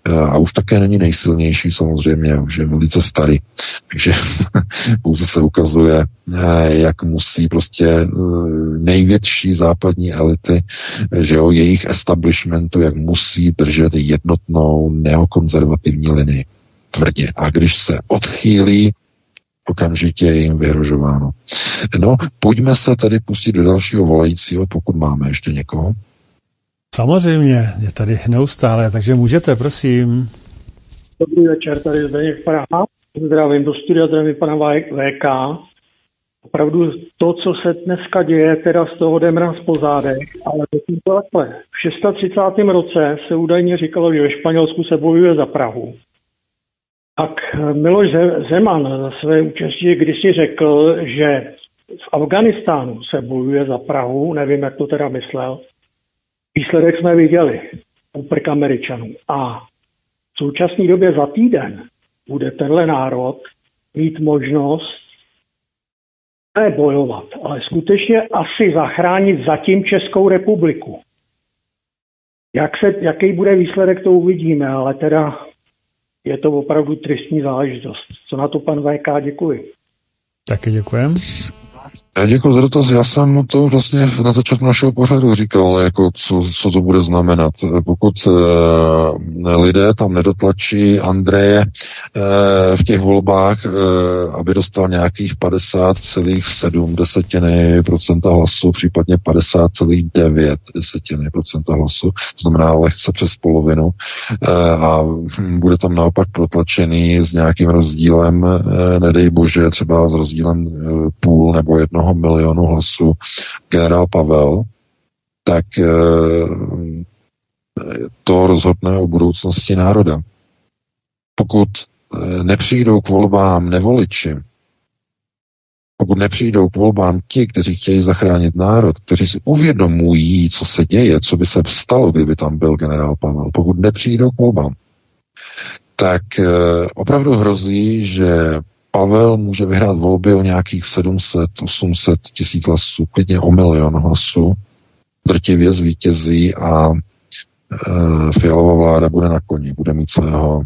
Speaker 3: uh, a už také není nejsilnější samozřejmě, už je velice starý. (laughs) Takže pouze se ukazuje, uh, jak musí prostě největší západní elity, že o jejich establishmentu, jak musí držet jednotnou neokonzervativní linii tvrdě. A když se odchýlí okamžitě je jim vyhrožováno. No, pojďme se tedy pustit do dalšího volajícího, pokud máme ještě někoho.
Speaker 4: Samozřejmě, je tady neustále, takže můžete, prosím.
Speaker 14: Dobrý večer, tady Zdeněk Praha. Zdravím do studia, zdravím pana VK. Opravdu to, co se dneska děje, teda z toho jdem nás po zádech, ale to takhle. V 630. roce se údajně říkalo, že ve Španělsku se bojuje za Prahu. Tak Miloš Zeman za své účastí si řekl, že v Afganistánu se bojuje za Prahu, nevím, jak to teda myslel. Výsledek jsme viděli. úprk Američanů. A v současné době za týden bude tenhle národ mít možnost ne bojovat, ale skutečně asi zachránit zatím Českou republiku. Jak se, jaký bude výsledek, to uvidíme, ale teda je to opravdu tristní záležitost. Co na to pan VK, děkuji.
Speaker 4: Taky děkujem.
Speaker 3: Děkuji za dotaz. Já jsem to vlastně na začátku našeho pořadu říkal, jako co, co to bude znamenat. Pokud uh, lidé tam nedotlačí Andreje uh, v těch volbách, uh, aby dostal nějakých 50,7 desetiny procenta hlasu, případně 50,9 desetiny procenta hlasu, znamená lehce přes polovinu, uh, a bude tam naopak protlačený s nějakým rozdílem, uh, nedej bože, třeba s rozdílem uh, půl nebo jedno jednoho milionu hlasů generál Pavel, tak eh, to rozhodne o budoucnosti národa. Pokud eh, nepřijdou k volbám nevoliči, pokud nepřijdou k volbám ti, kteří chtějí zachránit národ, kteří si uvědomují, co se děje, co by se stalo, kdyby tam byl generál Pavel, pokud nepřijdou k volbám, tak eh, opravdu hrozí, že Pavel může vyhrát volby o nějakých 700, 800 tisíc hlasů, klidně o milion hlasů. Drtivě zvítězí a e, Fialová vláda bude na koni, bude mít svého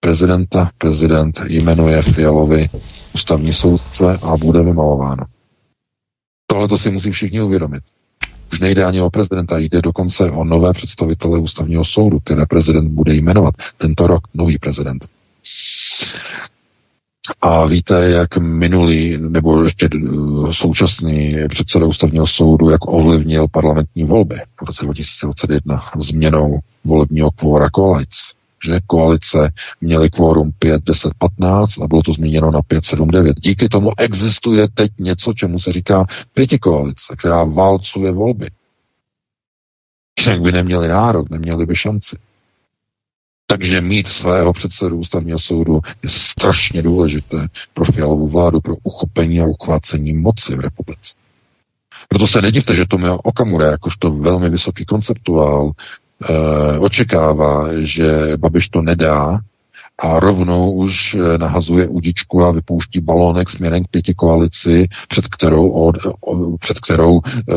Speaker 3: prezidenta, prezident jmenuje Fialovi ústavní soudce a bude vymalováno. Tohle to si musí všichni uvědomit. Už nejde ani o prezidenta, jde dokonce o nové představitele ústavního soudu, které prezident bude jmenovat tento rok, nový prezident. A víte, jak minulý nebo ještě eh, současný předseda ústavního soudu, jak ovlivnil parlamentní volby v roce 2021 změnou volebního kvóra koalic. Že koalice měly kvórum 5, 10, 15 a bylo to změněno na 5, 7, 9. Díky tomu existuje teď něco, čemu se říká pěti koalice, která válcuje volby. Jak by neměli nárok, neměli by šanci. Takže mít svého předsedu ústavního soudu je strašně důležité pro fialovou vládu, pro uchopení a uchvácení moci v republice. Proto se nedivte, že Tomio Okamura, jakožto velmi vysoký konceptuál, e, očekává, že Babiš to nedá a rovnou už eh, nahazuje udičku a vypouští balónek směrem k pěti koalici, před kterou, od, před kterou eh,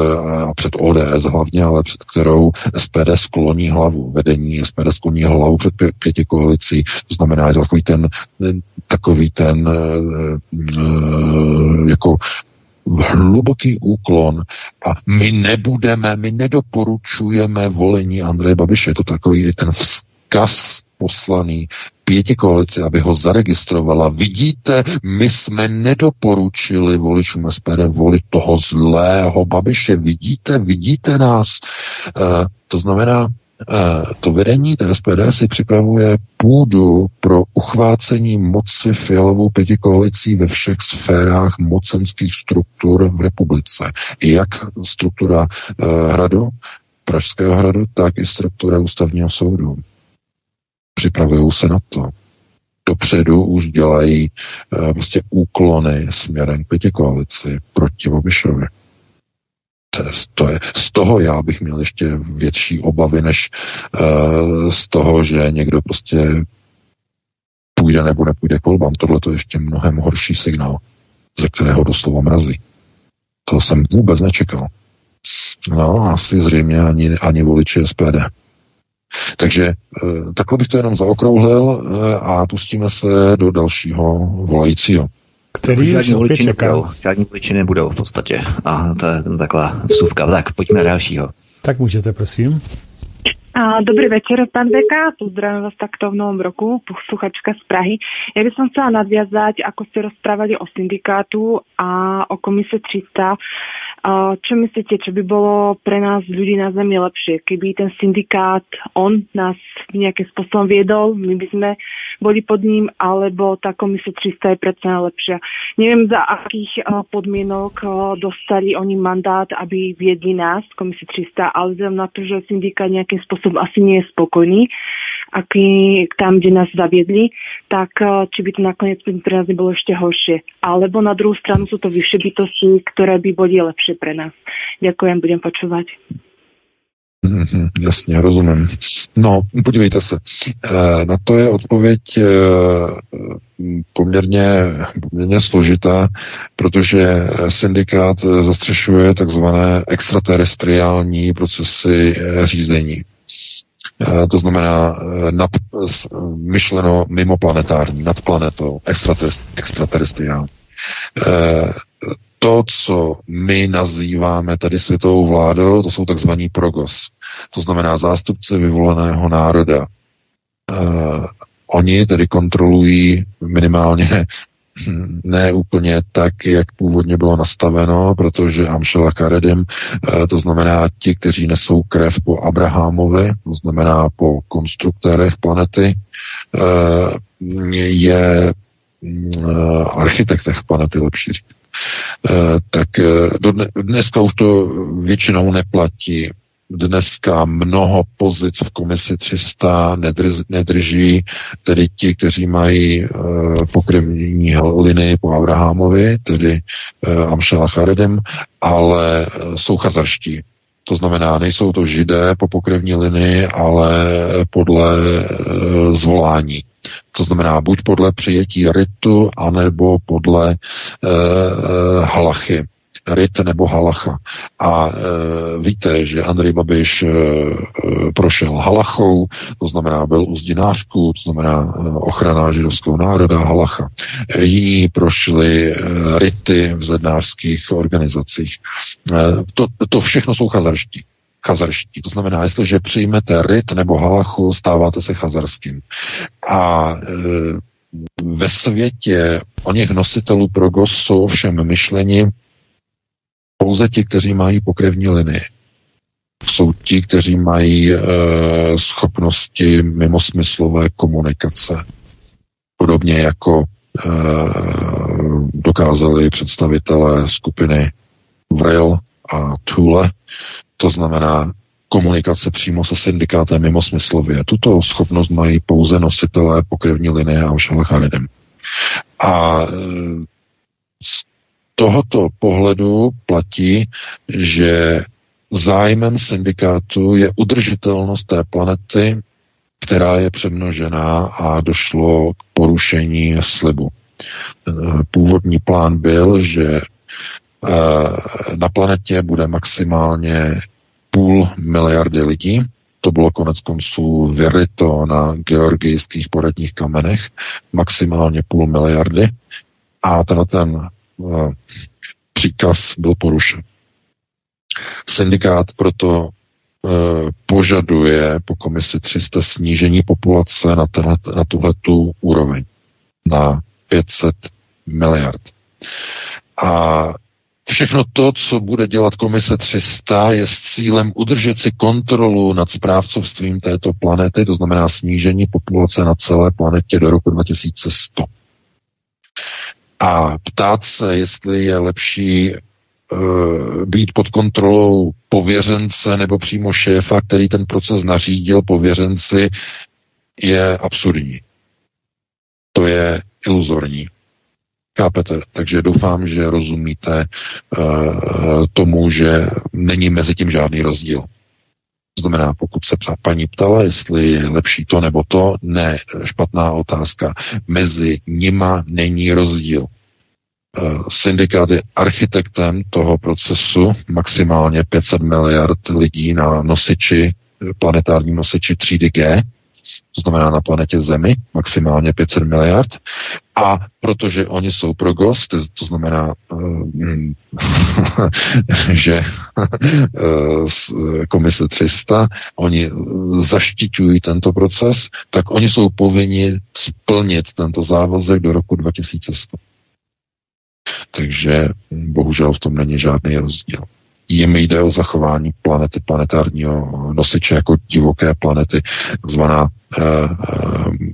Speaker 3: a před ODS hlavně, ale před kterou SPD skloní hlavu. Vedení SPD skloní hlavu před pěti koalicí. To znamená, je to takový ten, takový ten eh, jako hluboký úklon a my nebudeme, my nedoporučujeme volení Andreje Babiše. Je to takový ten vzkaz poslaný pěti koalici, aby ho zaregistrovala. Vidíte, my jsme nedoporučili voličům SPD volit toho zlého Babiše. Vidíte, vidíte nás. E, to znamená, e, to vedení té SPD si připravuje půdu pro uchvácení moci fialovou pěti koalicí ve všech sférách mocenských struktur v republice. Jak struktura e, hradu, Pražského hradu, tak i struktura ústavního soudu. Připravují se na to. Dopředu už dělají uh, prostě úklony směrem k pěti koalici proti Bobišovi. To je, to je, z toho já bych měl ještě větší obavy, než uh, z toho, že někdo prostě půjde nebo nepůjde k volbám. Tohle to je ještě mnohem horší signál, ze kterého doslova mrazí. To jsem vůbec nečekal. No, asi zřejmě ani, ani voliči SPD. Takže eh, takhle bych to jenom zaokrouhlil eh, a pustíme se do dalšího volajícího.
Speaker 2: Který žádní voliči nebudou, žádní voliči nebudou v podstatě. A to je taková vsuvka. Tak, pojďme na dalšího.
Speaker 4: Tak můžete, prosím.
Speaker 15: Dobrý večer, pán Beka. Pozdravím vás takto v novom roku, posluchačka z Prahy. Ja by som chcela nadviazať, ako ste rozprávali o syndikátu a o komise 300 čo myslíte, čo by bolo pre nás ľudí na Zemi lepšie, keby ten syndikát, on nás nejakým spôsobom viedol, my by sme boli pod ním, alebo tá komise 300 je predsa lepšia. Neviem, za akých podmienok dostali oni mandát, aby viedli nás, komise 300, ale vzhľadom na to, že syndikát nejakým spôsobom asi nie je spokojný, aký tam, kde nás zaviedli, tak či by to nakoniec pre nás nebolo ešte horšie. Alebo na druhú stranu sú to vyššie bytosti, ktoré by boli lepšie pre nás. Ďakujem, budem počúvať.
Speaker 3: Mhm, jasně, rozumím. No, podívejte se. Eh, na to je odpověď eh, poměrně, poměrně složitá, protože syndikát zastřešuje takzvané extraterestriální procesy eh, řízení. To znamená nad, myšleno mimo planetární, nad planetou, extraterestriální to, co my nazýváme tady světovou vládou, to jsou takzvaní progos. To znamená zástupce vyvoleného národa. Oni tedy kontrolují minimálně ne úplně tak, jak původně bylo nastaveno, protože Amšela Karedim, eh, to znamená ti, kteří nesou krev po Abrahamovi, to znamená po konstruktérech planety, eh, je architektech planety, lepší říct. Eh, tak eh, dneska už to většinou neplatí. Dneska mnoho pozic v komisi 300 nedrž, nedrží tedy ti, kteří mají uh, pokrevní linii po Abrahamovi, tedy uh, Amšela Charedem, ale uh, jsou chazarští. To znamená, nejsou to židé po pokrevní linii, ale podle uh, zvolání. To znamená buď podle přijetí ritu, anebo podle e, halachy rit nebo halacha. A e, víte, že Andrej Babiš e, prošel halachou, to znamená byl u zdinářků, to znamená e, ochrana židovského národa, halacha. E, jiní prošli e, rity v zednářských organizacích. E, to, to všechno jsou chazarští chazarští. To znamená, jestliže přijmete ryt nebo halachu, stáváte se chazarským. A e, ve světě o něch nositelů progos jsou ovšem myšleni pouze ti, kteří mají pokrevní linii. Jsou ti, kteří mají e, schopnosti mimosmyslové komunikace. Podobně jako e, dokázali představitelé skupiny Vril a Thule, to znamená komunikace přímo se syndikátem mimo smyslově. Tuto schopnost mají pouze nositelé pokrevní linie a Charidem. A e, z tohoto pohledu platí, že zájmem syndikátu je udržitelnost té planety, která je přemnožená a došlo k porušení slibu. E, původní plán byl, že Eh, na planetě bude maximálně půl miliardy lidí. To bylo konec konců vyryto na georgijských poradních kamenech. Maximálně půl miliardy. A ten uh, příkaz byl porušen. Syndikát proto uh, požaduje po komisi 300 snížení populace na, tenhle, na tuhletu úroveň. Na 500 miliard. A Všechno to, co bude dělat komise 300, je s cílem udržet si kontrolu nad správcovstvím této planety, to znamená snížení populace na celé planetě do roku 2100. A ptát se, jestli je lepší uh, být pod kontrolou pověřence nebo přímo šéfa, který ten proces nařídil pověřenci, je absurdní. To je iluzorní. Chápete? Takže doufám, že rozumíte uh, tomu, že není mezi tím žádný rozdíl. To znamená, pokud se paní ptala, jestli je lepší to nebo to, ne, špatná otázka. Mezi nima není rozdíl. Uh, syndikát je architektem toho procesu, maximálně 500 miliard lidí na nosiči, planetární nosiči 3DG, to znamená na planetě Zemi, maximálně 500 miliard. A protože oni jsou pro gost, to znamená, uh, (laughs) že uh, komise 300, oni zaštiťují tento proces, tak oni jsou povinni splnit tento závazek do roku 2100. Takže bohužel v tom není žádný rozdíl jim jde o zachování planety, planetárního nosiče jako divoké planety, zvaná uh,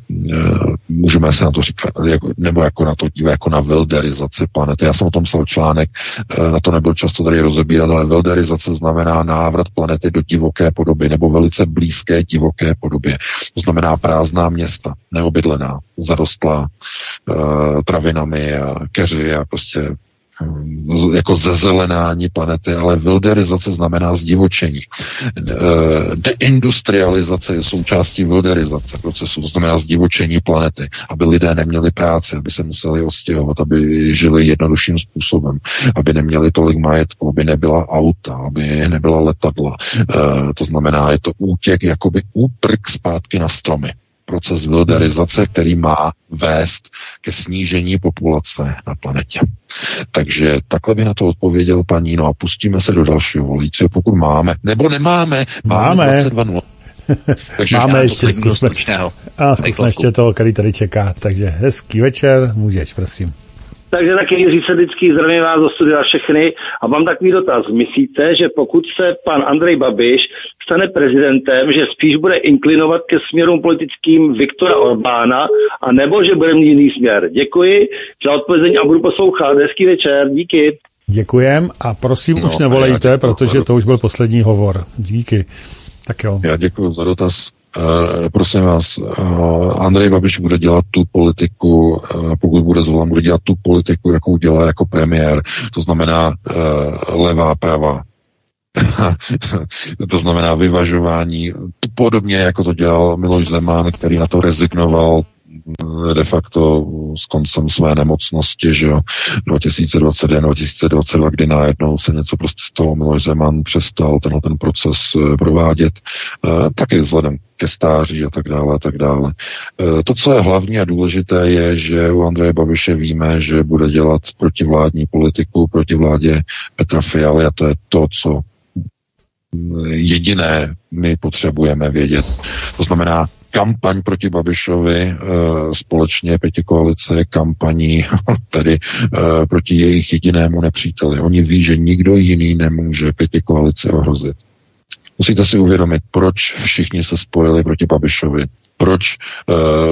Speaker 3: uh, můžeme se na to říkat, jako, nebo jako na to dívat, jako na wilderizaci planety. Já jsem o tom psal článek, uh, na to nebyl často tady rozebírat, ale wilderizace znamená návrat planety do divoké podoby, nebo velice blízké divoké podobě. To znamená prázdná města, neobydlená, zarostlá uh, travinami a keři a prostě jako zezelenání planety, ale wilderizace znamená zdivočení. Deindustrializace je součástí wilderizace procesu, to znamená zdivočení planety, aby lidé neměli práci, aby se museli ostěhovat, aby žili jednodušším způsobem, aby neměli tolik majetku, aby nebyla auta, aby nebyla letadla. To znamená, je to útěk, jakoby úprk zpátky na stromy proces wilderizace, který má vést ke snížení populace na planetě. Takže takhle by na to odpověděl paní, no a pustíme se do dalšího volícího, pokud máme, nebo nemáme, máme, máme. 22 (laughs)
Speaker 4: takže máme ještě, zkusme, a zkusme ještě toho, který tady čeká. Takže hezký večer, můžeš, prosím.
Speaker 16: Takže taky Jiří Sedický, zdravím vás do studia všechny a mám takový dotaz. Myslíte, že pokud se pan Andrej Babiš stane prezidentem, že spíš bude inklinovat ke směrům politickým Viktora Orbána, a nebo že bude mít jiný směr? Děkuji za odpovězení a budu poslouchat. Hezký večer, díky.
Speaker 4: Děkujem a prosím no, už nevolejte, protože to už byl poslední hovor. Díky. Tak jo.
Speaker 3: Já děkuji za dotaz. Uh, prosím vás, uh, Andrej Babiš bude dělat tu politiku, uh, pokud bude zvolen, bude dělat tu politiku, jakou dělá jako premiér. To znamená levá, pravá. (laughs) to znamená vyvažování, podobně jako to dělal Miloš Zeman, který na to rezignoval de facto s koncem své nemocnosti, že jo, 2021, 2022, kdy najednou se něco prostě stalo, Miloš Zeman přestal tenhle ten proces eh, provádět, eh, taky vzhledem ke stáří a tak dále a tak dále. Eh, to, co je hlavní a důležité, je, že u Andreje Babiše víme, že bude dělat protivládní politiku proti vládě Petra Fialy a to je to, co jediné my potřebujeme vědět. To znamená, kampaň proti Babišovi e, společně pěti koalice kampaní (laughs) tedy e, proti jejich jedinému nepříteli. Oni ví, že nikdo jiný nemůže pěti koalici ohrozit. Musíte si uvědomit, proč všichni se spojili proti Babišovi, proč e,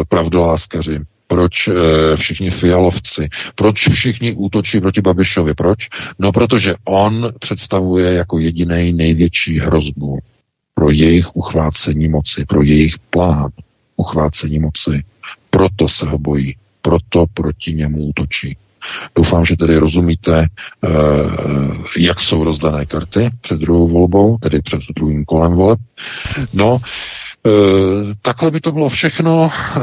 Speaker 3: pravdoláskaři, proč e, všichni fialovci, proč všichni útočí proti Babišovi, proč? No, protože on představuje jako jediný největší hrozbu pro jejich uchvácení moci, pro jejich plán uchvácení moci. Proto se ho bojí, proto proti němu útočí. Doufám, že tedy rozumíte, eh, jak jsou rozdané karty před druhou volbou, tedy před druhým kolem voleb. No, takhle by to bylo všechno. Eh,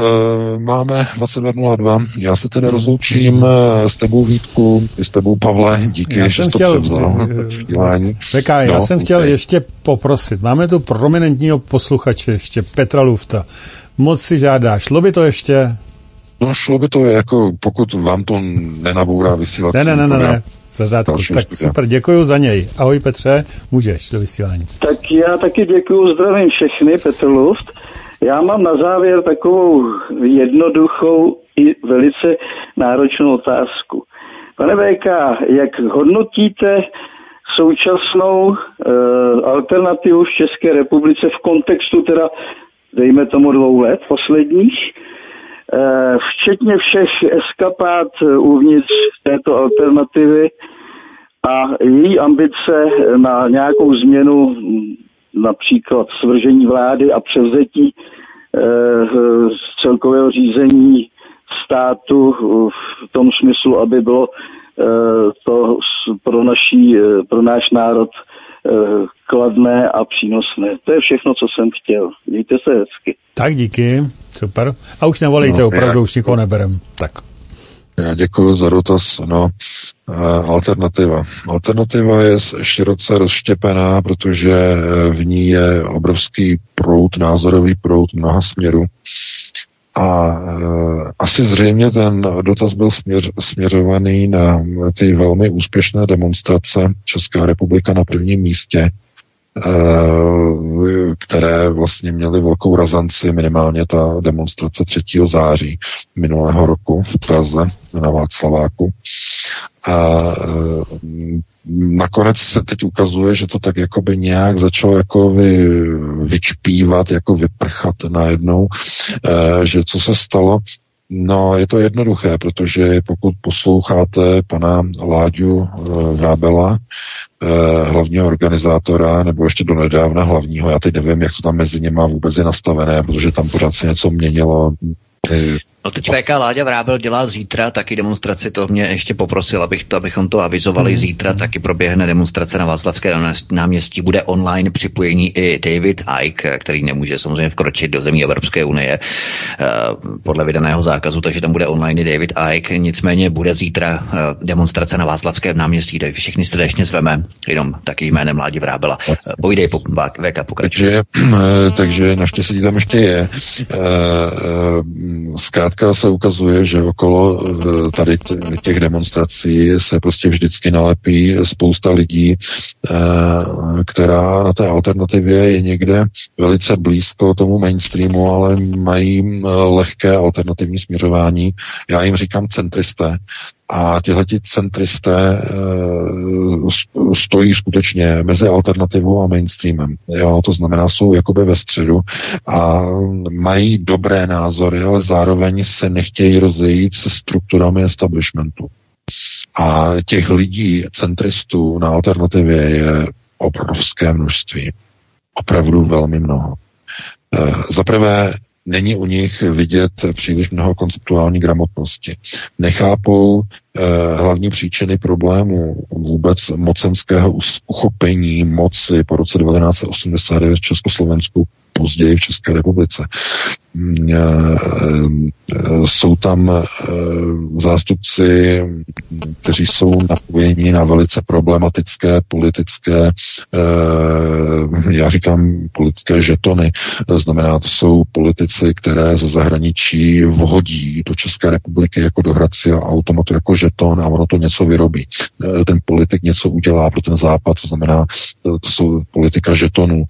Speaker 3: máme 22.02. Já se tedy rozloučím s tebou Vítku, i s tebou Pavle. Díky,
Speaker 4: já jsem chtěl, Veka, já no, jsem chtěl okay. ještě poprosit. Máme tu prominentního posluchače ještě, Petra Lufta. Moc si žádá. Šlo by to ještě?
Speaker 3: No šlo by to jako, pokud vám to nenabourá vysílat.
Speaker 4: Ne, ne, ne, ne, ne. Pořádku. Tak studia. super, děkuji za něj. Ahoj Petře, můžeš do vysílání.
Speaker 16: Tak já taky děkuji, zdravím všechny, Petr Luft. Já mám na závěr takovou jednoduchou i velice náročnou otázku. Pane VK, jak hodnotíte současnou uh, alternativu v České republice v kontextu teda, dejme tomu dvou let posledních, včetně všech eskapát eh, uvnitř této alternativy a její ambice na nějakou změnu, hm, například svržení vlády a převzetí eh, z celkového řízení státu v tom smyslu, aby bylo to pro, naší, pro náš národ kladné a přínosné. To je všechno, co jsem chtěl. Mějte se hezky.
Speaker 4: Tak díky, super. A už nevolejte, no, opravdu já, už nikoho neberem. Tak.
Speaker 3: Já děkuji za dotaz. No, alternativa. Alternativa je široce rozštěpená, protože v ní je obrovský prout, názorový prout mnoha směrů. A e, asi zřejmě ten dotaz byl směř, směřovaný na ty velmi úspěšné demonstrace Česká republika na prvním místě, Eh, které vlastně měly velkou razanci, minimálně ta demonstrace 3. září minulého roku v Praze na Václaváku. A eh, nakonec se teď ukazuje, že to tak jakoby nějak začalo jako vy, vyčpívat, jako vyprchat najednou, eh, že co se stalo, No, je to jednoduché, protože pokud posloucháte pana Láďu Vrábela, Eh, hlavního organizátora, nebo ještě do nedávna hlavního, já teď nevím, jak to tam mezi něma vůbec je nastavené, protože tam pořád se něco měnilo,
Speaker 2: No teď VK Láďa Vrábel dělá zítra taky demonstraci, to mě ještě poprosil, abych to, abychom to avizovali.
Speaker 4: Hmm.
Speaker 2: Zítra taky proběhne demonstrace na Václavské náměstí. Bude online připojení i David Icke, který nemůže samozřejmě vkročit do zemí Evropské unie eh, podle vydaného zákazu, takže tam bude online i David Icke. Nicméně bude zítra eh, demonstrace na Václavském náměstí, kde všechny srdečně zveme, jenom taky jménem Ládi Vrábela. Eh, Pojdej, VK, pokračuj.
Speaker 3: Takže, takže naštěstí tam ještě je. Zkrátka se ukazuje, že okolo tady těch demonstrací se prostě vždycky nalepí spousta lidí, která na té alternativě je někde velice blízko tomu mainstreamu, ale mají lehké alternativní směřování. Já jim říkám centristé. A tihleti centristé e, stojí skutečně mezi alternativou a mainstreamem. Jo, to znamená, jsou jakoby ve středu a mají dobré názory, ale zároveň se nechtějí rozejít se strukturami establishmentu. A těch lidí, centristů na alternativě je obrovské množství. Opravdu velmi mnoho. E, Za prvé, není u nich vidět příliš mnoho konceptuální gramotnosti. Nechápou eh, hlavní příčiny problému vůbec mocenského uchopení moci po roce 1989 v Československu, později v České republice. Jsou tam zástupci, kteří jsou napojeni na velice problematické politické, já říkám politické žetony, znamená, to jsou politici, které ze zahraničí vhodí do České republiky jako do hrací automatu jako žeton a ono to něco vyrobí. Ten politik něco udělá pro ten západ, to znamená, to jsou politika žetonů,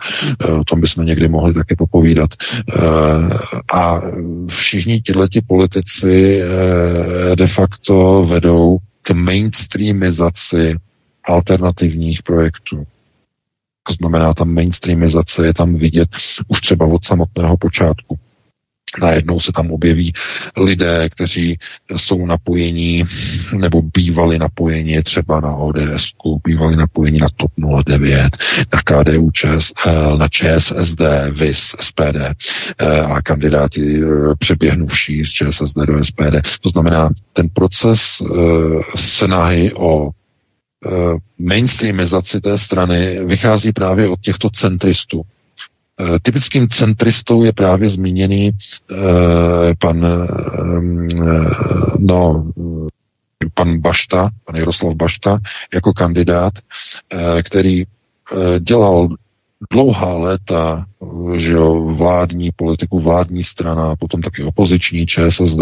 Speaker 3: o tom bychom někdy mohli taky popovídat. A všichni tihleti politici de facto vedou k mainstreamizaci alternativních projektů. To znamená, ta mainstreamizace je tam vidět už třeba od samotného počátku. Najednou se tam objeví lidé, kteří jsou napojení nebo bývali napojeni třeba na ODS, bývali napojeni na TOP 09, na KDU, ČSL, na ČSSD, VIS, SPD a kandidáti přeběhnuvší z ČSSD do SPD. To znamená, ten proces snahy o mainstreamizaci té strany vychází právě od těchto centristů. Typickým centristou je právě zmíněný uh, pan, uh, no, pan Bašta, pan Jaroslav Bašta, jako kandidát, který dělal dlouhá léta že jo, vládní politiku, vládní strana, potom taky opoziční ČSSD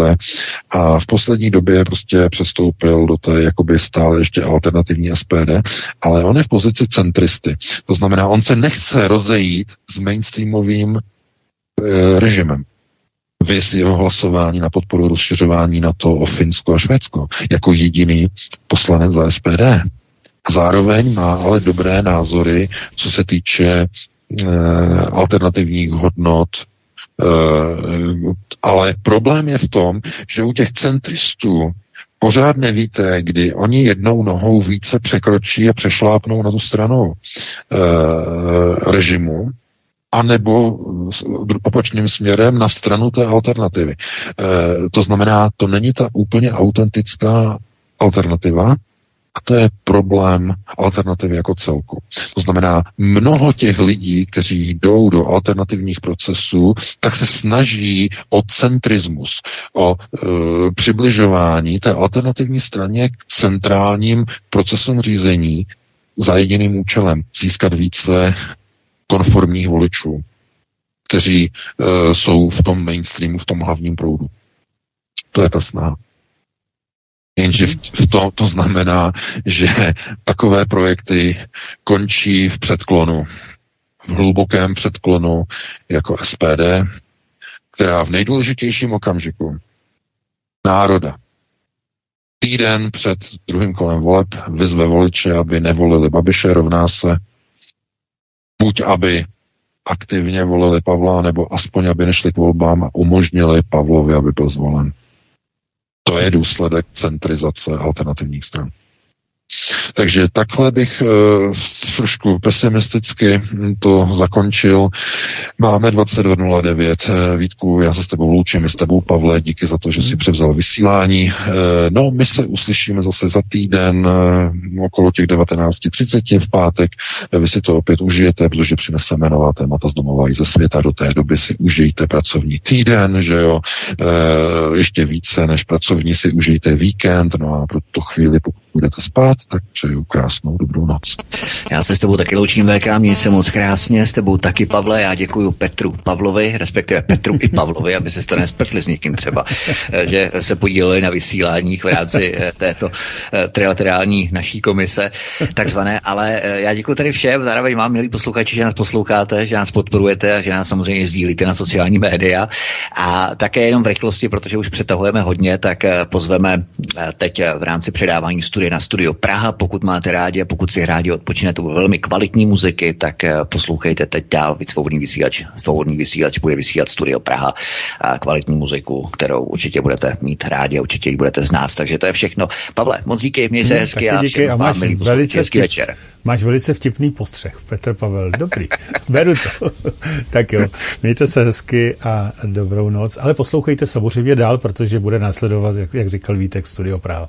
Speaker 3: a v poslední době prostě přestoupil do té jakoby stále ještě alternativní SPD, ale on je v pozici centristy. To znamená, on se nechce rozejít s mainstreamovým e, režimem. Vys jeho hlasování na podporu rozšiřování na to o Finsko a Švédsko jako jediný poslanec za SPD. Zároveň má ale dobré názory, co se týče e, alternativních hodnot, e, ale problém je v tom, že u těch centristů pořád nevíte, kdy oni jednou nohou více překročí a přešlápnou na tu stranu e, režimu, anebo opačným směrem na stranu té alternativy. E, to znamená, to není ta úplně autentická alternativa, to je problém alternativy jako celku. To znamená, mnoho těch lidí, kteří jdou do alternativních procesů, tak se snaží o centrismus, o e, přibližování té alternativní straně k centrálním procesům řízení za jediným účelem získat více konformních voličů, kteří e, jsou v tom mainstreamu, v tom hlavním proudu. To je ta snaha. Jenže v to, to znamená, že takové projekty končí v předklonu, v hlubokém předklonu jako SPD, která v nejdůležitějším okamžiku národa týden před druhým kolem voleb vyzve voliče, aby nevolili Babiše, rovná se buď aby aktivně volili Pavla, nebo aspoň aby nešli k volbám a umožnili Pavlovi, aby byl zvolen. To je důsledek centrizace alternativních stran. Takže takhle bych uh, trošku pesimisticky to zakončil. Máme 22.09. Uh, Vítku, já se s tebou loučím, s tebou Pavle, díky za to, že si převzal vysílání. Uh, no, my se uslyšíme zase za týden okolo těch 19.30 v pátek. Vy si to opět užijete, protože přineseme nová témata z domova i ze světa. Do té doby si užijte pracovní týden, že jo, ještě více než pracovní si užijte víkend, no a pro tu chvíli, pokud budete spát, tak přeju krásnou dobrou noc.
Speaker 2: Já se s tebou taky loučím, VK, měj se moc krásně, s tebou taky Pavle, já děkuji Petru Pavlovi, respektive Petru i Pavlovi, aby se to nespletli s někým třeba, že se podíleli na vysílání v rámci eh, této eh, trilaterální naší komise, takzvané, ale eh, já děkuji tady všem, zároveň vám, milí posluchači, že nás posloucháte, že nás podporujete a že nás samozřejmě sdílíte na sociální média a také jenom v rychlosti, protože už přetahujeme hodně, tak pozveme teď v rámci předávání studia na Studio Praha, pokud máte rádi a pokud si rádi odpočinete u velmi kvalitní muziky, tak eh, poslouchejte teď dál svobodný vysílač. Svobodný vysílač bude vysílat Studio Praha a kvalitní muziku, kterou určitě budete mít rádi a určitě ji budete znát. Takže to je všechno. Pavle, moc díky, měj se hezky a
Speaker 4: díky a máš velice
Speaker 2: vtip, večer.
Speaker 4: Máš velice vtipný postřeh, Petr Pavel. Dobrý, (laughs) beru to. (laughs) tak jo, mějte se hezky a dobrou noc, ale poslouchejte samozřejmě dál, protože bude následovat, jak, jak říkal Vítek, Studio Praha.